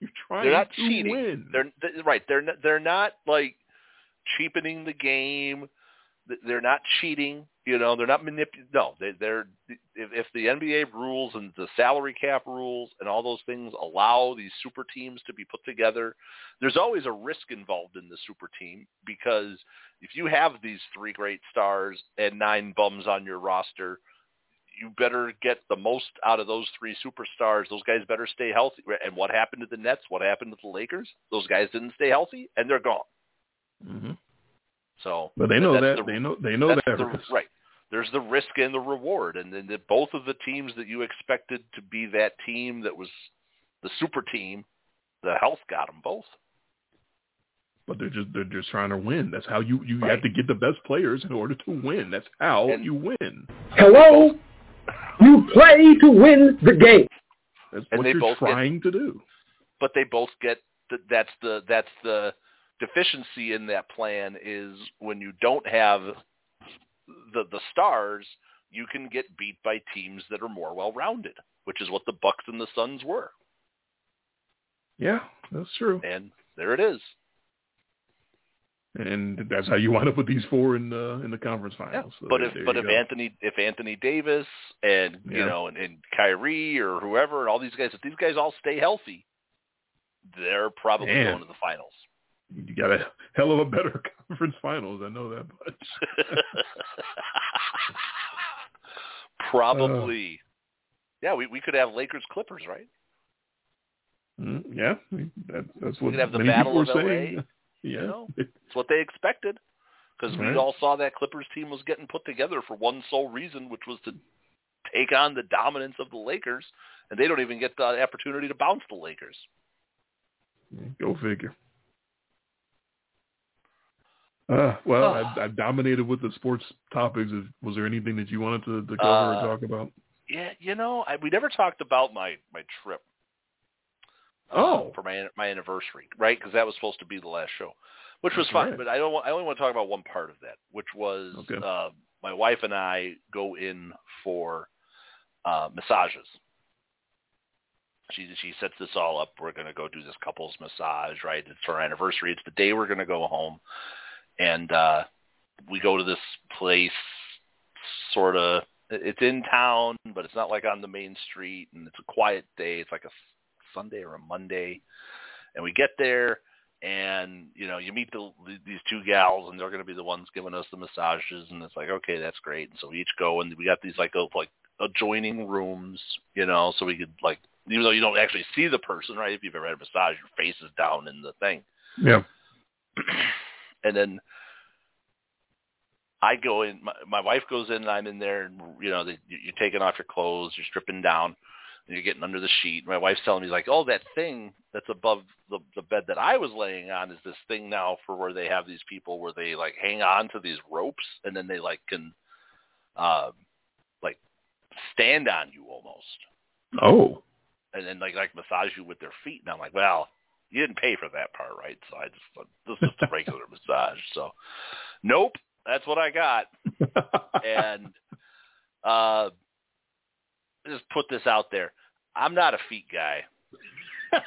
You're trying They're not to cheating. win. They're, they're right. They're not, they're not like cheapening the game. They're not cheating. You know, they're not manip. No, they, they're if, if the NBA rules and the salary cap rules and all those things allow these super teams to be put together, there's always a risk involved in the super team because if you have these three great stars and nine bums on your roster, you better get the most out of those three superstars. Those guys better stay healthy. And what happened to the Nets? What happened to the Lakers? Those guys didn't stay healthy, and they're gone. hmm So, But they know that. the- they know. They know that's that. the, right. There's the risk and the reward, and then the, both of the teams that you expected to be that team that was the super team, the health got them both. But they're just they're just trying to win. That's how you you Right. have to get the best players in order to win. That's how And- you win. Hello? You play to win the game. That's And what they you're both get- trying to do. but they both get the, that's the that's the deficiency in that plan is when you don't have the the stars, you can get beat by teams that are more well rounded, which is what the Bucks and the Suns were. Yeah, that's true. And there it is. And that's how you wind up with these four in the in the conference Yeah. finals. So but there- if there but if go. Anthony if Anthony Davis and you know and, and Kyrie or whoever and all these guys if these guys all stay healthy, they're probably Man. going to the finals. You got a hell of a better <laughs> conference finals, I know that much. <laughs> Probably. yeah, we we could have Lakers Clippers, right? Mm, yeah, that, that's what could have the many Battle of LA, saying. <laughs> Yeah, you know? It's what they expected. Because Right. we all saw that Clippers team was getting put together for one sole reason, which was to take on the dominance of the Lakers, and they don't even get the opportunity to bounce the Lakers. go figure. Uh, well, Ah. I, I dominated with the sports topics. Was there anything that you wanted to, to cover Uh, or talk about? Yeah, you know, I, we never talked about my my trip. uh, Oh. for my my anniversary, right? Because that was supposed to be the last show, which was That's fun. right. But I don't. Want, I only want to talk about one part of that, which was Okay. uh, my wife and I go in for uh, massages. she she sets this all up. We're gonna go do this couples massage, right? It's our anniversary. It's the day we're gonna go home, and uh we go to this place, sort of. It's in town, but it's not like on the main street, and it's a quiet day. It's like a Sunday or a Monday, and we get there, and you know you meet the, these two gals, and they're going to be the ones giving us the massages, and it's like okay, that's great. And so we each go, and we got these like like adjoining rooms, you know, so we could like even though you don't actually see the person, right? If you've ever had a massage, your face is down in the thing. Yeah. <clears throat> and then I go in. My, my wife goes in, and I'm in there, and you know, the, you're taking off your clothes, you're stripping down, and you're getting under the sheet. My wife's telling me like, "Oh, that thing that's above the the bed that I was laying on is this thing now for where they have these people where they like hang on to these ropes, and then they like can, uh, like stand on you almost." Oh. And then like like massage you with their feet, and I'm like, well, you didn't pay for that part, right? So I just this is just a regular <laughs> massage. So, nope, that's what I got. and uh just put this out there. I'm not a feet guy. <laughs>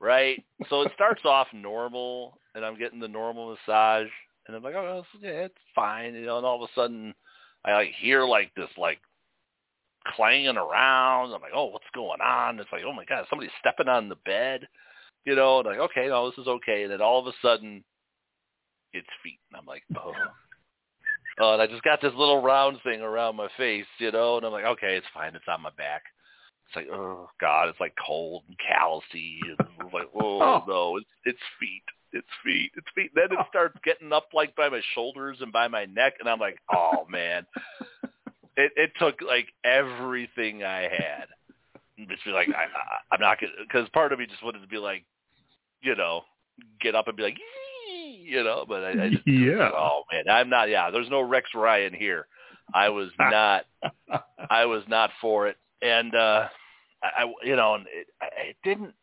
right? So it starts off normal and I'm getting the normal massage and I'm like, oh, yeah, it's fine, you know, and all of a sudden I like hear like this like clanging around. I'm like, oh, what's going on? It's like, oh my god, somebody's stepping on the bed, you know. And like, okay, no, this is okay. And then all of a sudden, it's feet, and I'm like, oh. Oh, and I just got this little round thing around my face, you know, and I'm like, okay, it's fine. It's on my back. It's like, oh God, it's like cold and callousy, and I'm like, oh, <laughs> oh no, it's it's feet, it's feet, it's feet. Then it starts getting up like by my shoulders and by my neck, and I'm like, oh man, it, it took like everything I had. <laughs> Just be like, I, I, I'm not gonna, because part of me just wanted to be like, you know, get up and be like, you know, but I, I just, <laughs> yeah. Oh man, I'm not. Yeah, there's no Rex Ryan here. I was <laughs> not. I was not for it, and uh I, I you know, and it, it didn't.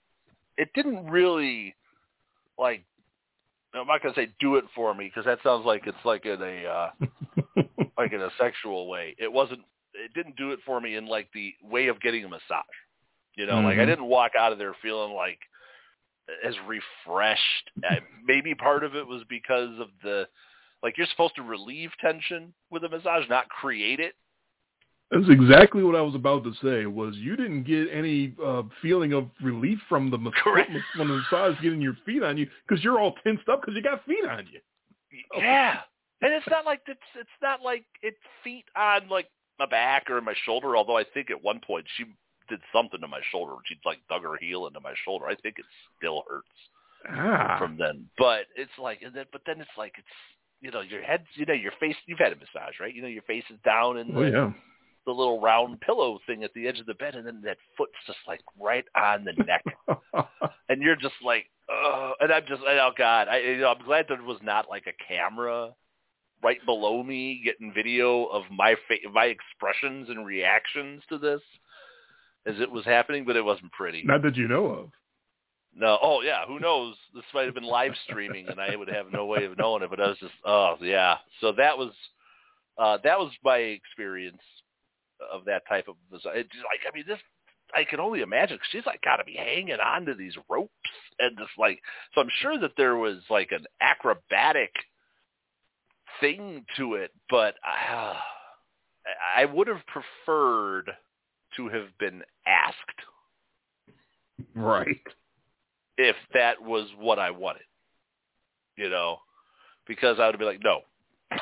It didn't really like. I'm not gonna say do it for me because that sounds like it's like in a uh like in a sexual way. It wasn't. It didn't do it for me in like the way of getting a massage. You know, mm-hmm. like I mm-hmm. didn't walk out of there feeling like as refreshed. Maybe part of it was because of the like you're supposed to relieve tension with a massage, not create it. That's exactly what I was about to say. Was you didn't get any uh, feeling of relief from the Correct. from the massage getting your feet on you because you're all tensed up because you got feet on you. Yeah, and it's not like it's it's not like it's feet on like my back or my shoulder. Although I think at one point she did something to my shoulder. She like dug her heel into my shoulder. I think it still hurts ah. from then. But it's like, and then, but then it's like it's you know your head, you know your face. You've had a massage, right? You know your face is down in oh, the, yeah. the little round pillow thing at the edge of the bed, and then that foot's just like right on the neck, <laughs> and you're just like, oh, and I'm just, oh god, I you know I'm glad there was not like a camera right below me getting video of my fa- my expressions and reactions to this as it was happening, but it wasn't pretty. Not that you know of. No. Oh yeah. Who knows? This might have been live streaming, and I would have no way of knowing it. But I was just, oh yeah. So that was uh, that was my experience of that type of. It's like I mean, this I can only imagine cause she's like got to be hanging on to these ropes and just like. So I'm sure that there was like an acrobatic thing to it, but uh, I would have preferred to have been asked. Right. If that was what I wanted. You know, because I would be like, no. <laughs>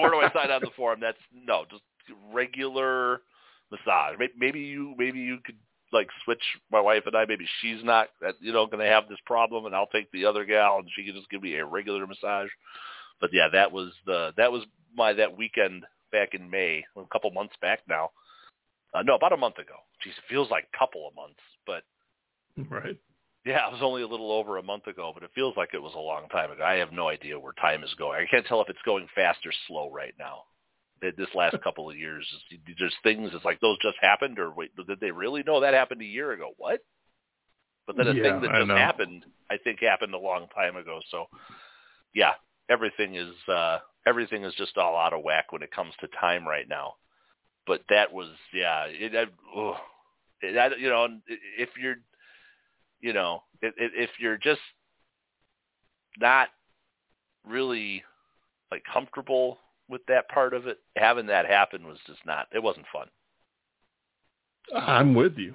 Where do I sign on the form? That's no, just regular massage. Maybe you, maybe you could like switch my wife and I. Maybe she's not, you know, going to have this problem, and I'll take the other gal, and she can just give me a regular massage. But yeah, that was the that was my that weekend back in May, a couple months back now. Uh, no, about a month ago. Geez, it feels like a couple of months, but right. Yeah, it was only a little over a month ago, but it feels like it was a long time ago. I have no idea where time is going. I can't tell if it's going fast or slow right now. This last couple of years, there's things. It's like those just happened, or wait, did they really? No, that happened a year ago. What? But then a yeah, thing that just happened, I think, happened a long time ago. So, yeah, everything is uh, everything is just all out of whack when it comes to time right now but that was yeah it I, That you know, if you're, you know, if, if you're just not really like comfortable with that part of it, having that happen was just not. It wasn't fun. I'm with you.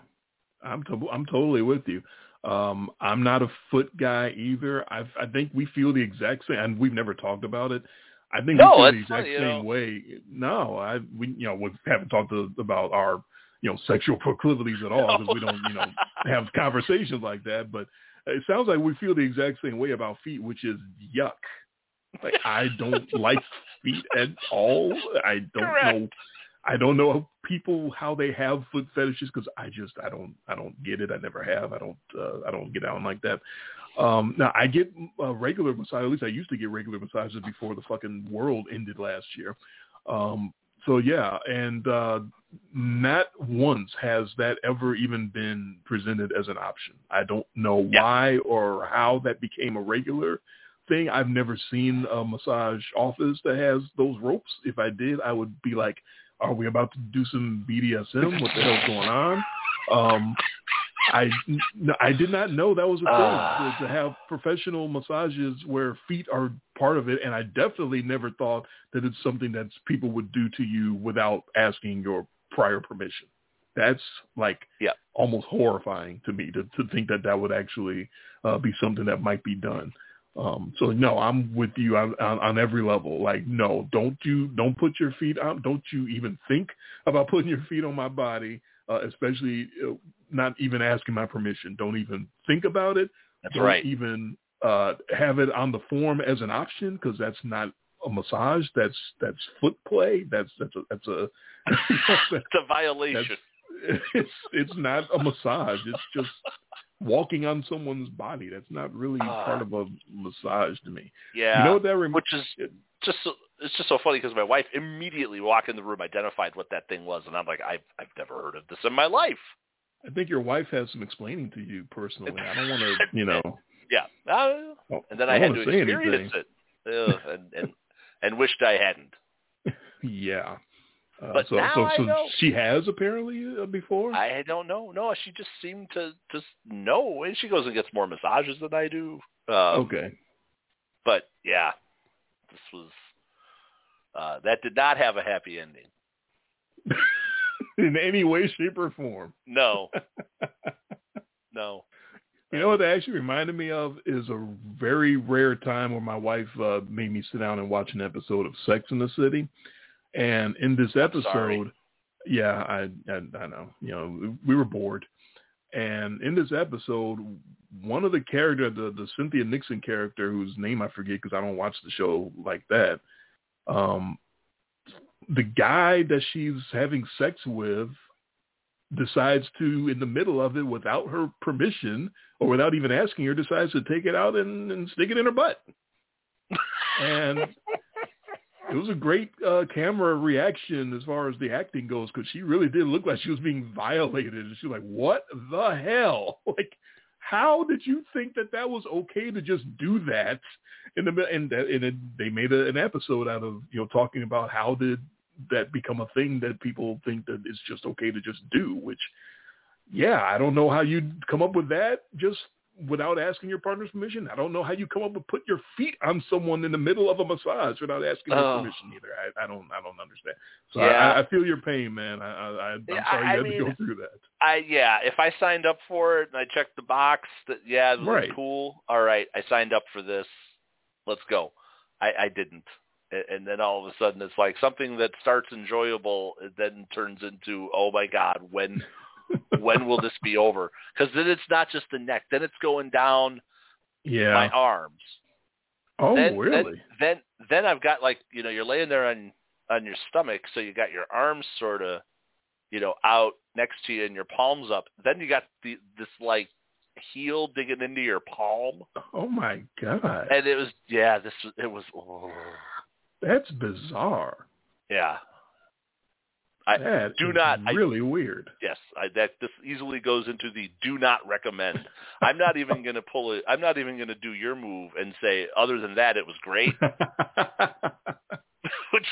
I'm to- I'm totally with you. Um, I'm not a foot guy either. I I think we feel the exact same, and we've never talked about it. I think No, we feel the exact funny, you same know. way. No, I we you know we haven't talked to, about our you know sexual proclivities at all because we don't you know <laughs> have conversations like that. But it sounds like we feel the exact same way about feet, which is yuck. Like I don't <laughs> like feet at all. I don't Correct. know. I don't know people how they have foot fetishes because I just I don't I don't get it. I never have. I don't uh, I don't get down like that. Um, now I get uh, regular massage. At least I used to get regular massages before the fucking world ended last year. Um, so yeah, and uh, not once has that ever even been presented as an option. I don't know Yeah. why or how that became a regular thing. I've never seen a massage office that has those ropes. If I did, I would be like, "Are we about to do some BDSM? What the hell's going on?" Um, I, I did not know that was a thing Ah. to, to have professional massages where feet are part of it, and I definitely never thought that it's something that people would do to you without asking your prior permission. That's like Yeah. almost horrifying to me to, to think that that would actually uh, be something that might be done. Um, so no, I'm with you on, on, on every level. Like, no, don't you, don't put your feet on, don't you even think about putting your feet on my body, uh, especially uh, not even asking my permission. Don't even think about it. That's don't right. even uh, have it on the form as an option because that's not a massage. That's that's foot play. That's that's a that's a <laughs> that's, It's a violation. <laughs> it's it's not a massage. It's just walking on someone's body. That's not really Ah. part of a massage to me. yeah. You know what that reminds? which is just so, it's just so funny because my wife immediately walked in the room, identified what that thing was, and I'm like, I've I've never heard of this in my life. I think your wife has some explaining to you personally. I don't want to, <laughs> you know. Yeah, uh, and then I I, had to experience anything. it, and and and wished I hadn't. <laughs> Yeah. Uh, But so, now so, I know. she has apparently uh, before. I don't know. No, she just seemed to just know, and she goes and gets more massages than I do. Um, okay. but yeah, this was uh, that did not have a happy ending. <laughs> In any way, shape, or form. No, <laughs> no. You know what that actually reminded me of is a very rare time where my wife uh, made me sit down and watch an episode of Sex in the City, and in this episode, sorry. yeah, I, I I know, you know, we were bored, and in this episode, one of the character, the the Cynthia Nixon character, whose name I forget because I don't watch the show like that, um, the guy that she's having sex with decides to, in the middle of it, without her permission or without even asking her, decides to take it out and, and stick it in her butt. <laughs> And it was a great uh, camera reaction as far as the acting goes because she really did look like she was being violated. And she was like, what the hell? <laughs> Like, how did you think that that was okay to just do that? In the and and it, they made a, an episode out of you know talking about how did that become a thing that people think that it's just okay to just do. Which, yeah, I don't know how you'd come up with that just without asking your partner's permission. I don't know how you come up with put your feet on someone in the middle of a massage without asking their Oh. permission either. I, I don't I don't understand. So Yeah. I, I feel your pain, man. I, I, I I'm Yeah, sorry I you had to mean, go through that. I yeah, if I signed up for it and I checked the box that yeah, it was Right. cool. All right, I signed up for this. Let's go. I, I didn't, and then all of a sudden it's like something that starts enjoyable, it then turns into oh my god, when when will this be over? Because then it's not just the neck, then it's going down Yeah. my arms. oh, then, really? Then, then then I've got like you know you're laying there on on your stomach, so you got your arms sort of you know out next to you and your palms up. Then you got the this like heel digging into your palm, oh my god. and it was yeah this was it was oh, That's bizarre. yeah I That do not- I- really weird. yes I, that this easily goes into the do not recommend. I'm not even <laughs> gonna pull it. I'm not even gonna do your move and say other than that it was great. <laughs> Which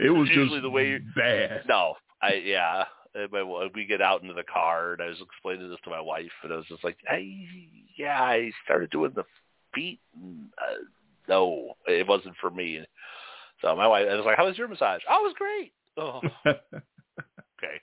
it was Usually just the way you- bad. No, I yeah, my, we get out into the car, and I was explaining this to my wife, and I was just like, "Hey, yeah, I started doing the feet. And, uh, no, it wasn't for me." So my wife, I was like, "How was your massage?" Oh, it was great. Oh, <laughs> okay.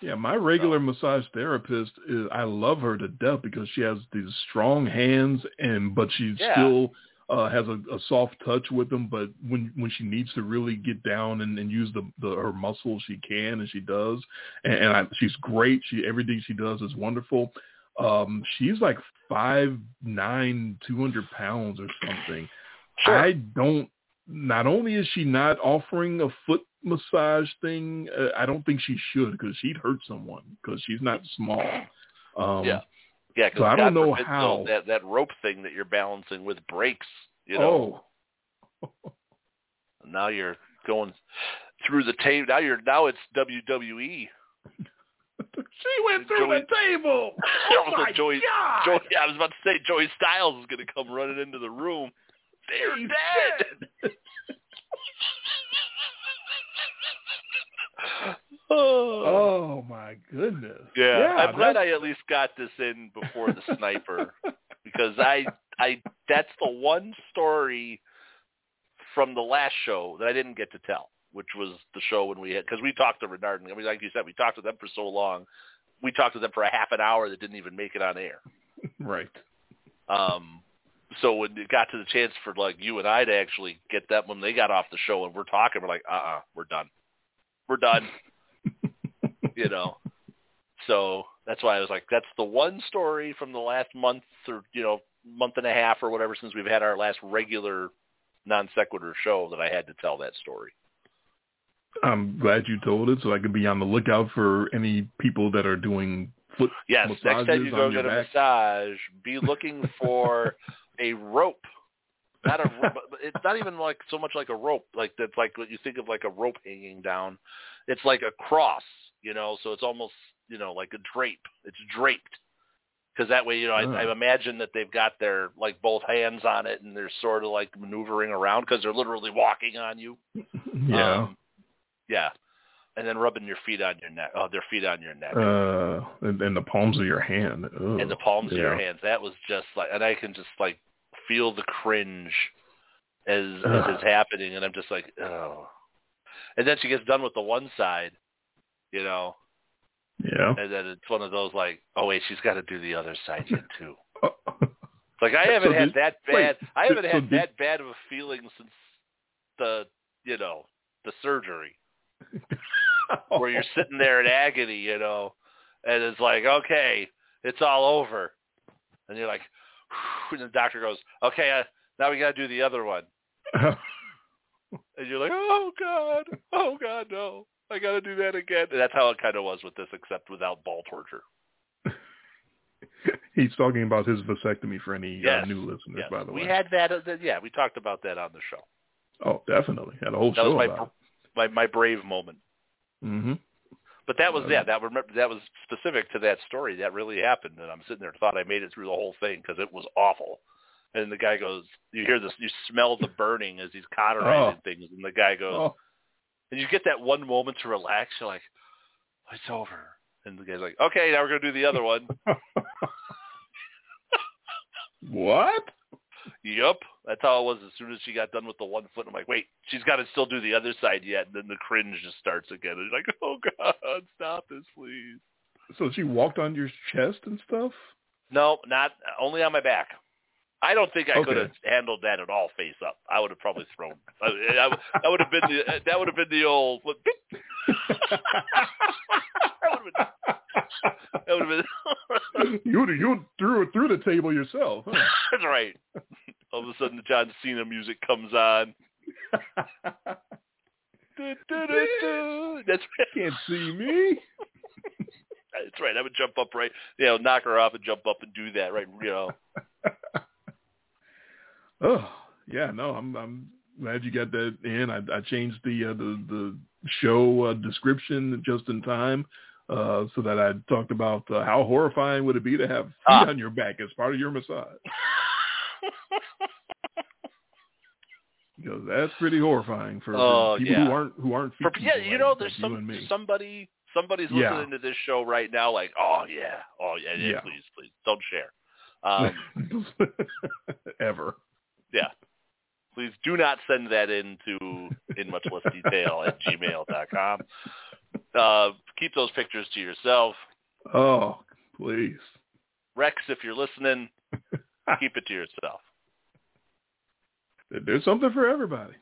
Yeah, my regular massage therapist is I love her to death because she has these strong hands and but she Yeah. still uh has a, a soft touch with them but when when she needs to really get down and, and use the, the her muscles she can and she does and, and I, she's great she everything she does is wonderful um she's like five nine two hundred pounds or something Sure. I don't. Not only is she not offering a foot massage thing, uh, I don't think she should because she'd hurt someone because she's not small. Um, Yeah. Yeah, because So I don't know how- though, that that rope thing that you're balancing with breaks. You know, Oh, <laughs> now you're going through the table. Now you're now it's WWE. <laughs> she went through Joey- the table. <laughs> Oh my Joey- God! Joey, I was about to say Joey Styles is going to come running into the room. They're He's dead. oh. Oh my goodness. Yeah, I'm glad I at least got this in before the sniper <laughs> because I I that's the one story from the last show that I didn't get to tell, which was the show when we had because we talked to Renard. And I mean, like you said, we talked to them for so long. We talked to them for a half an hour that didn't even make it on air. <laughs> right. Um, so when it got to the chance for like you and I to actually get that when they got off the show and we're talking, we're like, uh, uh-uh, we're done, we're done, <laughs> you know. So that's why I was like, that's the one story from the last month or you know month and a half or whatever since we've had our last regular non sequitur show that I had to tell that story. I'm glad you told it so I could be on the lookout for any people that are doing foot Yes, next time massages you go get a back. massage, be looking for <laughs> a rope. Not a, it's not even like so much like a rope, like that's like what you think of like a rope hanging down. It's like a cross, you know. So it's almost you know like a drape. It's draped because that way you know I, Oh. I imagine that they've got their like both hands on it and they're sort of like maneuvering around because they're literally walking on you. <laughs> Yeah. Um, yeah, and then rubbing your feet on your neck. Oh, their feet on your neck. uh, and, and the palms of your hand. Ugh. and the palms of your hands. That was just like, and I can just like feel the cringe as as it's happening, and I'm just like, oh. And then she gets done with the one side, you know, Yeah. and then it's one of those like, oh wait, she's got to do the other side yet too. <laughs> Like I haven't So had did- that wait, bad. I haven't so had did- that bad of a feeling since the you know the surgery <laughs> where you're sitting there in agony, you know, and it's like, okay, it's all over, and you're like, <sighs> and the doctor goes, okay, uh, now we got to do the other one, <laughs> and you're like, oh god, oh god, no, I got to do that again. And that's how it kind of was with this, except without ball torture. <laughs> He's talking about his vasectomy for any Yes. uh, new listeners, Yes. by the way. we had that. Uh, yeah, we talked about that on the show. oh, definitely. Had a whole That show was my about my my brave moment. Mm-hmm. But that was yeah, that remember that was specific to that story. That really happened, and I'm sitting there thought I made it through the whole thing because it was awful. And the guy goes, you hear this, you smell the burning as he's cauterizing Oh. things, and the guy goes, Oh, and you get that one moment to relax. You're like, it's over, and the guy's like, okay, now we're gonna do the other one. <laughs> what? Yup, that's how it was. As soon as she got done with the one foot, I'm like, wait, she's got to still do the other side yet, and then the cringe just starts again. And you're like, <laughs> oh god, stop this, please. So she walked on your chest and stuff? No, not only on my back. I don't think I Okay. could have handled that at all face up. I would have probably thrown. I, I, that would have been the that would have been the old. <laughs> That would have been. That would have been. <laughs> you you threw it through the table yourself. Huh? <laughs> That's right. All of a sudden, the John Cena music comes on. <laughs> Du, du, du. That's Can't see me. that's right. I would jump up right, you know, knock her off and jump up and do that, right? You know, Oh yeah, no, I'm I'm glad you got that in. I, I changed the uh, the the show uh, description just in time, uh, so that I talked about uh, how horrifying would it be to have <laughs> feet Ah. on your back as part of your massage. <laughs> Because that's pretty horrifying for, Oh, people yeah. who aren't who aren't feet For, yeah, you like- know, like there's you some somebody Somebody's Yeah. listening to this show right now, like, oh yeah, oh yeah, yeah, Yeah. please, please, don't share. <laughs> Um, Ever. yeah, please do not send that in to in much less detail at gmail.com. Uh, keep those pictures to yourself. Oh, please. Rex, if you're listening, <laughs> keep it to yourself. There's something for everybody.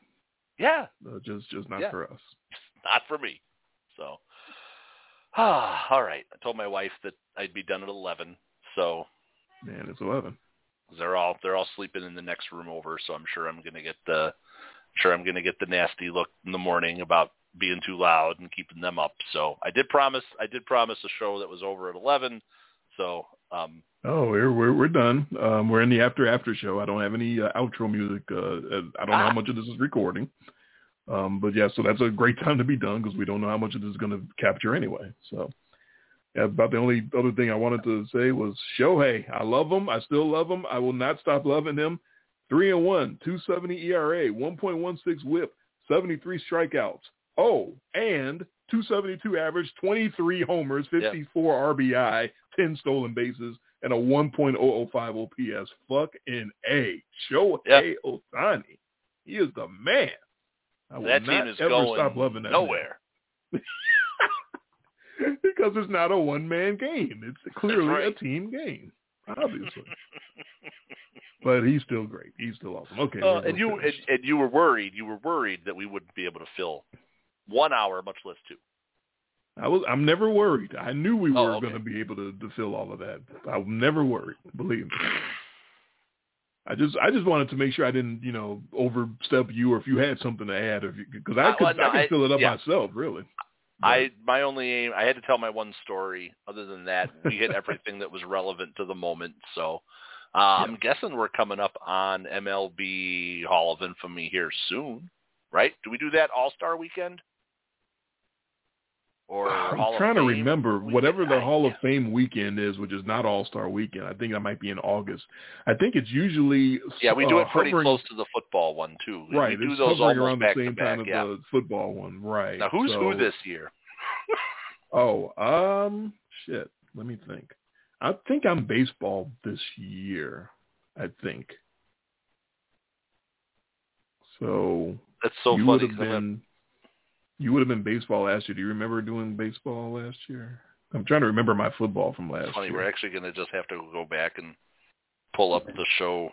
Yeah, Uh, just just not Yeah. for us. <laughs> not for me. So, ah, <sighs> all right. I told my wife that I'd be done at eleven, so Man, it's eleven. they're all they're all sleeping in the next room over. So I'm sure I'm gonna get the sure I'm gonna get the nasty look in the morning about being too loud and keeping them up. So I did promise I did promise a show that was over at eleven. So um, Oh, we're we're we're done. Um, we're in the after after show. I don't have any uh, outro music. Uh, uh, I don't know Ah. how much of this is recording. Um, but yeah, so that's a great time to be done because we don't know how much of this is going to capture anyway. So yeah, about the only other thing I wanted to say was Shohei. I love him. I still love him. I will not stop loving him. Three and one, two seventy ERA, one point one six WHIP, seventy three strikeouts. Oh, and two seventy two average, twenty three homers, fifty four RBI, ten stolen bases, and a one point oh oh five OPS. Fucking a Shohei Ohtani. He is the man. I will that not team is ever going stop loving that nowhere. <laughs> because it's not a one man game. It's clearly right. a team game, obviously. but he's still great. He's still awesome. Okay. Uh, and you and, and you were worried. You were worried that we wouldn't be able to fill one hour, much less two. I was. I'm never worried. I knew we Oh, were okay. going to be able to, to fill all of that. I'm never worried. Believe me. I just I just wanted to make sure I didn't you know overstep you or if you had something to add or because I Uh, could well, no, I could I- fill it up yeah. myself really. I my only aim. I had to tell my one story. Other than that, we hit <laughs> everything that was relevant to the moment. So uh, I'm guessing we're coming up on MLB Hall of Infamy here soon, right? Do we do that All Star Weekend? Or <sighs> I'm of trying to remember whatever the Hall of yeah. Fame weekend is, which is not All Star Weekend. I think that might be in August. I think it's usually Yeah, we do uh, it pretty close to the football one too. Right, we do it's those hovering around the same back. time as yeah. the football one, right? Now who's so, who this year? <laughs> Oh, um, shit. Let me think. I think I'm baseball this year. I think. So That's so funny. would I'm gonna- been you would have been baseball last year. Do you remember doing baseball last year? I'm trying to remember my football from last It's funny. year. We're actually going to just have to go back and pull up the show.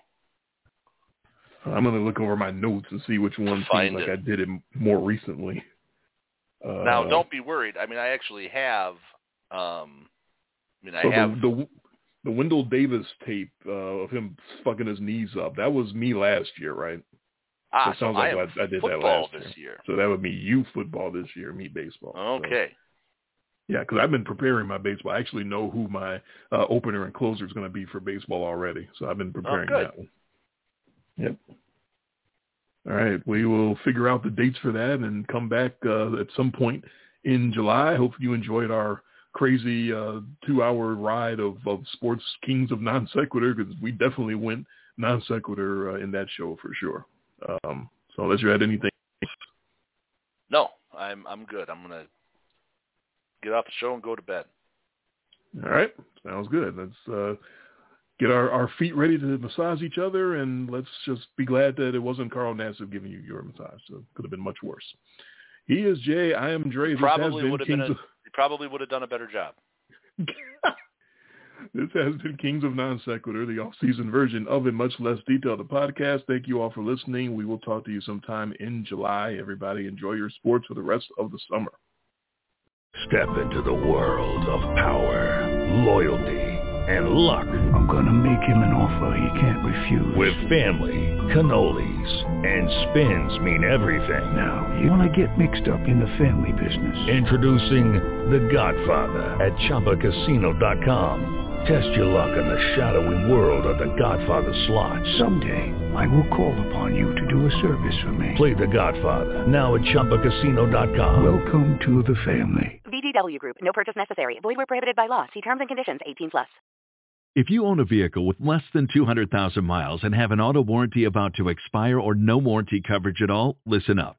I'm gonna look over my notes and see which one seems like it. I did it more recently. Uh, Now, don't be worried. I mean, I actually have. Um, I mean, I so have. the, the the Wendell Davis tape uh, of him fucking his knees up. That was me last year, right? Ah, it so sounds I like I- I did that last this year. So that would be you football this year, me baseball. So, Okay. yeah, because I've been preparing my baseball. I actually know who my uh, opener and closer is going to be for baseball already. So I've been preparing good. that one. Yep. All right, we will figure out the dates for that and come back uh, at some point in July. Hope you enjoyed our crazy uh, two-hour ride of, of sports kings of non sequitur because we definitely went non sequitur uh, in that show for sure. Um, so unless you had anything, No, I'm I'm good. I'm gonna get off the show and go to bed. all right, sounds good. Let's uh, get our, our feet ready to massage each other, and let's just be glad that it wasn't Carl Nassib giving you your massage. So it could have been much worse. He is Jay. I am Dre. This Probably would have been Kings a, of- he probably would have done a better job. <laughs> this has been Kings of Non Sequitur, the off-season version of a much less detailed podcast. Thank you all for listening. We will talk to you sometime in July. Everybody enjoy your sports for the rest of the summer. Step into the world of power, loyalty, and luck. I'm gonna make him an offer he can't refuse. With family, cannolis, and spins mean everything. now, you wanna get mixed up in the family business. Introducing The Godfather at ChumbaCasino.com. Test your luck in the shadowy world of The Godfather slot. Someday, I will call upon you to do a service for me. Play The Godfather now at ChumbaCasino.com. Welcome to the family. VGW Group. No purchase necessary. Void where prohibited by law. See terms and conditions. 18 plus. If you own a vehicle with less than 200,000 miles and have an auto warranty about to expire or no warranty coverage at all, listen up.